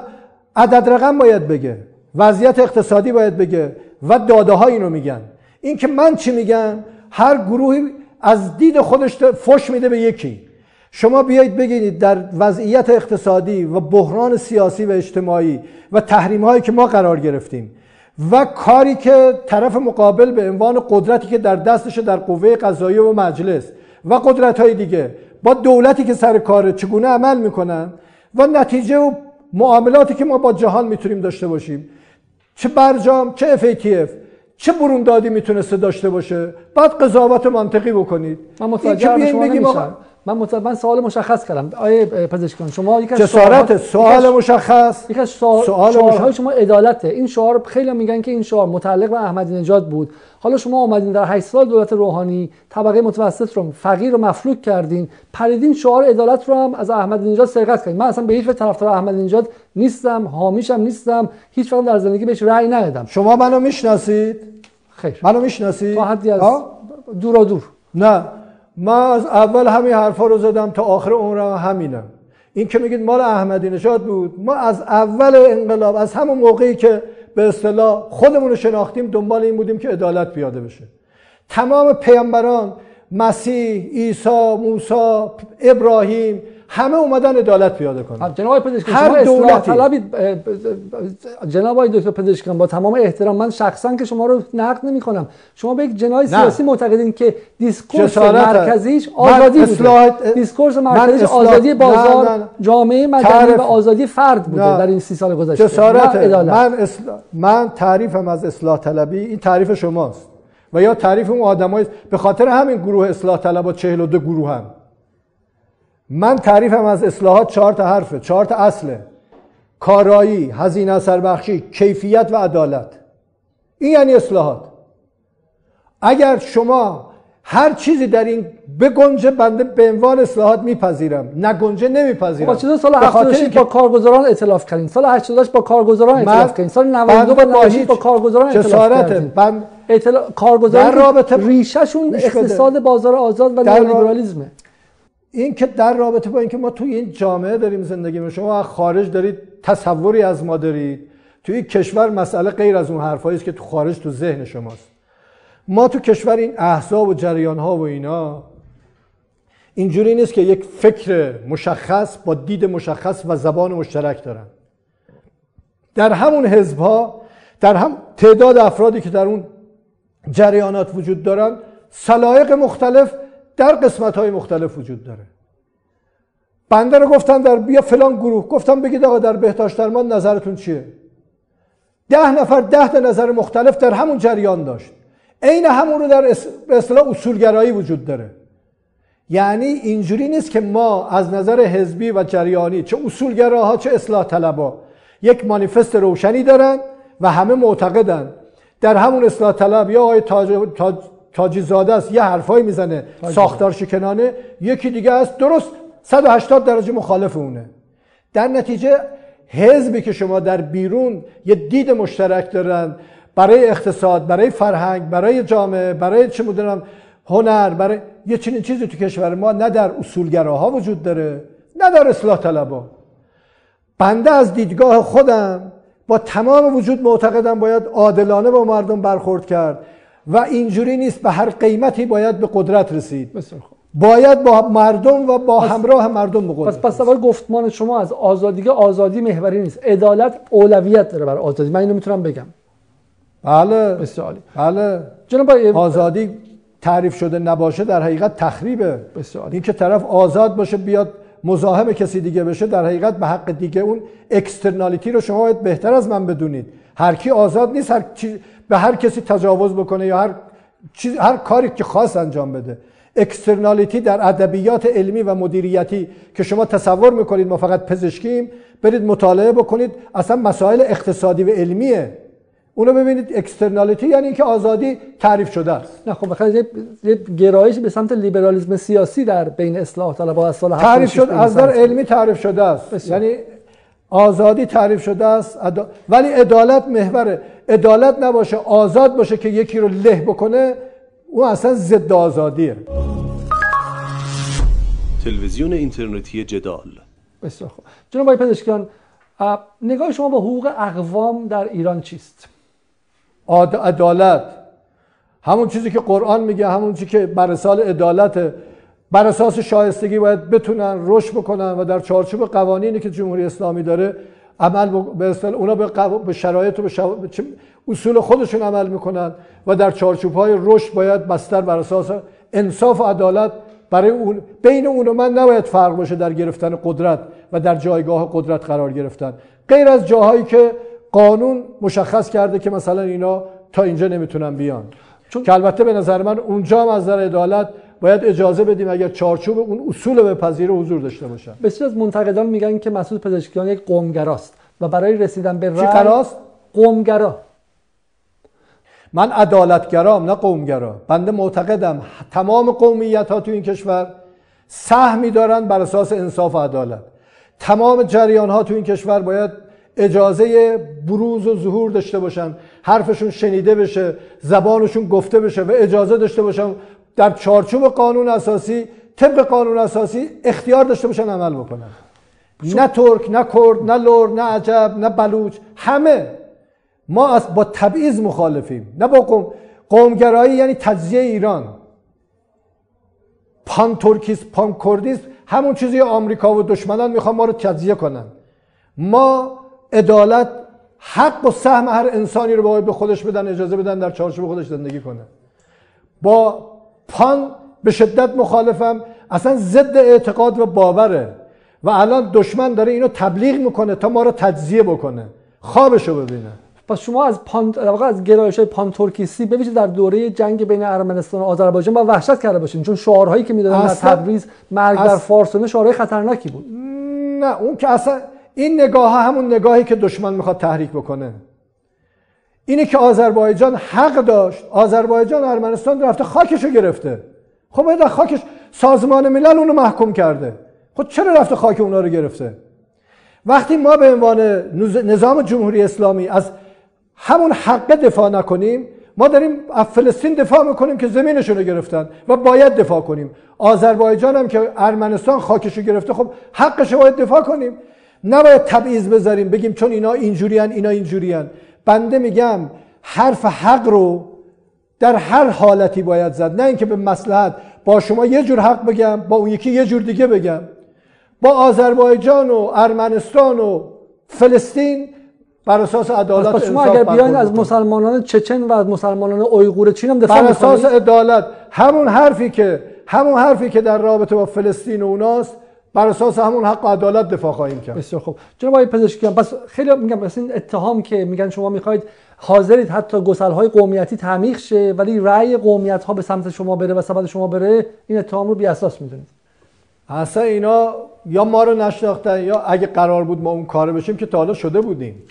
عدد رقم باید بگه. وضعیت اقتصادی باید بگه. و داده ها اینو میگن. این که من چی میگم؟ هر گروهی از دید خودش فش میده به یکی. شما بیایید بگید در وضعیت اقتصادی و بحران سیاسی و اجتماعی و تحریم هایی که ما قرار گرفتیم و کاری که طرف مقابل به عنوان قدرتی که در دستش در قوه قضاییه و مجلس و قدرت های دیگه با دولتی که سر کاره چگونه عمل می‌کنن و نتیجه و معاملاتی که ما با جهان می‌تونیم داشته باشیم. چه برجام چه FATF چه بروندادی می‌تونسته داشته باشه؟ بعد قضاوت منطقی بکنید. من متوجه شما بگیم من مطمئن سوال مشخص کردم. آیه پزشکان شما یک جسارت سوال مشخص. یک از سوال های شما عدالته. این شعار خیلی میگن که این شعار متعلق به احمدی نژاد بود. حالا شما اومدین در 8 سال دولت روحانی طبقه متوسط رو فقیر رو مفلوک کردین. پریدین شعار عدالت رو هم از احمدی نژاد سرقت کردین. من اصلا به هیچ طرفدار احمدی نژاد نیستم حامیشم نیستم. هیچ وقت در زندگی بهش رأی ندادم. شما منو می‌شناسید؟ خیر. منو می‌شناسید تا حدی از دورا دور. نه. من از اول همین حرفا رو زدم تا آخر عمرم همینم. این که میگید مال احمدی نژاد بود. ما از اول انقلاب از همون موقعی که به اصطلاح خودمون رو شناختیم دنبال این بودیم که عدالت پیاده بشه. تمام پیامبران مسیح، عیسی، موسی، ابراهیم همه اومدن عدالت پیاده کنن. جناب پزشکیان هر دولتی. طلبی جناب آقای دکتر پزشکیان با تمام احترام من شخصا که شما رو نقد نمی کنم شما به یک جناح سیاسی معتقدین که discourse مرکزیش آزادی بوده. discourse مرکزیش آزادی بازار نه. نه. جامعه مدنی و آزادی فرد بوده نه. در این سی سال گذشته. جسارت. من اصلا... من تعریفم از اصلاح طلبی این تعریف شماست. و یا تعریف اون آدمای به خاطر همین گروه اصلاح طلب 42 گروه هم من تعریفم از اصلاحات چهار تا حرفه چهار تا اصله. کارایی هزینه اثر بخشی کیفیت و عدالت. این یعنی اصلاحات. اگر شما هر چیزی در این بگنجه بنده به عنوان اصلاحات میپذیرم نگنجه نمیپذیرم. با چیز سال 88 با کارگزاران ائتلاف کردین سال 88 با کارگزاران ائتلاف کردین سال 92 با 98 با کارگزاران ائتلاف کردین بند اطلاع... کارگزاران در رابطه ریشهشون اقتصاد بازار آزاد و لیبرالیسمه این که در رابطه با اینکه ما توی این جامعه داریم زندگی می شما خارج دارید تصوری از ما دارید توی کشور مسئله غیر از اون حرفایی است که تو خارج تو ذهن شماست. ما تو کشور این احزاب و جریان ها و اینا اینجوری نیست که یک فکر مشخص با دید مشخص و زبان مشترک دارن. در همون حزب ها در هم تعداد افرادی که در اون جریانات وجود دارن سلایق مختلف در قسمت های مختلف وجود داره. بنده رو گفتن در بیا فلان گروه. گفتم بگید آقا در بهداشت درمان نظرتون چیه؟ ده نفر ده تا نظر مختلف در همون جریان داشت. عین همون رو در اصطلاح اصولگرایی وجود داره. یعنی اینجوری نیست که ما از نظر حزبی و جریانی چه اصولگراها چه اصلاح طلبا یک مانیفست روشنی دارن و همه معتقدن. در همون اصلاح طلب یا آقای تاج... تاج... تاجی زاده است یه حرفایی می‌زنه. ساختار شکنانه یکی دیگه است درست 180 درجه مخالف اونه. در نتیجه حزبی که شما در بیرون یه دید مشترک دارن برای اقتصاد برای فرهنگ برای جامعه برای چه می‌دونم هنر برای یه چنین چیزی تو کشور ما نه در اصولگراها وجود داره نه در اصلاح طلبا. بنده از دیدگاه خودم با تمام وجود معتقدم باید عادلانه با مردم برخورد کرد. و اینجوری نیست به هر قیمتی باید به قدرت رسید. بسیار خوب. باید با مردم و با همراه مردم به قدرت پس پس گفتمان شما از آزادی آزادی محوری نیست. عدالت اولویت داره بر آزادی. من اینو می‌تونم بگم. بله. بسیار عالی. بله. جناب آزادی تعریف شده نباشه در حقیقت تخریبه. بسیار این که طرف آزاد باشه بیاد مزاحم کسی دیگه بشه در حقیقت به حق دیگه اون externality رو شما باید بهتر از من بدونید. هر کی آزاد نیست هر چی به هر کسی تجاوز بکنه یا هر چیز هر کاری که خواست انجام بده. externality در ادبیات علمی و مدیریتی که شما تصور می‌کنید ما فقط پزشکیم برید مطالعه بکنید اصلا مسائل اقتصادی و علمیه. اونو ببینید اکسترنالیتی یعنی اینکه آزادی تعریف شده است. نه خب بخاطر یه گرایش به سمت لیبرالیسم سیاسی در بین اصلاح طلبها از سال تعریف شد از در علمی تعریف شده است. یعنی آزادی تعریف شده است ولی عدالت محوره عدالت نباشه آزاد باشه که یکی رو له بکنه او اصلا ضد آزادیه. تلویزیون اینترنتی جدال. بسیار خوب. جناب آقای پزشکیان نگاه شما به حقوق اقوام در ایران چیست؟ عدالت. همون چیزی که قرآن میگه همون چیزی که بر سال عدالت بر اساس شایستگی باید بتونن رشد بکنن و در چارچوب قوانینی که جمهوری اسلامی داره عمل به اصطلاح اونا به, به شرایط و به اصول خودشون عمل می‌کنن و در چارچوب های رشد باید بستر بر اساس انصاف و عدالت برای اون بین اون و من نباید فرق باشه در گرفتن قدرت و در جایگاه قدرت قرار گرفتن. غیر از جاهایی که قانون مشخص کرده که مثلا اینا تا اینجا نمی‌تونن بیان. چون که البته به نظر من اونجا هم از نظر عدالت باید اجازه بدیم اگر چارچوب اون اصول به پذیر حضور داشته باشن بسیار از منتقدان میگن که مسعود پزشکیان یک قومگراست و برای رسیدن به رأی قراست؟ قومگرا. من عدالتگرام نه قومگرا. بنده معتقدم تمام قومیت ها تو این کشور سهمی دارن بر اساس انصاف و عدالت. تمام جریان ها تو این کشور باید اجازه بروز و ظهور داشته باشن حرفشون شنیده بشه زبانشون گفته بشه و اجازه داشته باشن در چارچوب قانون اساسی طبق قانون اساسی اختیار داشته باشن عمل بکنن. نه ترک نه کرد نه لور نه عجب نه بلوچ همه. ما از با تبعیض مخالفیم. نه با قوم. قومگرایی یعنی تجزیه ایران. پان ترکیس پان کردیسم همون چیزی آمریکا و دشمنان می‌خوان ما رو تجزیه کنن. ما عدالت حق و سهم هر انسانی رو باید به خودش بدن اجازه بدن در چارچوب خودش زندگی کنه. با پان به شدت مخالفم. اصلا ضد اعتقاد و باوره. و الان دشمن داره اینو تبلیغ می‌کنه تا ما رو تجزیه بکنه. خوابشو ببینه. پس شما از پان از گرایش های پان ترکیسی ببینید در دوره جنگ بین ارمنستان و آذربایجان با وحشت کرده باشین. چون شعارهایی که می‌دادن در تبریز مرگ در فارس شعارهای خطرناکی بود. نه اون که اصلا این نگاه ها همون نگاهی که دشمن می‌خواد تحریک بکنه. اینه که آذربایجان حق داشت. آذربایجان ارمنستان رفته خاکشو گرفته. خب باید خاکش سازمان ملل اونو محکوم کرده. خب چرا رفته خاک اونا رو گرفته؟ وقتی ما به عنوان نظام جمهوری اسلامی از همون حق دفاع نکنیم ما داریم از فلسطین دفاع می‌کنیم که زمینشون رو گرفتن و باید دفاع کنیم. آذربایجان هم که ارمنستان خاکش رو گرفته خب حقش باید دفاع کنیم. نباید تبعیض بذاریم بگیم چون اینا اینجوریان اینا اینجوریان. بنده میگم حرف حق رو در هر حالتی باید زد. نه اینکه به مسلحت با شما یه جور حق بگم با اون یکی یه جور دیگه بگم. با آذربایجان و ارمنستان و فلسطین بر اساس عدالت پس شما اگر بیاین از مسلمانان چچن و از مسلمانان اویغور چین هم دفاع بر اساس عدالت همون حرفی که همون حرفی که در رابطه با فلسطین و اوناست بر اساس همون حق و عدالت دفاع خواهیم کرد. بسیار خوب. جناب آقای پزشکیان پس خیلی میگم پس این اتهام که میگن شما می‌خواید حاضرید حتی گسل های قومیتی تعمیق شه ولی رأی قومیت ها به سمت شما بره و سمت شما بره این اتهام رو بی اساس می‌دونید. اصلا اینا یا ما رو نشناختن یا اگه قرار بود ما اون کار بشیم که تا حالا شده بودیم.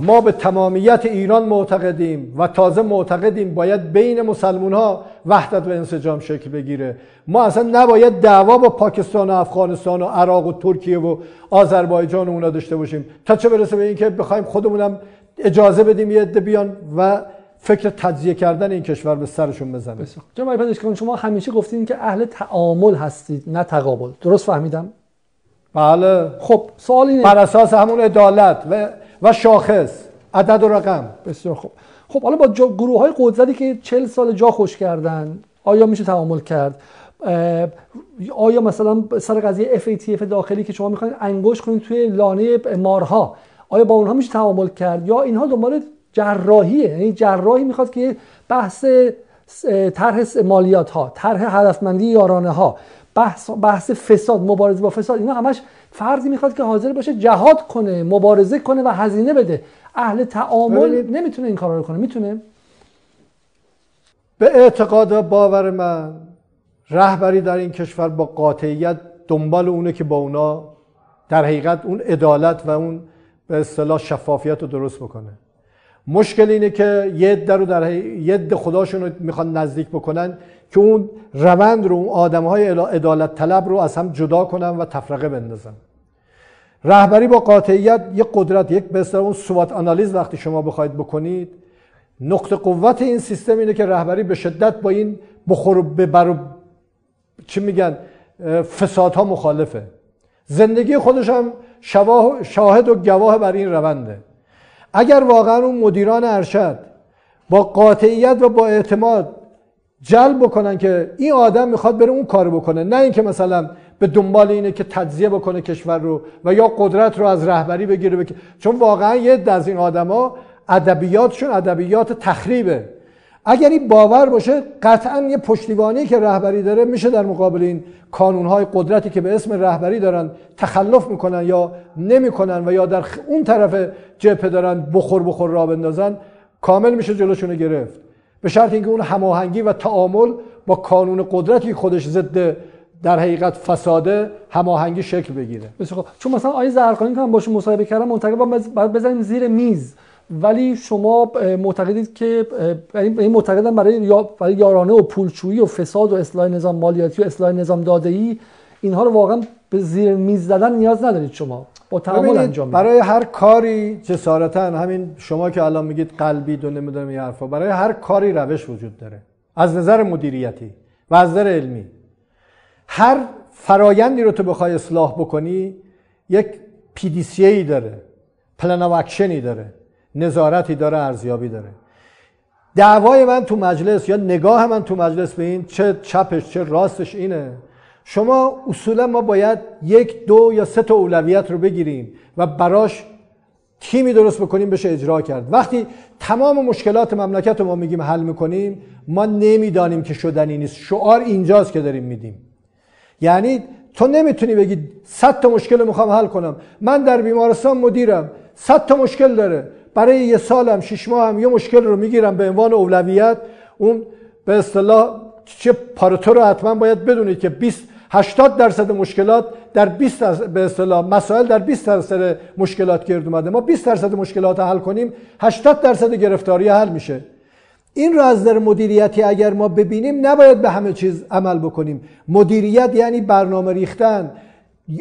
ما به تمامیت ایران معتقدیم و تازه معتقدیم باید بین مسلمون ها وحدت و انسجام شکل بگیره. ما اصلا نباید دعوا با پاکستان و افغانستان و عراق و ترکیه و آذربایجان و اونا داشته باشیم. تا چه برسه به اینکه بخوایم خودمونم اجازه بدیم یه عده بیان و فکر تجزیه کردن این کشور به سرشون بزنه. جناب پزشکان شما همیشه گفتین که اهل تعامل هستید نه تقابل. درست فهمیدم؟ بله. خب سوال اینه. بر اساس همون عدالت و و شاخص. عدد و رقم. بسیار خوب. خب حالا با گروه های قدرتی که 40 سال جا خوش کردن آیا میشه تعامل کرد؟ آیا مثلا سر قضیه FATF داخلی که شما می‌خواین انگوش کنید توی لانه مارها آیا با اونها میشه تعامل کرد؟ یا اینها دنبال جراحیه. یعنی جراحی می‌خواد که بحث طرح مالیات ها طرح هدفمندی یارانه ها بحث, بحث فساد مبارزه با فساد اینا همش فردی می‌خواد که حاضر باشه جهاد کنه مبارزه کنه و هزینه بده. اهل تعامل نمی‌تونه این کارا رو کنه. می‌تونه؟ به اعتقاد و باور من رهبری در این کشور با قاطعیت دنبال اونه که با اونا در حقیقت اون عدالت و اون به اصطلاح شفافیت رو درست بکنه. مشکل اینه که یه عده رو در یه خداشون رو می‌خوان نزدیک بکنن که اون روند رو اون آدم های عدالت طلب رو از هم جدا کنن و تفرقه بندازن. رهبری با قاطعیت یک قدرت یک به اون سوات آنالیز وقتی شما بخواید بکنید نقطه قوت این سیستم اینه که رهبری به شدت با این بخور ببر چی میگن فسادها مخالفه. زندگی خودش هم شاهد و گواه بر این رونده. اگر واقعا اون مدیران ارشد با قاطعیت و با اعتماد جلب بکنن که این آدم می‌خواد بره اون کار بکنه نه اینکه مثلا به دنبال اینه که تجزیه بکنه کشور رو و یا قدرت رو از رهبری بگیره بک... چون واقعا یه از این آدما ادبیاتشون ادبیات تخریبه. اگر این باور باشه قطعا یه پشتیبانی که رهبری داره میشه در مقابل این کانونهای قدرتی که به اسم رهبری دارن تخلف می‌کنن یا نمی‌کنن و یا در اون طرف جبهه دارن بخور بخور را بندازن کامل میشه جلوشون گرفت. به شرط اینکه اون هماهنگی و تعامل با کانون قدرتی خودش ضد در حقیقت فساده هماهنگی شکل بگیره. چون مثلا آیه زرقانی که من باشه مصاحبه کردم منتقد باید بزنیم زیر میز. ولی شما معتقدید که این یعنی معتقدن برای برای یارانه و پولچویی و فساد و اصلاح نظام مالیاتی و اصلاح نظام داده‌ای اینها رو واقعا به زیر میز زدن نیاز ندارید شما. با تعامل انجام برای هر کاری جسارتا همین شما که الان میگید قلبی و نمی‌دونم این حرفا برای هر کاری روش وجود داره. از نظر مدیریتی و از نظر علمی. هر فرایندی رو تو بخوای اصلاح بکنی یک پی داره plan action ی داره. نظارتی داره ارزیابی داره. دعوای من تو مجلس یا نگاه من تو مجلس به این چه چپش چه راستش اینه. شما اصولا ما باید یک دو یا سه تا اولویت رو بگیریم و براش تیمی درست بکنیم بشه اجرا کرد. وقتی تمام مشکلات مملکت رو ما میگیم حل می‌کنیم ما نمی‌دانیم که شدنی نیست. شعار اینجاست که داریم میدیم. یعنی تو نمی‌تونی بگی صد تا مشکل می‌خوام حل کنم. من در بیمارستان مدیرم صد تا مشکل داره. برای یه سالم شش ماه هم یه مشکل رو می‌گیرم به عنوان اولویت. اون به اصطلاح چه پارتو رو حتما باید بدونید که 20 80 درصد مشکلات در 20 به اصطلاح مسائل در 20 درصد مشکلات گرد اومده. ما 20 درصد مشکلات حل کنیم 80 درصد گرفتاری حل میشه. این رو از در مدیریتی اگر ما ببینیم نباید به همه چیز عمل بکنیم. مدیریت یعنی برنامه ریختن.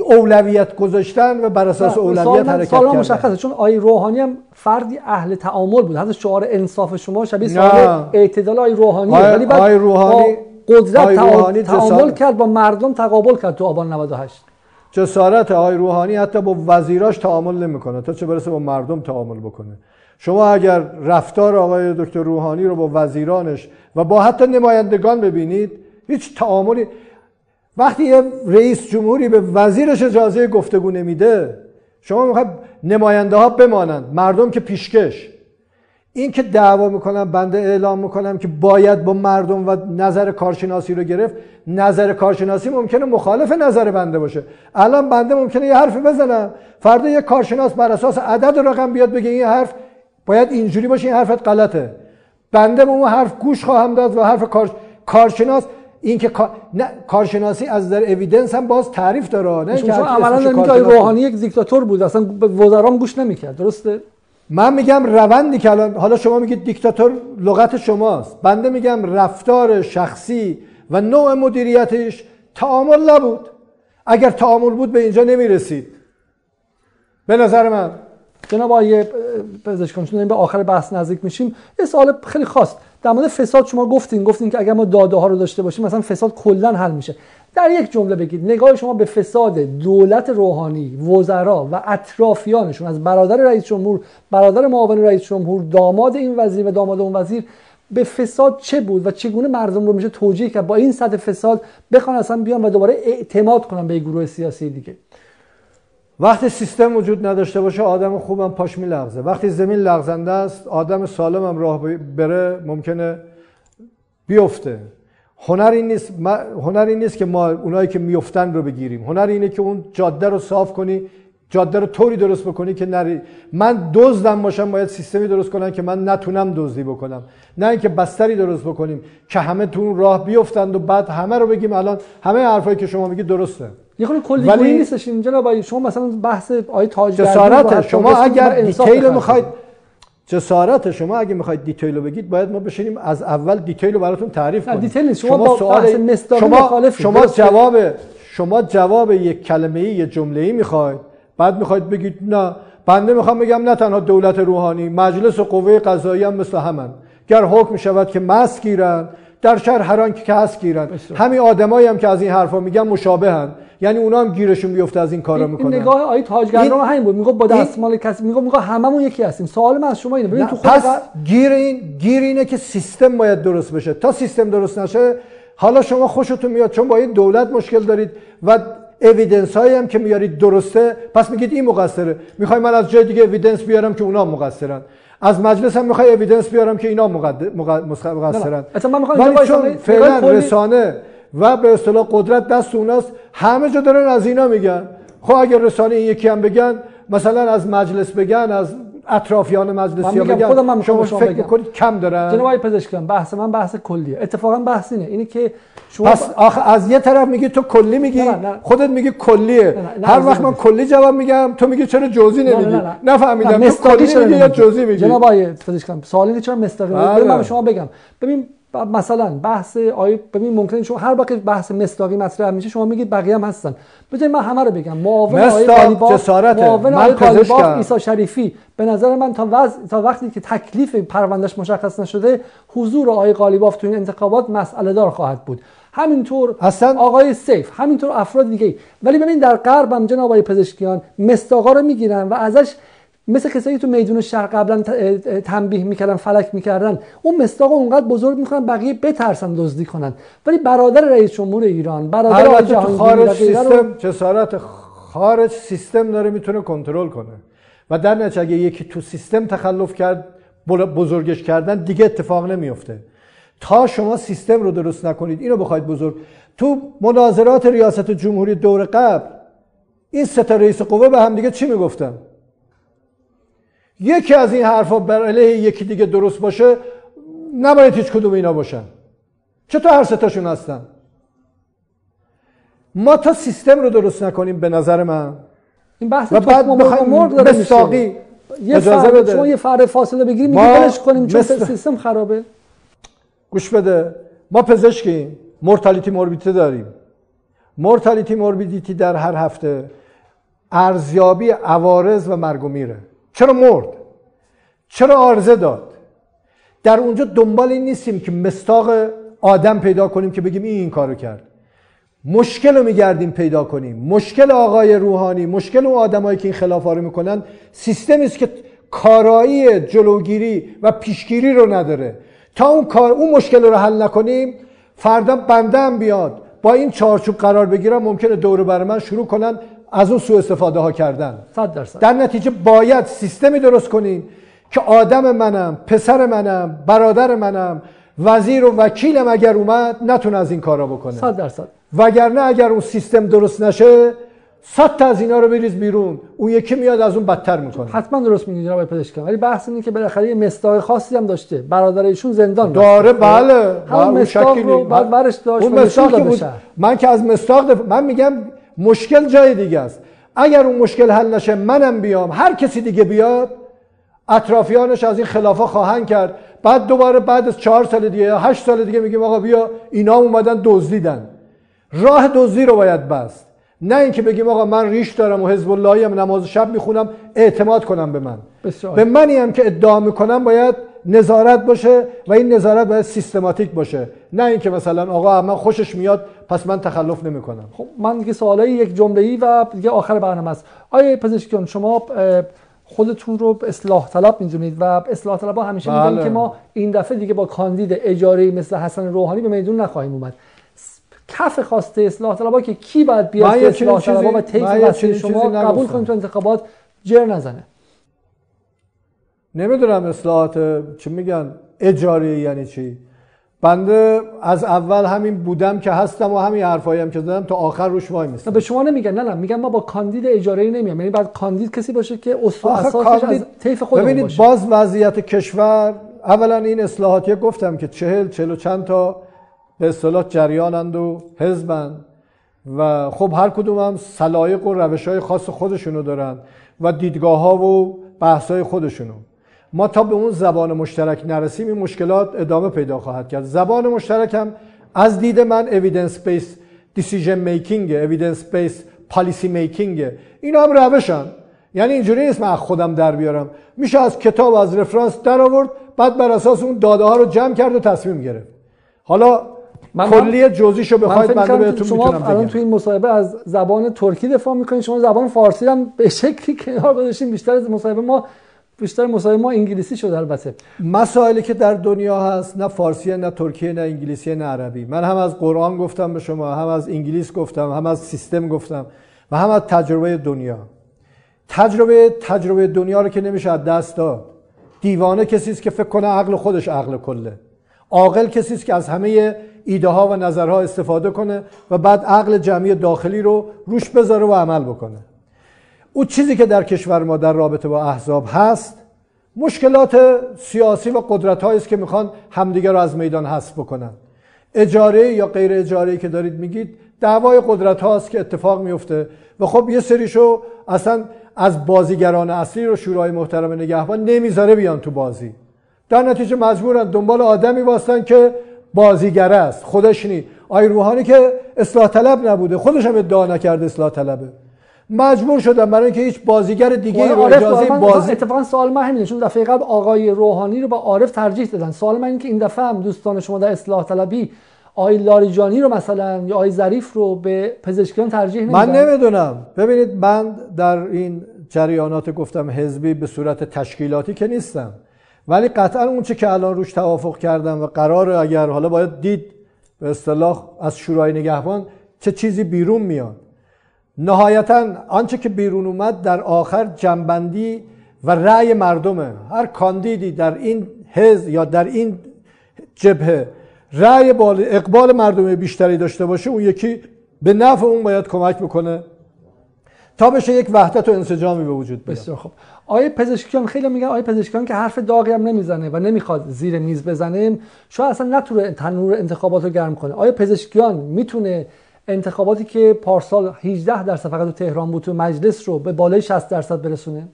اولویت گذاشتن و بر اساس اولویت حرکت کردن. مشخصه چون آی روحانی هم فردی اهل تعامل بود. حتی شعار انصاف شما شبیه شعار اعتدال آی روحانی ولی بعد آی روحانی قدرت تعامل کرد با مردم تقابل کرد تو آبان 98 جسارت آی روحانی حتی با وزیراش تعامل نمی‌کنه. تا چه برسه با مردم تعامل بکنه. شما اگر رفتار آقای دکتر روحانی رو با وزیرانش و با حتی نمایندگان ببینید هیچ تعاملی وقتی یه رئیس جمهوری به وزیرش اجازه گفتگو نمیده شما می‌خواید نماینده ها بمانند مردم که پیشکش. این که دعوا می‌کنم بنده اعلام می‌کنم که باید با مردم و نظر کارشناسی رو گرفت نظر کارشناسی ممکنه مخالف نظر بنده باشه. الان بنده ممکنه یه حرفی بزنم فردا یه کارشناس بر اساس عدد رقم بیاد بگه این حرف باید اینجوری باشه این حرفت غلطه. بنده به اون حرف گوش خواهم داد و حرف کار... کارشناس این که نه کارشناسی از در اویدنس هم باز تعریف داره نه شما عملا نمیگه روحانی یک دیکتاتور بود اصلا به وزرام گوش نمی‌کرد درسته؟ من میگم روندی که الان حالا شما میگید دیکتاتور لغت شماست. بنده میگم رفتار شخصی و نوع مدیریتش تعامل نبود. اگر تعامل بود به اینجا نمی‌رسید. به نظر من. جناب آقای پزشکان چون به آخر بحث نزدیک میشیم یه سوال خیلی خاص. در مورد فساد شما گفتین گفتین که اگر ما داده ها رو داشته باشیم مثلا فساد کلا حل میشه. در یک جمله بگید نگاه شما به فساد دولت روحانی وزرا و اطرافیانشون از برادر رئیس جمهور برادر معاون رئیس جمهور داماد این وزیر و داماد اون وزیر به فساد چه بود و چگونه مردم رو میشه توجیه کرد؟ با این سطح فساد بخوان اصلا بیان و دوباره اعتماد کنن به گروه سیاسی دیگه. وقتی سیستم وجود نداشته باشه آدم خوبم پاش میلغزه. وقتی زمین لغزنده است آدم سالمم راه بره ممکنه بیفته. هنر این نیست هنر این نیست که ما اونایی که میفتن رو بگیریم. هنر اینه که اون جاده رو صاف کنی جاده رو طوری درست بکنی که نری. من دزدم باشم باید سیستمی درست کنم که من نتونم دزدی بکنم. نه اینکه بستری درست بکنیم که همه تو اون راه بیفتند و بعد همه رو بگیم الان همه حرفایی که شما میگید درسته. یه خورده کلی ولی نیستش اینجا شما مثلا بحث آی تاج جسارت شما اگر detail می‌خواید جسارت شما اگه می‌خواید detail رو بگید باید ما بشینیم از اول detail رو براتون تعریف کنیم. detail نیست. شما, با سوال شما شما جواب شما جواب یک کلمه ای یک جمله ای می‌خواید. بعد می‌خواید بگید نه. بنده می‌خوام بگم نه تنها دولت روحانی مجلس و قوه قضایی هم مثل همن. گر حکم می‌شود که مس گیرن در شهر هر که هست گیرن همین آدمایی هم که از این حرفا میگن مشابهن. یعنی اونا هم گیرشون بیفته از این کارا می‌کنن این نگاه آیه تاجگران همین بود. میگه با دستمال کسی میگه میگه هممون یکی هستیم. سوال من از شما اینه. ببین تو پس گیر این گیر اینه که سیستم باید درست بشه. تا سیستم درست نشه حالا شما خوشتون میاد چون با این دولت مشکل دارید و اویدنس هایی هم که میارید درسته. پس میگید این مقصره. می‌خوای من از جای دیگه اویدنس بیارم که اونا مقصرن. از مجلس هم می‌خوای اویدنس بیارم که اینا مقصرن. ولی چون فعلا رسانه و به اصطلاح قدرت دست اوناست همه جا دارن از اینا میگن. خب اگر رسانه این یکی هم بگن مثلا از مجلس بگن از اطرافیان مجلسی ها بگن خودم من شما فکر می‌کنید کم دارن جناب آقای پزشکان بحث من بحث کلیه. اتفاقا بحث اینه. اینه که شما پس آخه از یه طرف میگی تو کلی میگی نه نه. خودت میگی کلیه. هر وقت من کلی جواب میگم تو میگی چرا جوزی نمیگی؟ نفهمیدم. تو کلی میگی یا جزئی میگی؟ جناب آقای پزشکان سوال اینه چرا مستقیم بله. من شما بگم. ببین مثلا بحث آیه ببین ممکنه شما هر وقت بحث مصداقی مطرح میشه شما میگید بقیه هم هستن. بذارید من همه رو بگم. معاون آقای قالیباف معاون آقای قالیباف عیسی شریفی. به نظر من تا, وز... تا وقتی که تکلیف پروندهش مشخص نشده حضور آقای قالیباف تو این انتخابات مسئله دار خواهد بود. همینطور اصلا آقای سیف همینطور افراد دیگه ولی ببین در غرب هم جناب آقای پزشکیان مستاقا رو می‌گیرن و ازش مثل کسایی تو میدون شهر قبلا تنبیه می‌کردن فلک می‌کردن. اون مستاق اونقدر بزرگ می‌کنن بقیه بترسن دزدی کنن. ولی برادر رئیس جمهور ایران برادر جهانگیر خارج سیستم جسارت خارج سیستم داره می‌تونه کنترل کنه. و در نتیجه اگه یکی تو سیستم تخلف کرد بزرگش کردن دیگه اتفاق نمیفته تا شما سیستم رو درست نکنید اینو بخواید بزرگ. تو مناظرات ریاست جمهوری دور قبل این سه رئیس قوه به هم دیگه چی می‌گفتن؟ یکی از این حرفا بر علیه یکی دیگه درست باشه نباید هیچ کدوم اینا باشن. چطور هر ستاشون هستن؟ ما تا سیستم رو درست نکنیم به نظر من. این بحث و بعد بخوایم داره یه فرد. شما یه فرد فاصله بگیری میگی ما ولش کنیم چون مثل- سیستم خرابه. گوش بده. ما پزشکیم. مورتالیتی موربیدیتی داریم. مورتالیتی موربیدیتی در هر هفته ارزیابی عوارض و مرگ و میره. چرا مرد؟ چرا آرزه داد؟ در اونجا دنبال این نیستیم که مستاق آدم پیدا کنیم که بگیم این این کارو کرد. مشکل رو میگردیم پیدا کنیم. مشکل آقای روحانی مشکل اون آدمایی که این خلاف رو می‌کنن سیستمی است که کارایی جلوگیری و پیشگیری رو نداره. تا اون کار اون مشکل رو حل نکنیم فردا بنده هم بیاد. با این چارچوب قرار بگیرم ممکنه دور بر من شروع کنن از اون سوء استفاده ها کردن. صد درصد. در نتیجه باید سیستمی درست کنیم که آدم منم پسر منم برادر منم وزیر و وکیلم اگر اومد نتونه از این کارا بکنه. صد درصد. وگرنه اگر اون سیستم درست نشه صد تا از اینا رو بریز بیرون. اون یکی میاد از اون بدتر می‌کنه. حتما درست میگی جناب پزشکان. ولی بحث اینه که بالاخره یه مستاق خاصی هم داشته. برادر ایشون زندان. داره بله. همون بله، اون مستاق رو. بعد ورش داشت اون مستاق بود. من که از مستاق دف... من میگم مشکل جای دیگه است. اگر اون مشکل حل نشه منم بیام. هر کسی دیگه بیاد اطرافیانش از این خلافا خواهند کرد. بعد دوباره بعد از چهار سال دیگه یا هشت سال دیگه میگیم آقا بیا اینا اومدن دزدیدن. راه دزدی رو باید بست. نه اینکه بگیم آقا من ریش دارم و حزب اللهی هم نماز شب می‌خونم اعتماد کنم به من. بسیار. به منی هم که ادعا می‌کنم باید نظارت باشه و این نظارت باید سیستماتیک باشه. نه اینکه مثلا آقا من خوشش میاد پس من تخلف نمی‌کنم. خب من دیگه سوالای یک جمله ای و دیگه آخر برنامه است. آیا پزشکیان شما خودتون رو اصلاح طلب می‌دونید و اصلاح طلب ها همیشه میگن بله. که ما این دفعه دیگه با کاندید اجاره مثل حسن روحانی به میدون نخواهیم اومد. کف خواسته اصلاح طلب ها که کی باید بیاد اصلاح چنین طلب ها و طیف وسیع چنین شما قبول. کنید تو انتخابات جر نزنه. نمی‌دونم اصلاحات چی میگن اجاره یعنی چی. بنده از اول همین بودم که هستم و همین حرفایی هم که زدم تا آخر روش وای میستم. به شما نمیگن نه نه میگن ما با کاندید اجاره ای نمیام یعنی بعد کاندید کسی باشه که اساسش کاندید- از طیف خودمون ببینید باشه. باز وضعیت کشور اولا این اصلاحاتی گفتم که چهل چهل و چند تا به اصطلاح جریانند و حزبند و خب هر کدوم هم سلایق و روش های خاص خودشونو دارن و دیدگاه ها و بحث های خودشونو. ما تا به اون زبان مشترک نرسیم این مشکلات ادامه پیدا خواهد کرد. زبان مشترک هم از دید من evidence based decision making evidence based policy making. اینا هم روشن. یعنی اینجوری نیست من از خودم در بیارم. میشه از کتاب از رفرانس در آورد بعد بر اساس اون داده ها رو جمع کرد و تصمیم گرفت. حالا من- کلی جزئیشو من بخواید که بهتون شما می‌تونم الان تو این مصاحبه از زبان ترکی دفاع می‌کنید. شما زبان فارسی هم به شکلی کنار گذاشتین بیشتر از مصاحبه ما بیشتر مصاحبه ما انگلیسی شده البته. مسائلی که در دنیا هست نه فارسی نه ترکیه نه انگلیسی نه عربی. من هم از قرآن گفتم به شما هم از انگلیس گفتم هم از سیستم گفتم و هم از تجربه دنیا. تجربه تجربه دنیا رو که نمیشه از دست داد. دیوانه کسی است که فکر کنه عقل خودش عقل کله. عاقل کسی است که از همه ایده ها و نظرها استفاده کنه و بعد عقل جمعی داخلی رو روش بذاره و عمل بکنه. او چیزی که در کشور ما در رابطه با احزاب هست مشکلات سیاسی و قدرت است که می‌خوان همدیگه رو از میدان حذف بکنن. اجاره یا غیر اجاره که دارید میگید دعوای قدرت هاست که اتفاق میفته و خب یه سریشو اصلا از بازیگران اصلی رو شورای محترم نگهبان نمی‌ذاره بیان تو بازی. در نتیجه مجبورن دنبال آدمی واسطن که بازیگر است. خودش نی. آی روحانی که اصلاح طلب نبوده. خودش هم ادعا نکرده اصلاح طلبه. مجبور شدن برای اینکه هیچ بازیگر دیگه رو عارف اجازه بازی اتفاقا سوال من همینه چون دفعه قبل آقای روحانی رو با عارف ترجیح دادن. سوال من اینه که این دفعه هم دوستان شما در اصلاح طلبی آقای لاریجانی رو مثلا یا آقای ظریف رو به پزشکیان ترجیح نمیدن؟ من نمی‌دونم. ببینید من در این جریانات گفتم حزبی به صورت تشکیلاتی که نیستم. ولی قطعا اون چه که الان روش توافق کردم و قرار اگر حالا باید دید به اصطلاح از شورای نگهبان چه چیزی بیرون میاد. نهایتا آنچه که بیرون اومد در آخر جنبندی و رأی مردمه. هر کاندیدی در این حزب یا در این جبهه رأی بال اقبال مردم بیشتری داشته باشه اون یکی به نفع اون باید کمک بکنه تا بشه یک وحدت و انسجامی به وجود بیاد. بسیار خوب. آقای پزشکیان خیلی میگن آقای پزشکیان که حرف داغی هم نمی‌زنه و نمی‌خواد زیر میز بزنه. شاید اصلا نتونه تنور انتخابات رو گرم کنه. آیا پزشکیان می‌تونه انتخاباتی که پارسال 18 درصد فقط تو تهران بود تو مجلس رو به بالای 60 درصد برسونه؟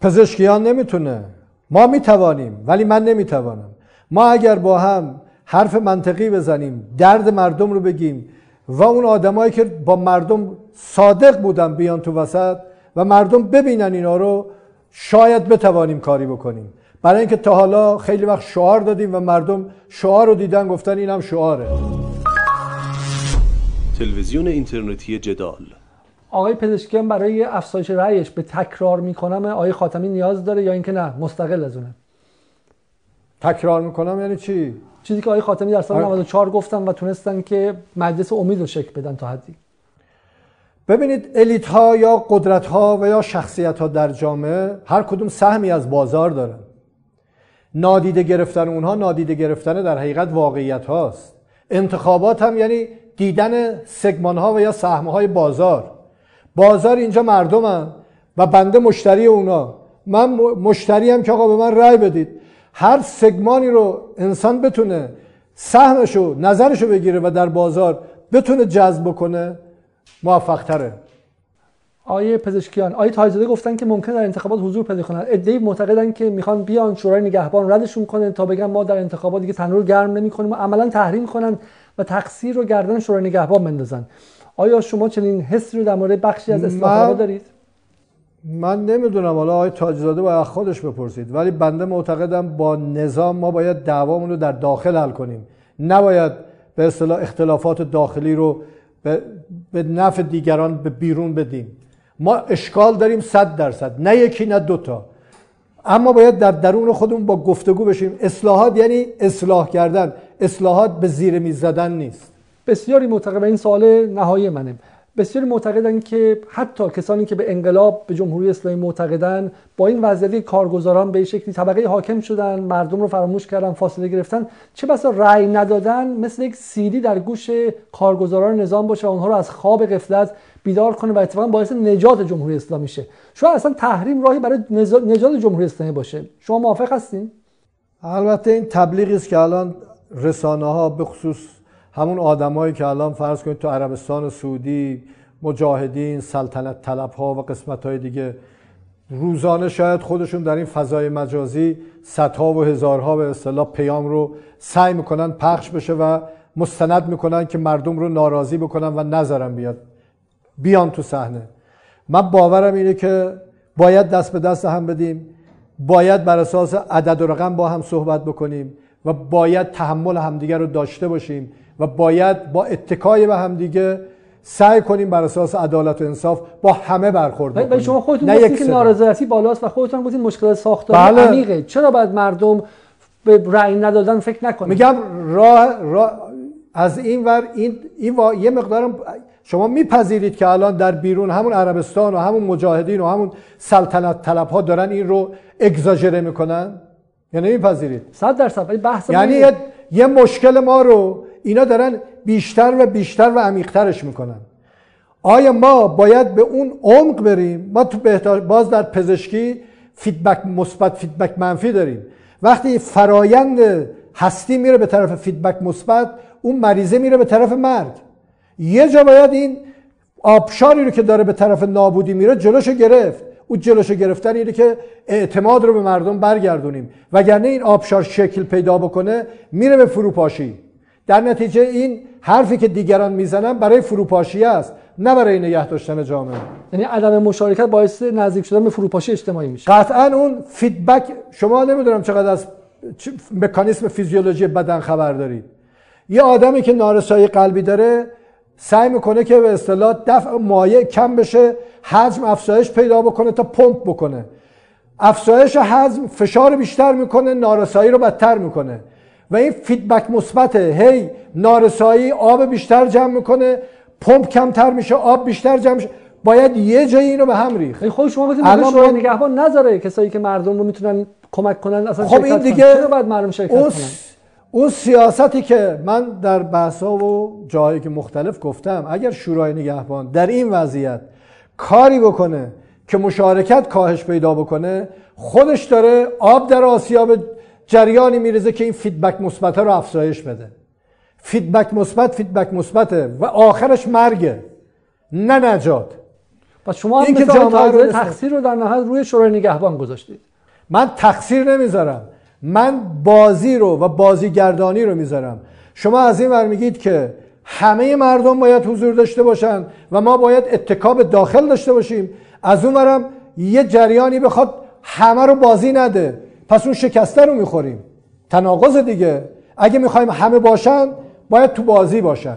پزشکیان نمی‌تونه. ما می‌توانیم ولی من نمی‌توانم. ما اگر با هم حرف منطقی بزنیم درد مردم رو بگیم و اون آدمایی که با مردم صادق بودن بیان تو وسط و مردم ببینن اینا رو شاید بتوانیم کاری بکنیم. برای اینکه تا حالا خیلی وقت شعار دادیم و مردم شعار رو دیدن گفتن اینم شعاره. تلویزیون اینترنتی جدال. آقای پزشکیان برای افزایش رأیش به تکرار می‌کنم. آقای خاتمی نیاز داره یا اینکه نه؟ مستقل از اونه. تکرار می‌کنم یعنی چی؟ چیزی که آقای خاتمی در سال 94 گفتن و تونستن که مجلس امید رو شکل بدن تا حدی. ببینید الیت ها یا قدرت ها و یا شخصیت ها در جامعه هر کدوم سهمی از بازار دارن. نادیده گرفتن اونها نادیده گرفتن در حقیقت واقعیت هاست انتخابات هم یعنی دیدن سگمان ها و یا سهم های بازار. بازار اینجا مردمم و بنده مشتری اونا. من مشتری هم که آقا به من رأی بدید. هر سگمانی رو انسان بتونه سهمشو نظرشو بگیره و در بازار بتونه جذب بکنه موفق تره آیه پزشکیان آیه تایزاده گفتن که ممکن در انتخابات حضور پیدا کنن ادعی معتقدن که می‌خوان بیان شورای نگهبان ردشون کنن تا بگن ما در انتخابات دیگه تنور گرم نمی‌کنیم و عملا تحریم کنن و تقصیر رو گردن شورای نگهبان بندازن. آیا شما چنین حسی رو در مورد بخشی از اصلاح دارید؟ من نمی‌دونم. حالا آقای تاجزاده باید خودش بپرسید. ولی بنده معتقدم با نظام ما باید دعوامون رو در داخل حل کنیم. نباید به اصطلاح اختلافات داخلی رو به, به نفع دیگران به بیرون بدیم. ما اشکال داریم صد درصد نه یکی نه دوتا اما باید در درون خودمون با گفتگو بشیم. اصلاحات یعنی اصلاح کردن. اصلاحات به زیر میز زدن نیست. بسیاری معتقد این سوال نهایی منه. بسیاری معتقدن که حتی کسانی که به انقلاب به جمهوری اسلامی معتقدن با این وضعیت کارگزاران به شکلی طبقه حاکم شدن مردم رو فراموش کردن فاصله گرفتن چه بسا رأی ندادن مثل یک سیدی در گوش کارگزاران نظام باشه و اونها رو از خواب غفلت بیدار کنه و اتفاقا باعث نجات جمهوری اسلامی شه. شاید اصلا تحریم راهی برای نجات جمهوری اسلامی باشه. شما موافق هستین؟ البته این تبلیغی است که الان رسانه ها به خصوص همون آدمایی که الان فرض کنید تو عربستان سعودی مجاهدین سلطنت طلب ها و قسمت های دیگه روزانه شاید خودشون در این فضای مجازی صدها و هزارها به اصطلاح پیام رو سعی می‌کنن پخش بشه و مستند می‌کنن که مردم رو ناراضی بکنن و نظرم بیاد بیان تو صحنه. من باورم اینه که باید دست به دست هم بدیم باید بر اساس عدد و رقم با هم صحبت بکنیم و باید تحمل همدیگر رو داشته باشیم. و باید با اتکای به همدیگه سعی کنیم بر اساس عدالت و انصاف با همه برخورد بکنیم ولی شما خودتون گفتید که نارضایتی بالاست و خودتون گفتید مشکل ساختاری بله. عمیقه. چرا باید مردم به رأی ندادن فکر نکنن میگم راه, راه از این ور این, این یه مقدارم شما میپذیرید که الان در بیرون همون عربستان و همون مجاهدین و همون سلطنت طلب ها دارن این رو اگزاجره می‌کنن؟ یعنی میپذیرید؟ 100 درصد. بحث یعنی یه مشکل ما رو اینا دارن بیشتر و بیشتر و عمیقترش می‌کنن. آیا ما باید به اون عمق بریم؟ ما تو باز در پزشکی feedback مثبت feedback منفی داریم. وقتی فرایند هستی میره به طرف feedback مثبت اون مریضه میره به طرف مرگ. یه جا باید این آبشاری رو که داره به طرف نابودی میره جلوشو گرفت. او جلوشو گرفتن اینه که اعتماد رو به مردم برگردونیم. وگرنه این آبشار شکل پیدا بکنه میره به فروپاشی. در نتیجه این حرفی که دیگران می‌زنن برای فروپاشی است نه برای نگه داشتن جامعه. یعنی عدم مشارکت باعث نزدیک شدن به فروپاشی اجتماعی میشه. قطعا اون فیدبک شما نمی‌دونم چقدر از مکانیسم فیزیولوژی بدن خبر دارید. یه آدمی که نارسایی قلبی داره سعی می‌کنه که به اصطلاح دفع مایع کم بشه حجم افزایش پیدا بکنه تا پمپ بکنه. افزایش حجم فشار بیشتر می‌کنه نارسایی رو بدتر می‌کنه. و این فیدبک مثبته. هی نارسایی آب بیشتر جمع می‌کنه پمپ کمتر میشه آب بیشتر جمع میشه. باید یه جایی اینو به هم ریخت. خود شما گفتید شورای نگهبان نذاره کسایی که مردم رو می‌تونن کمک کنن اصلا خب این دیگه چرا باید مردم شرکت اون, کنن؟ اون سیاستی که من در بحثا و جایی که مختلف گفتم اگر شورای نگهبان در این وضعیت کاری بکنه که مشارکت کاهش پیدا بکنه خودش داره آب در آسیاب جریانی می‌ریزه که این feedback مثبت رو افزایش بده. feedback مثبت feedback مثبته و آخرش مرگه نه نجات. پس شما هم این که مثل جامعه رو تقصیر رو در نهایت روی شورای نگهبان گذاشتید. من تقصیر نمی‌ذارم. من بازی رو و بازیگردانی رو می‌ذارم. شما از این ور میگید که همه مردم باید حضور داشته باشن و ما باید اتکاب داخل داشته باشیم. از اون ورم یه جریانی بخواد همه رو بازی نده. پس اون شکسته رو می‌خوریم. تناقض دیگه. اگه می‌خوایم همه باشن باید تو بازی باشن.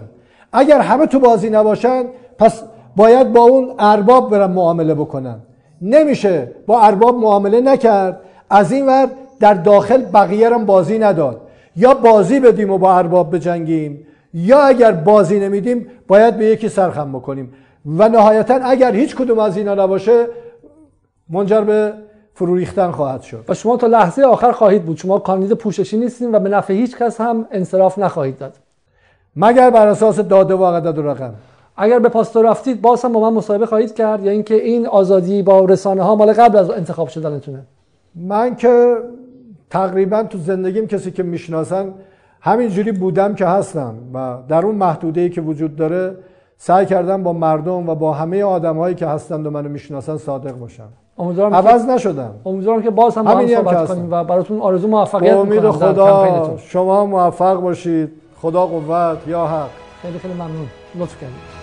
اگر همه تو بازی نباشن پس باید با اون ارباب برن معامله بکنن. نمیشه با ارباب معامله نکرد. از این ور در داخل بقیه رو بازی نداد. یا بازی بدیم و با ارباب بجنگیم یا اگر بازی نمیدیم باید به یکی سرخم بکنیم. و نهایتا اگر هیچ کدوم از اینا نباشه منجر به فرو ریختن خواهد شد. و شما تا لحظه آخر خواهید بود. شما کاندید پوششی نیستین و به نفع هیچ کس هم انصراف نخواهید داد. مگر بر اساس داده و عدد و رقم؟ اگر به پاستور رفتید باز هم با من مصاحبه خواهید کرد یا اینکه این آزادی با رسانه ها مال قبل از انتخاب شدنتونه. من که تقریبا تو زندگیم کسی که می‌شناسن همینجوری بودم که هستم و در اون محدوده ای که وجود داره سعی کردم با مردم و با همه آدمهایی که هستند و منو می‌شناسن صادق باشم. امیدوارم که عوض نشدم. امیدوارم که باز هم با هم صحبت. کنیم و براتون آرزو موفقیت امید خدا شما موفق باشید. خدا قوت یا حق. خیلی خیلی ممنون. لطف کردید.